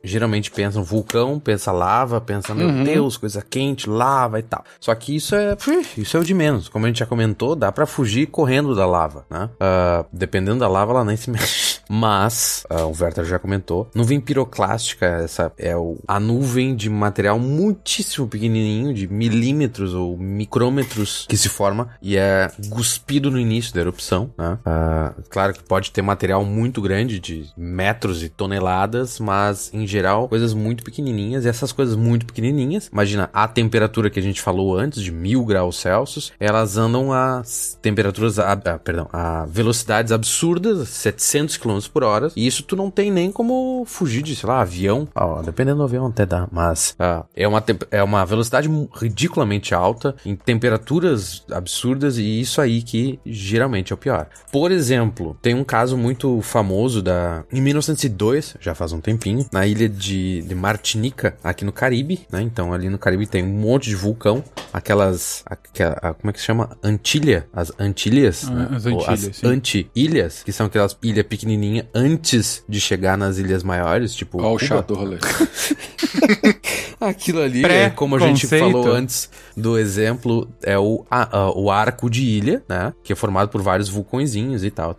geralmente pensa um vulcão, pensa lava, pensa, meu Uhum. Deus, coisa quente, lava e tal. Só que isso é, isso é o de menos. Como a gente já comentou, dá pra fugir correndo da lava, né? Ah, dependendo da lava, ela nem se mexe. Mas, ah, o Werther já comentou, nuvem piroclástica, essa é o, a nuvem de material muitíssimo pequenininho, de milímetros ou micrômetros que se forma e é cuspido no início da erupção, né? Ah, claro que pode ter material muito grande, de metros e toneladas, mas em geral coisas muito pequenininhas e essas coisas muito pequenininhas, imagina a temperatura que a gente falou antes, de mil graus Celsius, elas andam a temperaturas, a, a- perdão, a velocidades absurdas, 700 km por hora, e isso tu não tem nem como fugir de, sei lá, avião, Ó, dependendo do avião até dá, mas ah, é, uma, é uma velocidade ridiculamente alta, em temperaturas absurdas, e isso aí que geralmente é o pior. Por exemplo, tem um caso muito famoso da em 1902, já faz um tempinho, na ilha de, de Martinica, aqui no Caribe, né? Então ali no Caribe tem um monte de vulcão, aquelas, aquela, a- como é que se chama? Antilha, as Antilhas, Ah, né? as Antilhas, anti-ilhas, que são aquelas ilhas pequenininhas antes de chegar nas ilhas maiores, tipo Olha o chato do rolê. Aquilo ali, é, como a gente falou antes do exemplo, é o, a- a- o arco de ilha, né? Que é formado por vários vulcõezinhos e tal.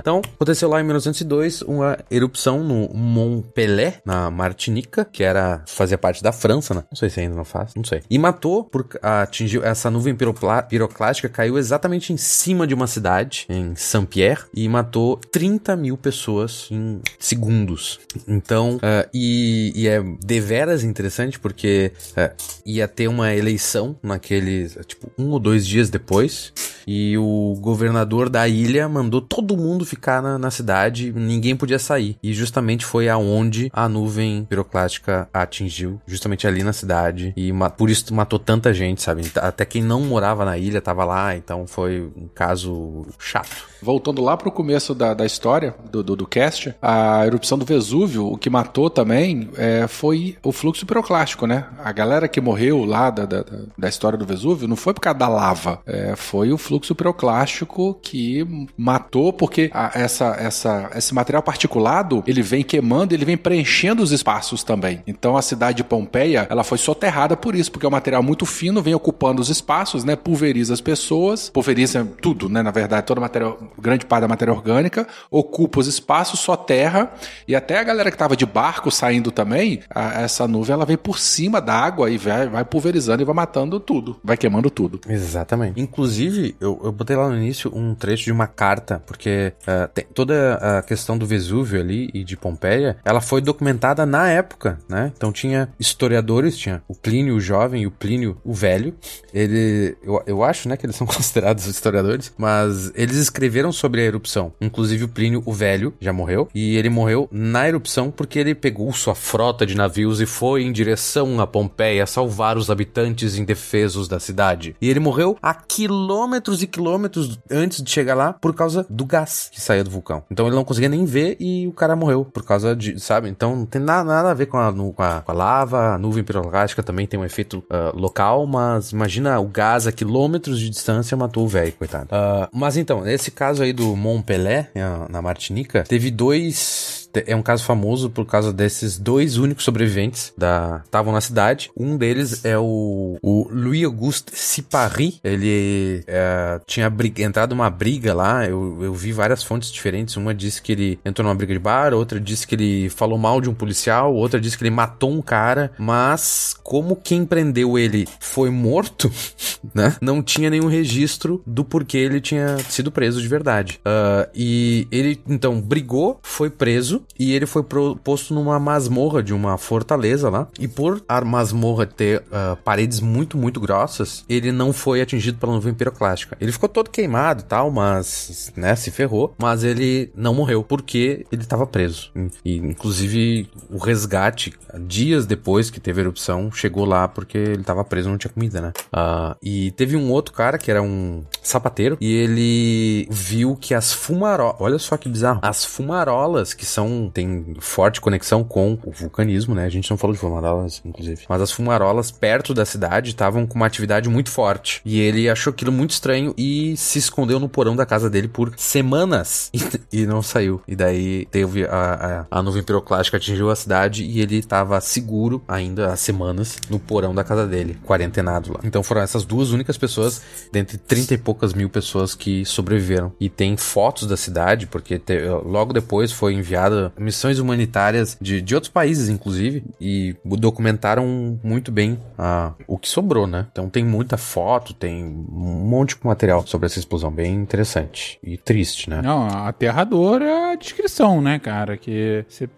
Então, aconteceu lá em 1902 uma erupção no Mont Pelé, na Martinica, que era fazia parte da França, né? Não sei se ainda não faz, não sei. E matou, por, atingiu, essa nuvem piropla- piroclástica caiu exatamente em cima de uma cidade, em Saint-Pierre, e matou 30 mil pessoas em segundos. Então, ah, e, e é deveras interessante porque ah, ia ter uma eleição naqueles, tipo, um ou dois dias depois, e o governador da ilha mandou todo mundo ficar na, na cidade, ninguém podia sair. E justamente foi aonde a nuvem piroclástica atingiu, justamente ali na cidade, e por isso matou tanta gente, sabe? Até quem não morava na ilha tava lá, então foi um caso chato. Voltando lá pro começo da, da história, do, do, do cast, a erupção do Vesúvio, o que matou também é, foi o fluxo piroclástico, né? A galera que morreu lá da, da- da história do Vesúvio não foi por causa da lava, é, foi o fluxo piroclástico que matou, porque a- essa, essa, esse material particulado, ele vem queimando, ele vem preenchendo os espaços também. Então a cidade de Pompeia, ela foi soterrada por isso, porque é um material muito fino, vem ocupando os espaços, né? Pulveriza as pessoas, pulveriza tudo, né? Na verdade, toda a matéria, grande parte da matéria orgânica, ocupa os espaços, soterra, e até a galera que tava de barco saindo também, a- essa nuvem ela vem por cima da água e vai, vai pulverizando e vai matando tudo, vai queimando tudo. Exatamente. Inclusive, eu, eu botei lá no início um trecho de uma carta, porque ah, tem toda a questão do Vesúvio ali e de Pompeia, ela foi documentada na época, né? Então tinha historiadores, tinha o Plínio o Jovem e o Plínio o Velho. Ele eu, eu acho, né, que eles são considerados historiadores, mas eles escreveram sobre a erupção. Inclusive o Plínio o Velho já morreu, e ele morreu na erupção porque ele pegou sua frota de navios e foi em direção a Pompeia salvar os habitantes indefesos da cidade. E ele morreu a quilômetros e quilômetros antes de chegar lá por causa do gás que saía do vulcão. Então ele não conseguia nem ver e o cara morreu por causa de, sabe? Então não tem nada, nada a ver com a, com a, com a lava, a nuvem piroclástica também tem um efeito ah, local, mas imagina o gás a quilômetros de distância matou o velho, coitado. Ah, mas então, nesse caso aí do Mont Pelé, na- na Martinica, teve dois é um caso famoso por causa desses dois únicos sobreviventes da estavam na cidade. Um deles é o, o Louis Auguste Sipari. Ele é, tinha briga, entrado numa briga lá. Eu, eu vi várias fontes diferentes. Uma disse que ele entrou numa briga de bar, outra disse que ele falou mal de um policial, outra disse que ele matou um cara. Mas como quem prendeu ele foi morto, né? Não tinha nenhum registro do porquê ele tinha sido preso de verdade. Ah, e ele então brigou, foi preso e ele foi posto numa masmorra de uma fortaleza lá. E por a masmorra ter ah, paredes muito, muito grossas, ele não foi atingido pela nuvem piroclástica. Ele ficou todo queimado e tal, mas, né, se ferrou. Mas ele não morreu porque ele estava preso. E, inclusive, o resgate, dias depois que teve a erupção, chegou lá porque ele estava preso não tinha comida, né? Ah, e teve um outro cara que era um sapateiro e ele viu que as fumarolas, olha só que bizarro, as fumarolas que são, tem forte conexão com o vulcanismo, né? A gente não falou de fumarolas, inclusive, mas as fumarolas perto da cidade estavam com uma atividade muito forte e ele achou aquilo muito estranho e se escondeu no porão da casa dele por semanas e, e não saiu. E daí teve a, a, a nuvem piroclástica atingiu a cidade e ele estava seguro ainda há semanas no porão da casa dele, quarentenado lá. Então foram essas duas únicas pessoas dentre 30 e poucas mil pessoas que sobreviveram. E tem fotos da cidade, porque te- logo depois foi enviada missões humanitárias de, de outros países, inclusive, e documentaram muito bem ah, o que sobrou, né? Então tem muita foto, tem um monte de material sobre essa explosão, bem interessante e triste, né? Não, aterradora é a descrição, né, cara? Que você,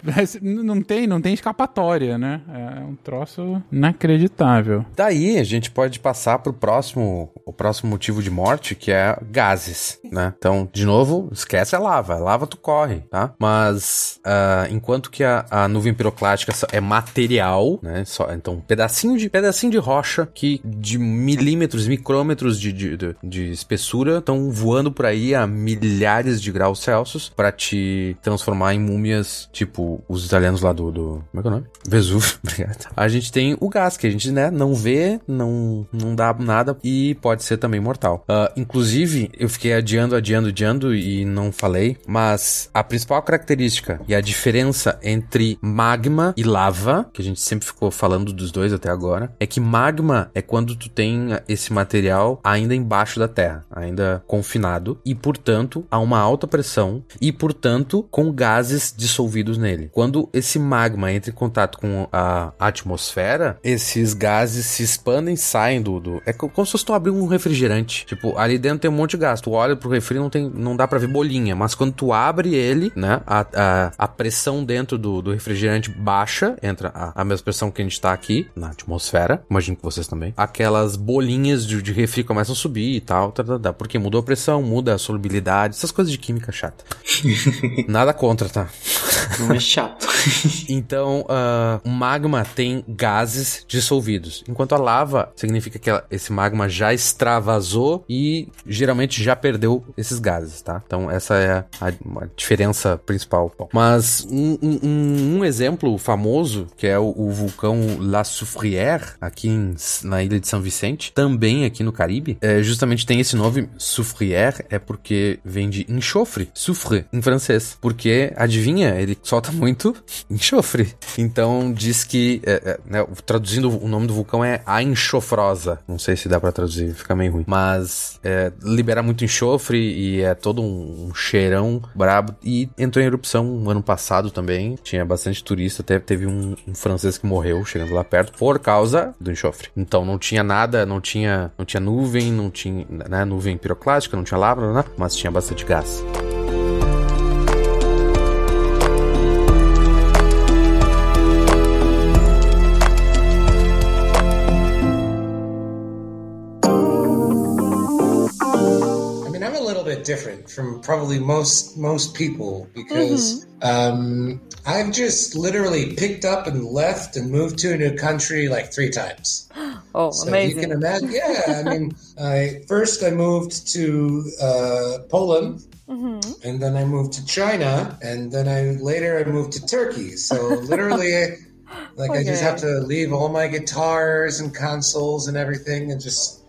não, tem, não tem escapatória, né? É um troço inacreditável. Daí a gente pode passar pro próximo, o próximo motivo de morte, que é gases, né? Então, de novo, esquece a lava. A lava tu corre, tá? Mas ah, enquanto que a, a nuvem piroclástica é material, né? Só, então, pedacinho de pedacinho de rocha que de milímetros, micrômetros de, de, de- de espessura estão voando por aí a milhares de graus Celsius para te transformar em múmias, tipo os italianos lá do, do como é que é o nome? Vesúvio, obrigado. A gente tem o gás que a gente, né, não vê, não, não dá nada e pode ser também mortal. Ah, inclusive, eu fiquei adiando, adiando, adiando e não falei, mas a principal característica e a diferença entre magma e lava, que a gente sempre ficou falando dos dois até agora, é que magma é quando tu tem esse material ainda embaixo da terra, ainda confinado e, portanto, a uma alta pressão e, portanto, com gases dissolvidos nele. Quando esse magma entra em contato com a atmosfera, esses gases se expandem, saem do, do... é co- como se tu abrir um refrigerante. Tipo, ali dentro tem um monte de gás. Tu olha pro refri não tem, não dá pra ver bolinha, mas quando tu abre ele, né, a, a, a pressão dentro do, do refrigerante baixa, entra a, a mesma pressão que a gente tá aqui na atmosfera, imagino que vocês também. Aquelas bolinhas de, de refri começam a subir e tal, tá, tá, tá, porque mudou a pressão, muda a solubilidade, essas coisas de química chata. Nada contra, tá? Não é chato. Então, ah, o magma tem gases dissolvidos, enquanto a lava significa que ela- esse magma já extravasou e geralmente já perdeu esses gases, tá? Então, essa é a, a diferença principal. Bom, Mas um, um- um- exemplo famoso, que é o, o vulcão La Soufrière, aqui em- na ilha de São Vicente, também aqui no Caribe, é, justamente tem esse nome, Soufrière, é porque vem de enxofre, soufre, em francês. Porque, adivinha, ele solta muito enxofre. Então, diz que, é, é, né, traduzindo o nome do vulcão é a enxofrosa. Não sei se dá pra traduzir, fica meio ruim. Mas, é, libera muito enxofre e é todo um, um cheirão brabo. E entrou em erupção ano passado também. Tinha bastante turista, até teve um, um francês que morreu chegando lá perto por causa do enxofre. Então, não tinha nada, não tinha, não tinha nuvem, não tinha, né, nuvem piroclástica, não tinha lava, mas tinha bastante gás. Bit different from probably most most people because um, I've just literally picked up and left and moved to a new country like three times. Oh, So amazing. you can imagine. Yeah, I mean, I first I moved to uh, Poland, Mm-hmm. and then I moved to China, and then I later I moved to Turkey. So literally, like I just have to leave all my guitars and consoles and everything, and just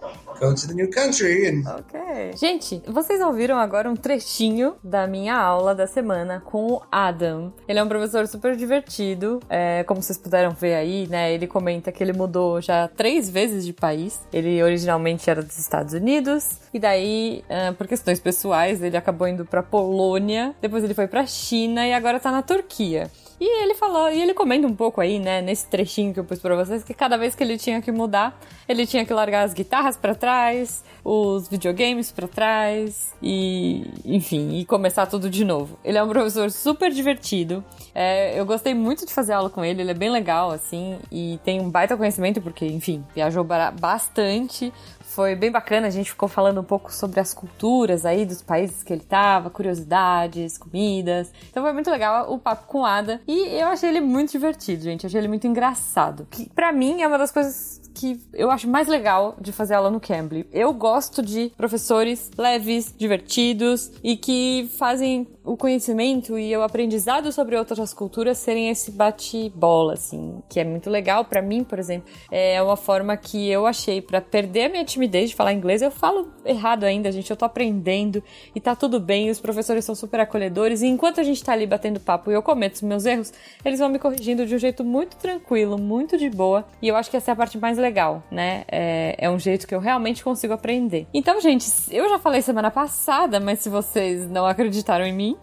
go to the new country. Ok. Gente, vocês ouviram agora um trechinho da minha aula da semana com o Adam. Ele é um professor super divertido. é, como vocês puderam ver aí, né? Ele comenta que ele mudou já três vezes de país. Ele originalmente era dos Estados Unidos. E daí, ah, por questões pessoais, ele acabou indo pra Polônia. Depois ele foi pra China e agora tá na Turquia. E ele falou, e ele comenta um pouco aí, né, nesse trechinho que eu pus pra vocês, que cada vez que ele tinha que mudar, ele tinha que largar as guitarras pra trás, os videogames pra trás e, enfim, e começar tudo de novo. Ele é um professor super divertido. É, eu gostei muito de fazer aula com ele, ele é bem legal, assim, e tem um baita conhecimento, porque, enfim, viajou bastante. Foi bem bacana, a gente ficou falando um pouco sobre as culturas aí dos países que ele tava, curiosidades, comidas. Então foi muito legal o papo com o Ada. E eu achei ele muito divertido, gente. Achei ele muito engraçado. Que pra mim é uma das coisas que eu acho mais legal de fazer aula no Cambly. Eu gosto de professores leves, divertidos e que fazem o conhecimento e o aprendizado sobre outras culturas serem esse bate-bola, assim, que é muito legal pra mim, por exemplo. É uma forma que eu achei pra perder a minha timidez de falar inglês. Eu falo errado ainda, gente, eu tô aprendendo e tá tudo bem. Os professores são super acolhedores e enquanto a gente tá ali batendo papo e eu cometo os meus erros, eles vão me corrigindo de um jeito muito tranquilo, muito de boa. E eu acho que essa é a parte mais legal, né? É, é um jeito que eu realmente consigo aprender. Então, gente, eu já falei semana passada, mas se vocês não acreditaram em mim,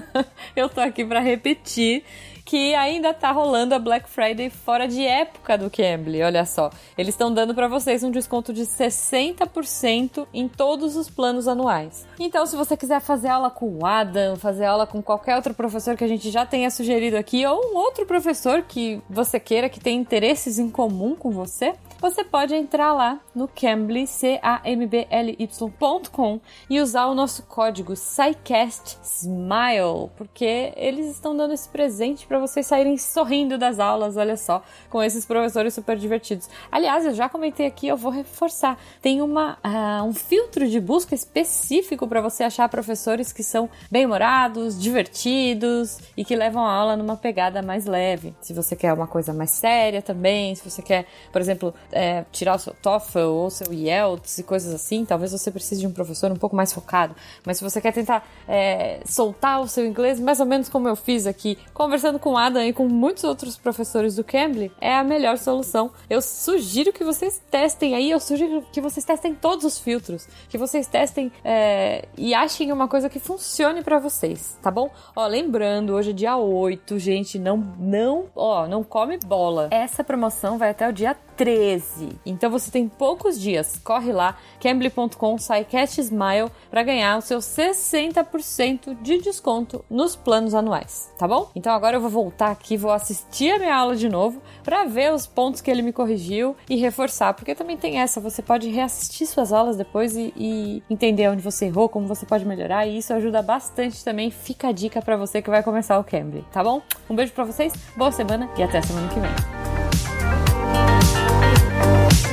eu tô aqui pra repetir que ainda tá rolando a Black Friday fora de época do Cambly, olha só. Eles estão dando pra vocês um desconto de 60% em todos os planos anuais. Então, se você quiser fazer aula com o Adam, fazer aula com qualquer outro professor que a gente já tenha sugerido aqui, ou um outro professor que você queira que tenha interesses em comum com você, você pode entrar lá no Cambly, C-A-M-B-L-Y.com e usar o nosso código SciCastSmile, porque eles estão dando esse presente para vocês saírem sorrindo das aulas, olha só, com esses professores super divertidos. Aliás, eu já comentei aqui, eu vou reforçar, tem uma, ah, um filtro de busca específico para você achar professores que são bem-humorados, divertidos e que levam a aula numa pegada mais leve. Se você quer uma coisa mais séria também, se você quer, por exemplo, é, tirar o seu TOEFL ou seu IELTS e coisas assim, talvez você precise de um professor um pouco mais focado. Mas se você quer tentar é, soltar o seu inglês, mais ou menos como eu fiz aqui, conversando com o Adam e com muitos outros professores do Cambly, é a melhor solução. Eu sugiro que vocês testem aí, eu sugiro que vocês testem todos os filtros, que vocês testem é, e achem uma coisa que funcione pra vocês, tá bom? Ó, lembrando, hoje é dia 8, gente, não, não, ó, não come bola. Essa promoção vai até o dia 13. Então você tem poucos dias. Corre lá, cambly.com, SciCast Smile, para ganhar o seu 60% de desconto nos planos anuais, tá bom? Então agora eu vou voltar aqui, vou assistir a minha aula de novo para ver os pontos que ele me corrigiu e reforçar, porque também tem essa, você pode reassistir suas aulas depois e, e entender onde você errou, como você pode melhorar, e isso ajuda bastante também. Fica a dica para você que vai começar o Cambly, tá bom? Um beijo para vocês, boa semana e até a semana que vem.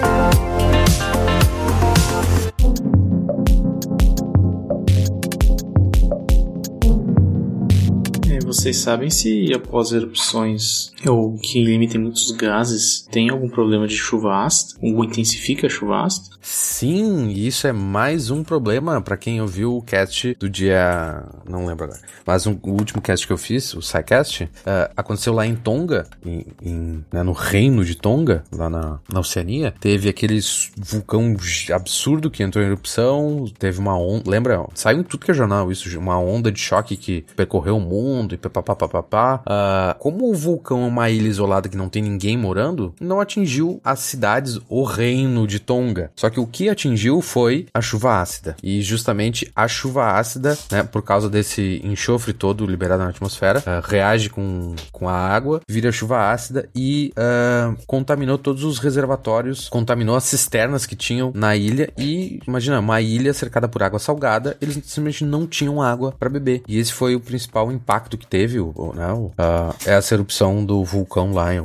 É, vocês sabem se após erupções ou que limitem muitos gases tem algum problema de chuva ácida? Ou intensifica a chuva ácida? Sim, isso é mais um problema pra quem ouviu o cast do dia. Não lembro agora. Mas um- o último cast que eu fiz, o SciCast, eh, aconteceu lá em Tonga, em, em- né, no reino de Tonga, lá na, na Oceania. Teve aquele vulcão absurdo que entrou em erupção. Teve uma onda. Lembra? Saiu em tudo que é jornal isso, uma onda de choque que percorreu o mundo e papapá. Ah, como o vulcão é uma ilha isolada que não tem ninguém morando, não atingiu as cidades, o reino de Tonga. Só que o que atingiu foi a chuva ácida. E justamente a chuva ácida, né, por causa desse enxofre todo liberado na atmosfera, uh, reage com, com a água, vira chuva ácida e uh, contaminou todos os reservatórios, contaminou as cisternas que tinham na ilha e, imagina, uma ilha cercada por água salgada, eles simplesmente não tinham água para beber. E esse foi o principal impacto que teve, o, né, uh, essa erupção do vulcão lá em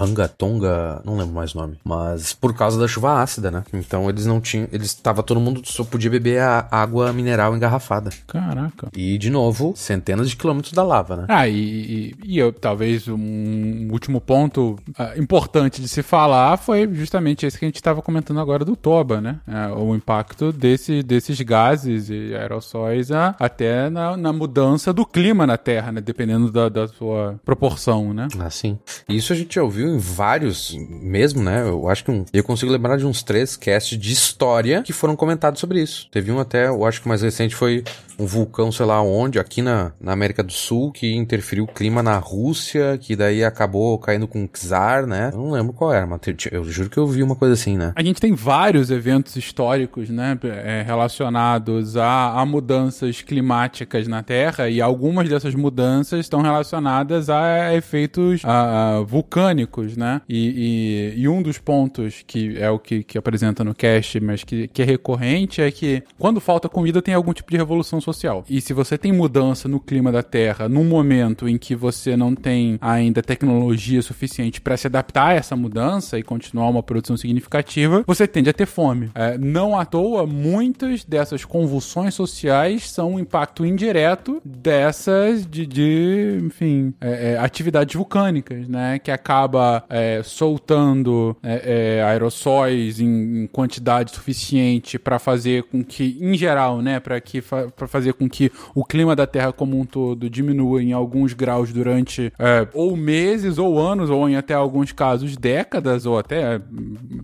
Hanga Tonga, não lembro mais o nome, mas por causa da chuva ácida, né? Então eles não tinham, eles tava todo mundo só podia beber a água mineral engarrafada. Caraca. E de novo, centenas de quilômetros da lava, né? Ah, e, e, e eu, talvez um último ponto uh, importante de se falar foi justamente esse que a gente estava comentando agora do Toba, né? Uh, o impacto desse, desses gases e aerossóis uh, até na, na, mudança do clima na Terra, né? Dependendo da, da sua proporção, né? Ah, sim. Isso a gente já ouviu em vários, mesmo, né? Eu acho que um, eu consigo lembrar de uns três casts de história que foram comentados sobre isso. Teve um até, eu acho que o mais recente foi um vulcão, sei lá onde, aqui na, na América do Sul, que interferiu o clima na Rússia, que daí acabou caindo com o czar, né? Eu não lembro qual era, mas eu juro que eu vi uma coisa assim, né? A gente tem vários eventos históricos, né, é, relacionados a, a mudanças climáticas na Terra, e algumas dessas mudanças estão relacionadas a efeitos a, a vulcânicos, né? E, e, e, um dos pontos que é o que, que apresenta no cast, mas que, que é recorrente, é que quando falta comida tem algum tipo de revolução social. E se você tem mudança no clima da Terra num momento em que você não tem ainda tecnologia suficiente para se adaptar a essa mudança e continuar uma produção significativa, você tende a ter fome. É, não à toa, muitas dessas convulsões sociais são um impacto indireto dessas de, de enfim, é, é, atividades vulcânicas, né? Que acaba é, soltando é, é, aerossóis em, em, quantidade suficiente para fazer com que, em geral, né? Para que para fazer com que o clima da Terra como um todo diminua em alguns graus durante é, ou meses ou anos, ou em até alguns casos décadas, ou até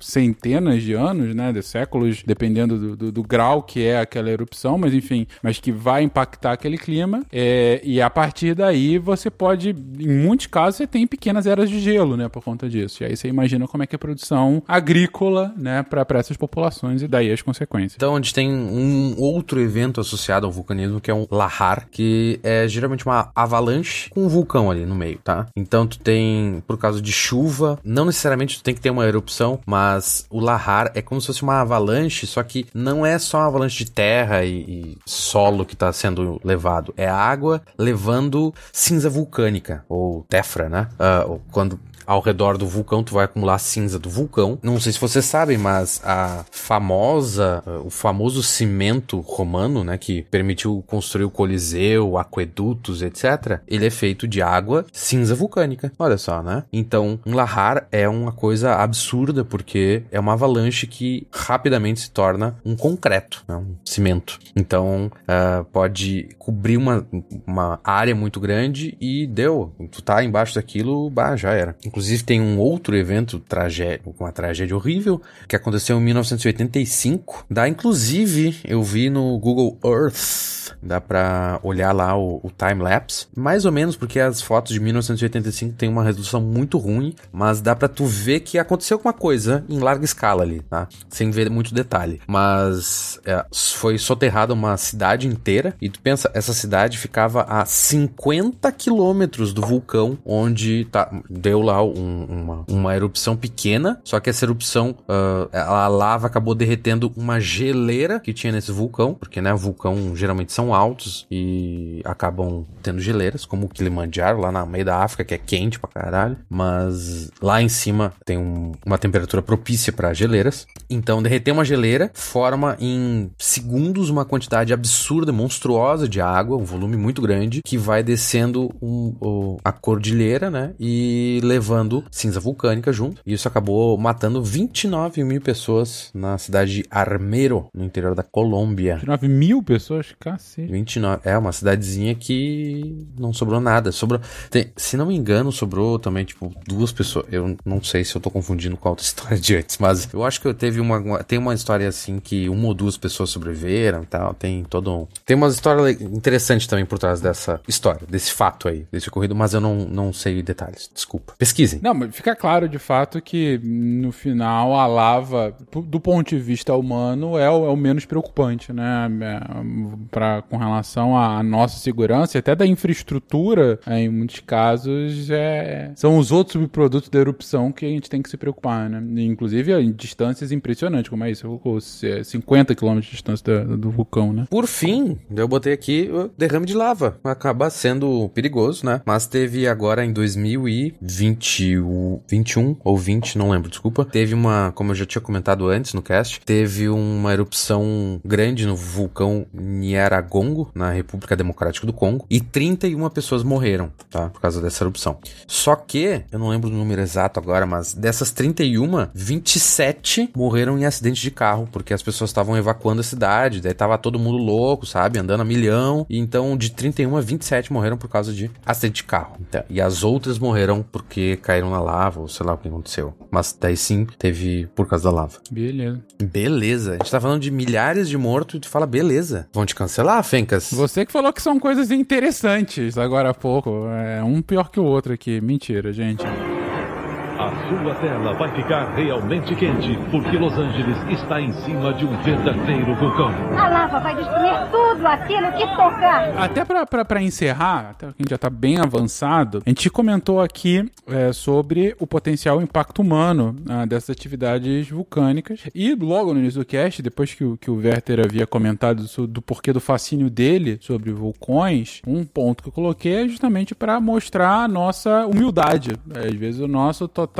centenas de anos, né, de séculos, dependendo do, do, do grau que é aquela erupção, mas enfim, mas que vai impactar aquele clima, é, e a partir daí você pode, em muitos casos, você tem pequenas eras de gelo, né, por conta disso, e aí você imagina como é que é a produção agrícola, né, para essas populações, e daí as consequências. Então, onde tem um outro evento associado ao vulcanismo, que é um lahar, que é geralmente uma avalanche com um vulcão ali no meio, tá? Então tu tem, por causa de chuva, não necessariamente tu tem que ter uma erupção, mas o lahar é como se fosse uma avalanche, só que não é só uma avalanche de terra e, e solo que tá sendo levado, é água levando cinza vulcânica, ou tefra, né? Uh, quando ao redor do vulcão, tu vai acumular cinza do vulcão. Não sei se vocês sabem, mas a famosa, o famoso cimento romano, né, que permitiu construir o Coliseu, aquedutos, etc., ele é feito de água cinza vulcânica. Olha só, né? Então, um lahar é uma coisa absurda porque é uma avalanche que rapidamente se torna um concreto, né, um cimento. Então, uh, pode cobrir uma, uma área muito grande e deu. Tu tá embaixo daquilo, bah, já era. Inclusive tem um outro evento tragédia, uma tragédia horrível que aconteceu em 1985. Dá inclusive, eu vi no Google Earth, dá para olhar lá o, o time lapse, mais ou menos porque as fotos de 1985 tem uma resolução muito ruim, mas dá para tu ver que aconteceu alguma coisa em larga escala ali, tá? Sem ver muito detalhe. Mas é, foi soterrada uma cidade inteira e tu pensa, essa cidade ficava a 50 quilômetros do vulcão onde tá, deu lá um, uma, uma erupção pequena, só que essa erupção, uh, a lava acabou derretendo uma geleira que tinha nesse vulcão, porque, né, vulcão geralmente são altos e acabam tendo geleiras, como o Kilimanjaro, lá no meio da África, que é quente pra caralho, mas lá em cima tem um, uma temperatura propícia para geleiras. Então, derreter uma geleira forma em segundos uma quantidade absurda, monstruosa de água, um volume muito grande, que vai descendo um, a cordilheira, né, e levando levando cinza vulcânica junto. E isso acabou matando 29 mil pessoas na cidade de Armero, no interior da Colômbia. 29 mil pessoas? Cacete. 29. É, uma cidadezinha que não sobrou nada. Sobrou. tem- se não me engano, sobrou também, tipo, duas pessoas. Eu não sei se eu tô confundindo com a outra história de antes, mas eu acho que eu teve uma. uma- tem uma história assim que uma ou duas pessoas sobreviveram e tal. Tem todo um. Tem uma história interessante também por trás dessa história, desse fato aí, desse ocorrido, mas eu não, não sei detalhes. Desculpa. Não, mas fica claro de fato que no final a lava, do ponto de vista humano, é o, é o menos preocupante, né? É, pra, com relação à nossa segurança e até da infraestrutura, é, em muitos casos, é, são os outros subprodutos da erupção que a gente tem que se preocupar, né? Inclusive em distâncias impressionantes, como é isso? Você colocou, é, 50 km de distância da- do vulcão, né? Por fim, eu botei aqui o derrame de lava. Acaba sendo perigoso, né? Mas teve agora em 2021 21 ou 20, não lembro, desculpa. Teve uma, como eu já tinha comentado antes no cast, teve uma erupção grande no vulcão Nyiragongo, na República Democrática do Congo, e 31 pessoas morreram, tá? Por causa dessa erupção. Só que, eu não lembro o número exato agora, mas dessas 31, 27 morreram em acidente de carro, porque as pessoas estavam evacuando a cidade, daí tava todo mundo louco, sabe? Andando a milhão. E então, de 31 a 27 morreram por causa de acidente de carro. Então, e as outras morreram porque caíram na lava, ou sei lá o que aconteceu. Mas daí sim, teve por causa da lava. Beleza. Beleza. A gente tá falando de milhares de mortos e tu fala, beleza. Vão te cancelar, Fencas? Você que falou que são coisas interessantes agora há pouco. É um pior que o outro aqui. Mentira, gente. A sua tela vai ficar realmente quente, porque Los Angeles está em cima de um verdadeiro vulcão. A lava vai destruir tudo aquilo que tocar. Até pra encerrar, até que a gente já tá bem avançado, a gente comentou aqui é, sobre o potencial impacto humano ah, dessas atividades vulcânicas. E logo no início do cast, depois que o, que o Werther havia comentado so- do porquê do fascínio dele sobre vulcões, um ponto que eu coloquei é justamente para mostrar a nossa humildade. É, Às vezes o nosso total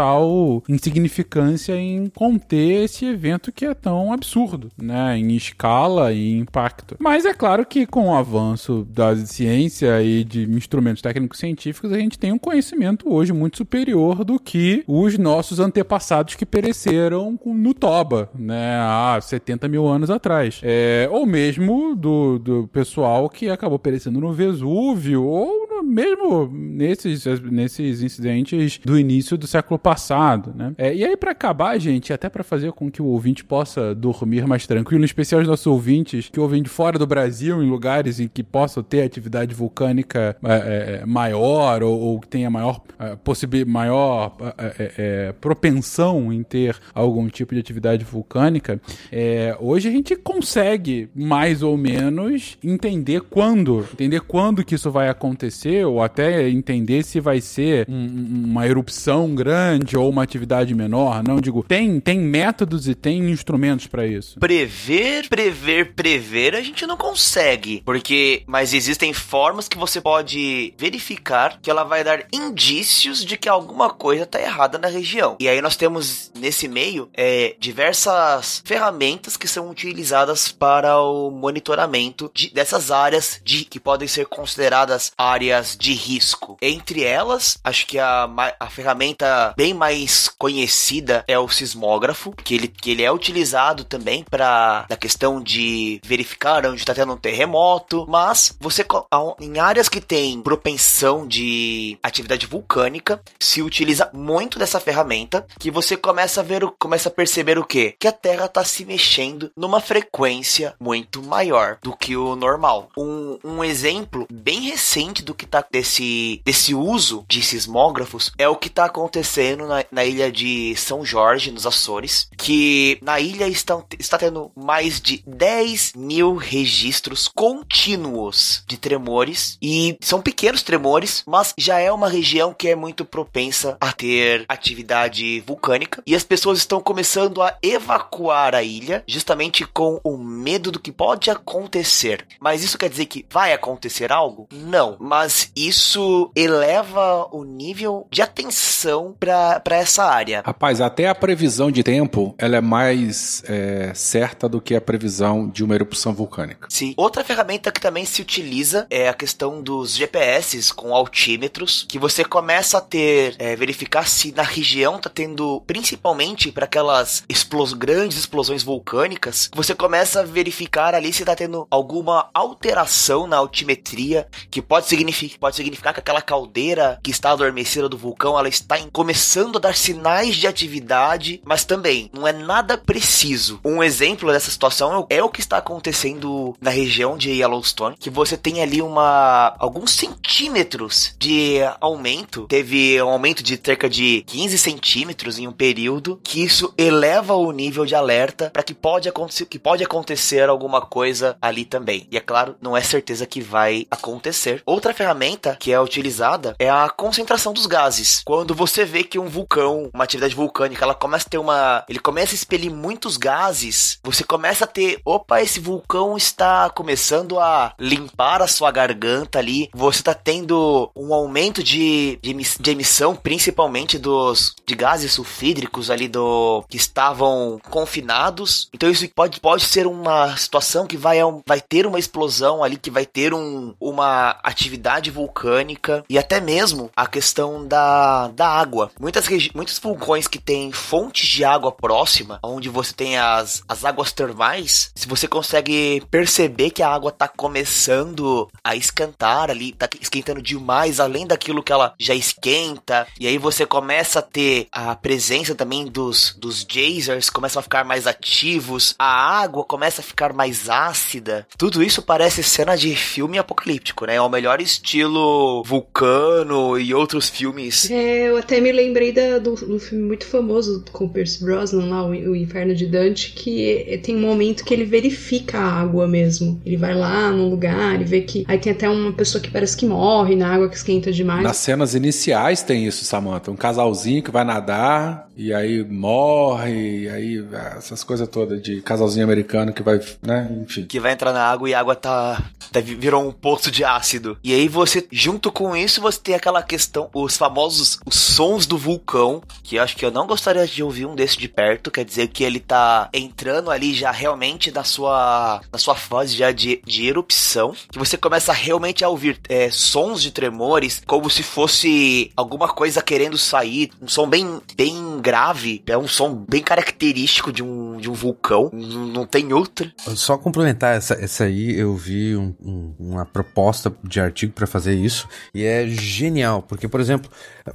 insignificância em conter esse evento que é tão absurdo, né? Em escala e impacto. Mas é claro que com o avanço da ciência e de instrumentos técnicos científicos, a gente tem um conhecimento hoje muito superior do que os nossos antepassados que pereceram no Toba, né? Há 70 mil anos atrás. É, ou mesmo do, do pessoal que acabou perecendo no Vesúvio, ou mesmo nesses, nesses incidentes do início do século passado, né? É, e aí, para acabar, gente, até para fazer com que o ouvinte possa dormir mais tranquilo, em especial os nossos ouvintes que ouvem de fora do Brasil, em lugares em que possam ter atividade vulcânica é, é, maior ou, ou que tenha maior, é, maior é, é, é, propensão em ter algum tipo de atividade vulcânica, é, hoje a gente consegue mais ou menos entender quando, entender quando que isso vai acontecer ou até entender se vai ser um- uma erupção grande ou uma atividade menor. Não digo, tem tem métodos e tem instrumentos para isso. Prever, prever, prever, a gente não consegue. Porque, mas existem formas que você pode verificar que ela vai dar indícios de que alguma coisa tá errada na região. E aí nós temos, nesse meio, é, diversas ferramentas que são utilizadas para o monitoramento de- dessas áreas de, que podem ser consideradas áreas de risco. Entre elas, acho que a, a ferramenta bem mais conhecida é o sismógrafo, que ele, que ele é utilizado também para na questão de verificar onde está tendo um terremoto, mas você em áreas que tem propensão de atividade vulcânica, se utiliza muito dessa ferramenta, que você começa a ver começa a perceber o quê? Que a Terra está se mexendo numa frequência muito maior do que o normal. Um, um exemplo bem recente do que tá desse, desse uso de sismógrafos é o que está acontecendo na, na ilha de São Jorge, nos Açores, que na ilha estão, está tendo mais de 10 mil registros contínuos de tremores e são pequenos tremores, mas já é uma região que é muito propensa a ter atividade vulcânica e as pessoas estão começando a evacuar a ilha justamente com o medo do que pode acontecer. Mas isso quer dizer que vai acontecer algo? Não, mas isso eleva o nível de atenção para para essa área. Rapaz, até a previsão de tempo ela é mais é, certa do que a previsão de uma erupção vulcânica. Sim. Outra ferramenta que também se utiliza é a questão dos GPS com altímetros, que você começa a ter, é, verificar se na região tá tendo, principalmente para aquelas explos grandes explosões vulcânicas, você começa a verificar ali se tá tendo alguma alteração na altimetria, que pode significar, pode significar que aquela caldeira que está adormecida do vulcão, ela está em, começando a dar sinais de atividade, mas também não é nada preciso. Um exemplo dessa situação é o que está acontecendo na região de Yellowstone, que você tem ali uma alguns centímetros de aumento, teve um aumento de cerca de 15 centímetros em um período, que isso eleva o nível de alerta para que pode acontecer que pode acontecer alguma coisa ali também. E é claro, não é certeza que vai acontecer. Outra ferramenta que é utilizada é a concentração dos gases. Quando você vê que um vulcão, uma atividade vulcânica, ela começa a ter uma, ele começa a expelir muitos gases, você começa a ter, opa, esse vulcão está começando a limpar a sua garganta ali. Você está tendo um aumento de, de, de emissão, principalmente dos de gases sulfídricos ali do que estavam confinados. Então isso pode, pode ser uma situação que vai, vai ter uma explosão ali, que vai ter um, uma atividade vulcânica e até mesmo a questão da, da água. Muitas muitos vulcões que têm fontes de água próxima, onde você tem as, as águas termais, se você consegue perceber que a água está começando a esquentar ali, está esquentando demais, além daquilo que ela já esquenta, e aí você começa a ter a presença também dos, dos geysers, começam a ficar mais ativos, a água começa a ficar mais ácida. Tudo isso parece cena de filme apocalíptico, né? É o melhor estilo Vulcano e outros filmes. É, eu até me lembrei da, do, do filme muito famoso com Pierce Brosnan lá, o, o Inferno de Dante, que tem um momento que ele verifica a água mesmo. Ele vai lá num lugar e vê que. Aí tem até uma pessoa que parece que morre na água que esquenta demais. Nas cenas iniciais tem isso, Samantha. Um casalzinho que vai nadar e aí morre, e aí essas coisas todas de casalzinho americano que vai, né, enfim. Que vai entrar na água e a água tá, tá virou um poço de ácido. E aí você, junto com isso, você tem aquela questão, os famosos os sons do vulcão, que eu acho que eu não gostaria de ouvir um desse de perto, quer dizer que ele tá entrando ali já realmente na sua, na sua fase já de, de erupção, que você começa realmente a ouvir é, sons de tremores, como se fosse alguma coisa querendo sair, um som bem, bem grave, é um som bem característico de um, de um vulcão, não, não tem outra. Só complementar essa, essa aí, eu vi um, um, uma proposta de artigo para fazer isso e é genial, porque, por exemplo,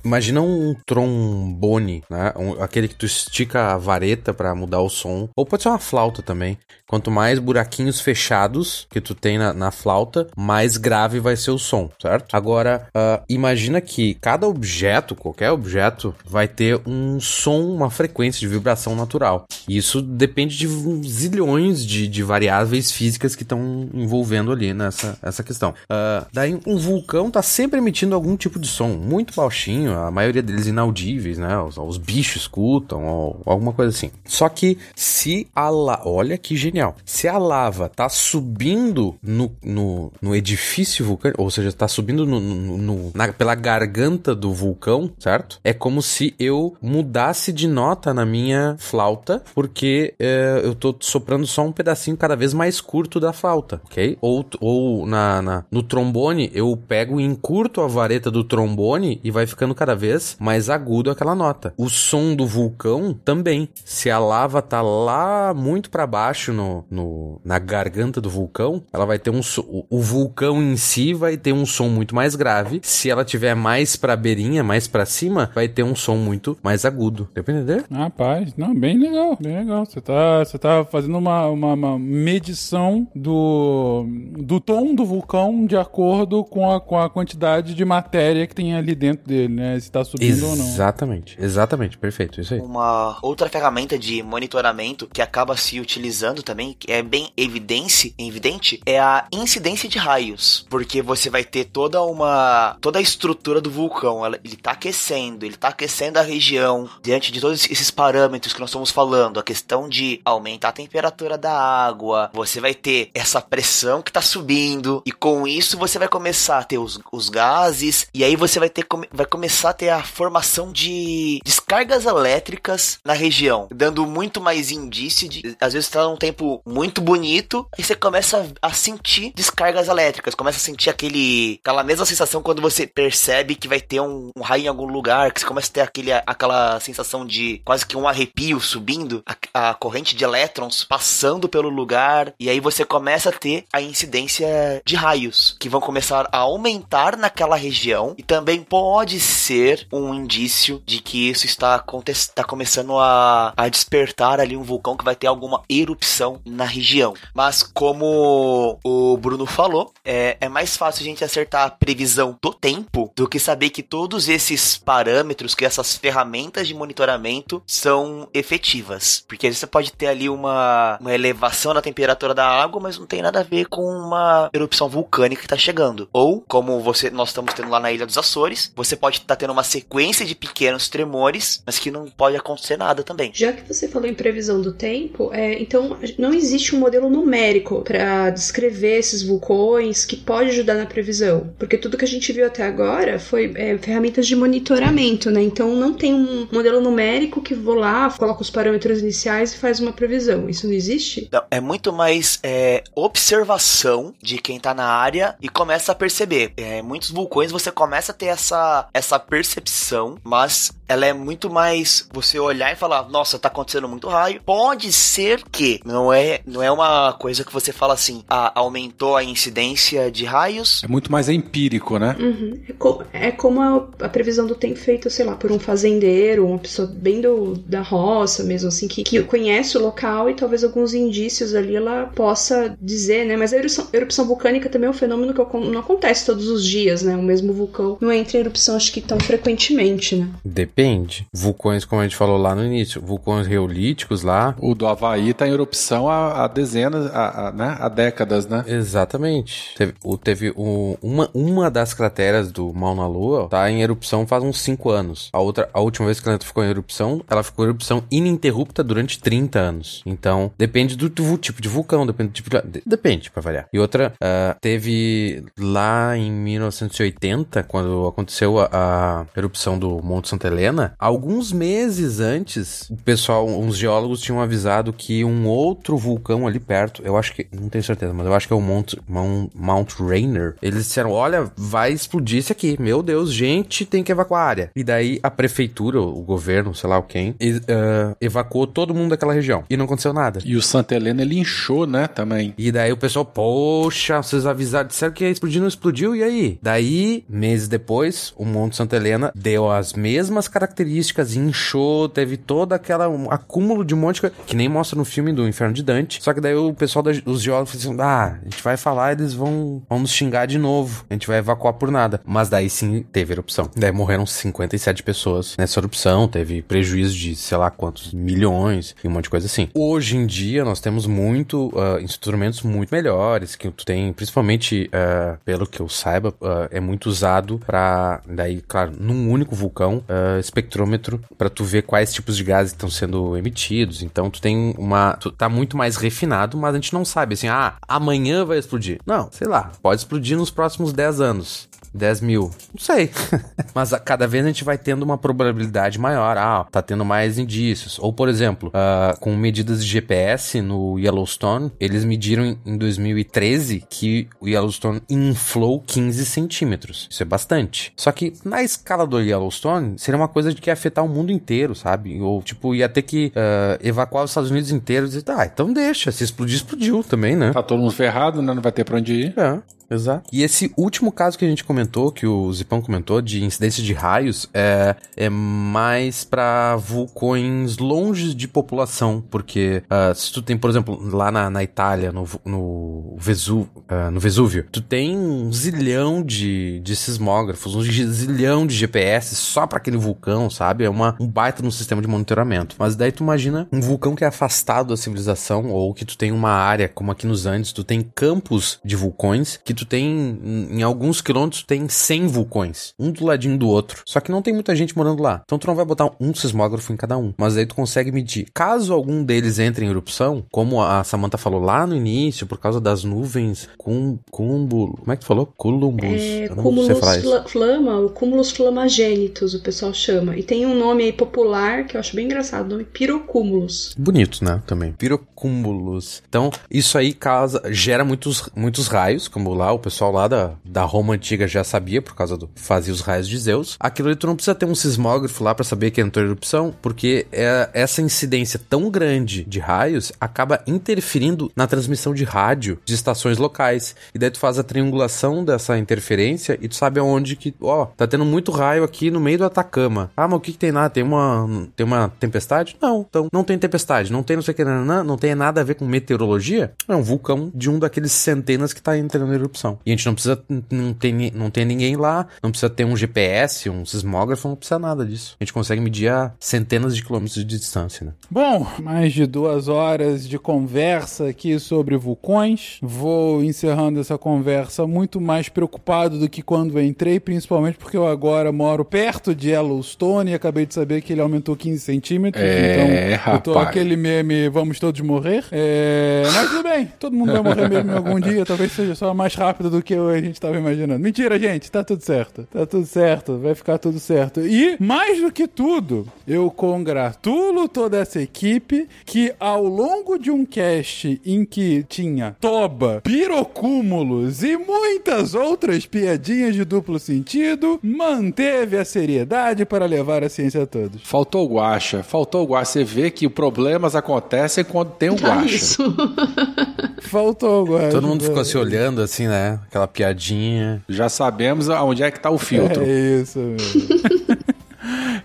imagina um trombone, né? Um, aquele que tu estica a vareta para mudar o som, ou pode ser uma flauta também. Quanto mais buraquinhos fechados que tu tem na, na flauta, mais grave vai ser o som, certo? Agora, uh, imagina que cada objeto, qualquer objeto, vai ter um som, uma frequência de vibração natural. Isso depende de zilhões de, de variáveis físicas que estão envolvendo ali nessa essa questão. Uh, daí, um vulcão tá sempre emitindo algum tipo de som, muito baixinho, a maioria deles inaudíveis, né? Os, os bichos escutam, ou alguma coisa assim. Só que se a la... olha que genial, se a lava tá subindo no, no, no edifício vulcânico, ou seja, tá subindo no, no, no na, pela garganta do vulcão, certo? É como se eu mudasse de nota na minha flauta, porque é, eu tô soprando só um pedacinho cada vez mais curto da flauta, ok? Ou, ou na, na, no trombone, eu pego e encurto a vareta do trombone e vai ficando cada vez mais agudo aquela nota. O som do vulcão também. Se a lava tá lá muito para baixo no, no, na garganta do vulcão, ela vai ter um o, o vulcão em si vai ter um som muito mais grave. Se ela tiver mais pra beirinha, mais para cima, vai ter um som muito mais agudo. Deu pra entender? Rapaz, não, bem legal, bem legal. Você tá, você tá fazendo uma, uma, uma medição do, do tom do vulcão de acordo com a, com a quantidade de matéria que tem ali dentro dele, né? Se tá subindo exatamente, ou não. Exatamente, exatamente, perfeito, isso aí. Uma outra ferramenta de monitoramento que acaba se utilizando também, que é bem evidente, evidente, é a incidência de raios, porque você vai ter toda uma toda a estrutura do vulcão, ele tá aquecendo, ele tá aquecendo a região. Diante de todos esses parâmetros que nós estamos falando, a questão de aumentar a temperatura da água, você vai ter essa pressão que tá subindo. E com isso você vai começar a ter os, os gases. E aí você vai ter vai começar a ter a formação de descargas elétricas na região, dando muito mais indício de. Às vezes tá num tempo muito bonito, e você começa a sentir descargas elétricas, começa a sentir aquele, aquela mesma sensação quando você percebe que vai ter um, um raio em algum lugar, que você começa a ter aquele, aquela sensação de quase que um arrepio subindo, a, a corrente de elétrons passando pelo lugar, e aí você começa a ter a incidência de raios, que vão começar a aumentar naquela região, e também pode ser um indício de que isso está, está começando a, a despertar ali um vulcão que vai ter alguma erupção na região. Mas como o Bruno falou, é, é mais fácil a gente acertar a previsão do tempo do que saber que todos esses parâmetros, que essas ferramentas de monitoramento são efetivas. Porque você pode ter ali uma, uma elevação na temperatura da água, mas não tem nada a ver com uma erupção vulcânica que está chegando. Ou, como você nós estamos tendo lá na Ilha dos Açores, você pode estar tá tendo uma sequência de pequenos tremores, mas que não pode acontecer nada também. Já que você falou em previsão do tempo, é, então não existe um modelo numérico para descrever esses vulcões que pode ajudar na previsão, porque tudo que a gente viu até agora foi é, ferramentas de monitoramento, né? Então não tem um modelo numérico que vou lá, coloca os parâmetros iniciais e faz uma previsão. Isso não existe? Não, é muito mais é, observação de quem tá na área e começa a perceber. É, muitos vulcões você começa a ter essa, essa percepção, mas ela é muito mais você olhar e falar, nossa, tá acontecendo muito raio. Pode ser que não é, não é uma coisa que você fala assim, ah, aumentou a incidência de raios. É muito mais empírico, né? Uhum. É, co é, como a, a, previsão do tempo feita, sei lá, por um fazendeiro, uma pessoa bem do, da roça mesmo, assim, que, que conhece o local e talvez alguns indícios ali ela possa dizer, né? Mas a erupção, erupção vulcânica também é um fenômeno que não acontece todos os dias, né? O mesmo vulcão não entra em erupção, acho que tão frequentemente, né? Depende depende. Vulcões, como a gente falou lá no início, vulcões reolíticos lá. O do Havaí tá em erupção há, há dezenas, há, há, né? há décadas, né? Exatamente. Teve, teve um, uma, uma das crateras do Mauna Lua tá em erupção faz uns 5 anos. A outra, a última vez que ela ficou em erupção, ela ficou em erupção ininterrupta durante 30 anos. Então, depende do, do tipo de vulcão, depende do tipo de, Depende, pra variar. E outra, uh, teve lá em 1980, quando aconteceu a, a erupção do Monte Santa Helena, alguns meses antes, o pessoal, uns geólogos tinham avisado que um outro vulcão ali perto, eu acho que, não tenho certeza, mas eu acho que é o Mount, Mount, Mount Rainier. Eles disseram: olha, vai explodir isso aqui. Meu Deus, gente, tem que evacuar a área. E daí a prefeitura, o governo, sei lá o quem, uh, evacuou todo mundo daquela região. E não aconteceu nada. E o Santa Helena ele inchou, né, também. E daí o pessoal, poxa, vocês avisaram, disseram que ia explodir, não explodiu, e aí? Daí, meses depois, o Monte Santa Helena deu as mesmas características características, inchou, teve toda aquela um acúmulo de um monte de coisa, que nem mostra no filme do Inferno de Dante. Só que daí o pessoal dos geólogos assim: ah, a gente vai falar, eles vão, vão nos xingar de novo, a gente vai evacuar por nada. Mas daí sim teve erupção. Daí morreram 57 pessoas nessa erupção, teve prejuízo de sei lá quantos milhões e um monte de coisa assim. Hoje em dia nós temos muito uh, instrumentos muito melhores que tu tem, principalmente uh, pelo que eu saiba, uh, é muito usado para daí, claro, num único vulcão, espectrômetro para tu ver quais tipos de gases estão sendo emitidos. Então tu tem uma. Tu tá muito mais refinado, mas a gente não sabe assim, ah, amanhã vai explodir. Não, sei lá, pode explodir nos próximos 10 anos. 10 mil. Não sei. Mas a, cada vez a gente vai tendo uma probabilidade maior. Ah, tá tendo mais indícios. Ou, por exemplo, uh, com medidas de GPS no Yellowstone, eles mediram em, em 2013 que o Yellowstone inflou 15 centímetros. Isso é bastante. Só que na escala do Yellowstone, seria uma coisa de que ia afetar o mundo inteiro, sabe? Ou, tipo, ia ter que uh, evacuar os Estados Unidos inteiros e tá, ah, então deixa. Se explodir, explodiu também, né? Tá todo mundo ferrado, né? Não vai ter pra onde ir. É. Exato. E esse último caso que a gente comentou, que o Zipão comentou, de incidência de raios, é, é mais para vulcões longe de população, porque uh, se tu tem, por exemplo, lá na, na Itália, no, no, Vesu, uh, no Vesúvio, tu tem um zilhão de, de sismógrafos, um zilhão de GPS só para aquele vulcão, sabe? É uma, um baita no sistema de monitoramento. Mas daí tu imagina um vulcão que é afastado da civilização, ou que tu tem uma área, como aqui nos Andes, tu tem campos de vulcões que tu tem, em, em alguns quilômetros, tem 100 vulcões, um do ladinho do outro. Só que não tem muita gente morando lá. Então tu não vai botar um sismógrafo em cada um. Mas aí tu consegue medir. Caso algum deles entre em erupção, como a Samantha falou lá no início, por causa das nuvens cum, como é que tu falou? Culumbus. É, cúmulos fla- flama, o cúmulos flamagênitos, o pessoal chama. E tem um nome aí popular que eu acho bem engraçado, o nome pirocúmulos. Bonitos, né? Também. Pirocúmulos. Então, isso aí causa, gera muitos, muitos raios, como lá o pessoal lá da, da Roma antiga já sabia, por causa do fazia os raios de Zeus. Aquilo ali tu não precisa ter um sismógrafo lá pra saber que entrou erupção, porque é, essa incidência tão grande de raios acaba interferindo na transmissão de rádio de estações locais. E daí tu faz a triangulação dessa interferência e tu sabe aonde que, ó, tá tendo muito raio aqui no meio do Atacama. Ah, mas o que, que tem lá? Tem uma, tem uma tempestade? Não, então não tem tempestade, não tem não sei o que, nananã, não tem nada a ver com meteorologia. É um vulcão de um daqueles centenas que tá entrando em erupção. E a gente não precisa, não tem, não tem ninguém lá, não precisa ter um GPS, um sismógrafo, não precisa nada disso. A gente consegue medir a centenas de quilômetros de distância, né? Bom, mais de duas horas de conversa aqui sobre vulcões. Vou encerrando essa conversa muito mais preocupado do que quando entrei, principalmente porque eu agora moro perto de Yellowstone e acabei de saber que ele aumentou 15 centímetros. É, então, eu tô rapaz. aquele meme, vamos todos morrer. É, mas tudo bem, todo mundo vai morrer mesmo algum dia, talvez seja só mais rápido do que a gente estava imaginando. Mentira, gente, tá tudo certo. Tá tudo certo, vai ficar tudo certo. E, mais do que tudo, eu congratulo toda essa equipe que ao longo de um cast em que tinha toba, pirocúmulos e muitas outras piadinhas de duplo sentido, manteve a seriedade para levar a ciência a todos. Faltou o guacha, faltou o guacha. Você vê que problemas acontecem quando tem um Tá guacha. isso. Faltou agora. Todo mundo ficou se olhando assim, né? Aquela piadinha. Já sabemos aonde é que tá o filtro. É isso mesmo.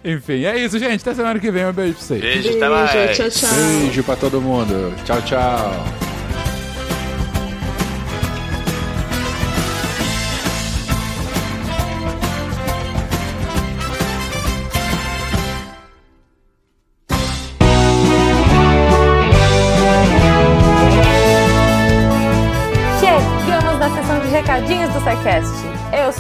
Enfim, é isso, gente. Até semana que vem. Um beijo pra vocês. Beijo, até mais. Beijo, tchau, tchau. Beijo pra todo mundo. Tchau, tchau. Chegamos na sessão de recadinhos do SciCast.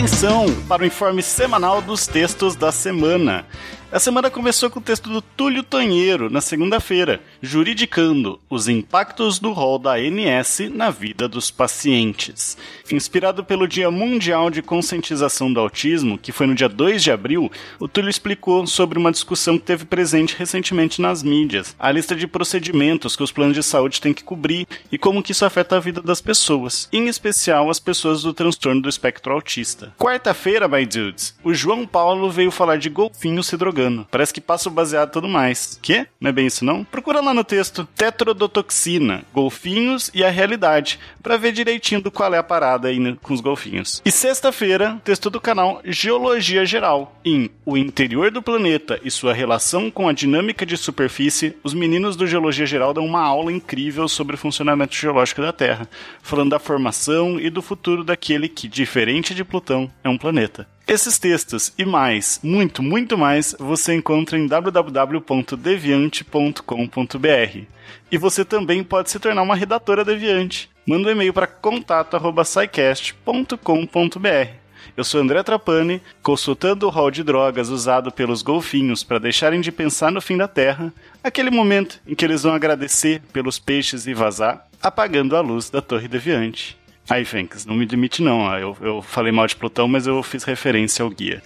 Atenção para o informe semanal dos textos da semana. A semana começou com o texto do Túlio Tanheiro, na segunda-feira, juridicando os impactos do rol da ANS na vida dos pacientes. Inspirado pelo Dia Mundial de Conscientização do Autismo, que foi no dia 2 de abril, o Túlio explicou sobre uma discussão que teve presente recentemente nas mídias, a lista de procedimentos que os planos de saúde têm que cobrir e como que isso afeta a vida das pessoas, em especial as pessoas do transtorno do espectro autista. Quarta-feira, my dudes, o João Paulo veio falar de golfinho se drogando. Parece que passa o baseado tudo mais. Que? Não é bem isso não? Procura lá no texto tetrodotoxina, golfinhos e a realidade, pra ver direitinho do qual é a parada aí com os golfinhos. E sexta-feira, texto do canal Geologia Geral, em O Interior do Planeta e sua relação com a dinâmica de superfície, os meninos do Geologia Geral dão uma aula incrível sobre o funcionamento geológico da Terra, falando da formação e do futuro daquele que, diferente de Plutão, é um planeta. Esses textos e mais, muito, muito mais, você encontra em www.deviante.com.br. E você também pode se tornar uma redatora deviante. Manda um e-mail para contato@scicast.com.br. Eu sou André Trapani, consultando o rol de drogas usado pelos golfinhos para deixarem de pensar no fim da Terra, aquele momento em que eles vão agradecer pelos peixes e vazar, apagando a luz da Torre Deviante. Aí, Fenks, não me demite não, ó. eu, eu falei mal de Plutão, mas eu fiz referência ao guia.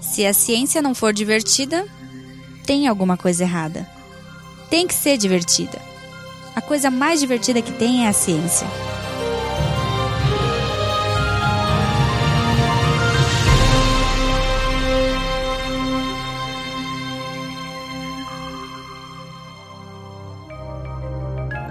Se a ciência não for divertida, tem alguma coisa errada. tem que ser divertida. A coisa mais divertida que tem é a ciência.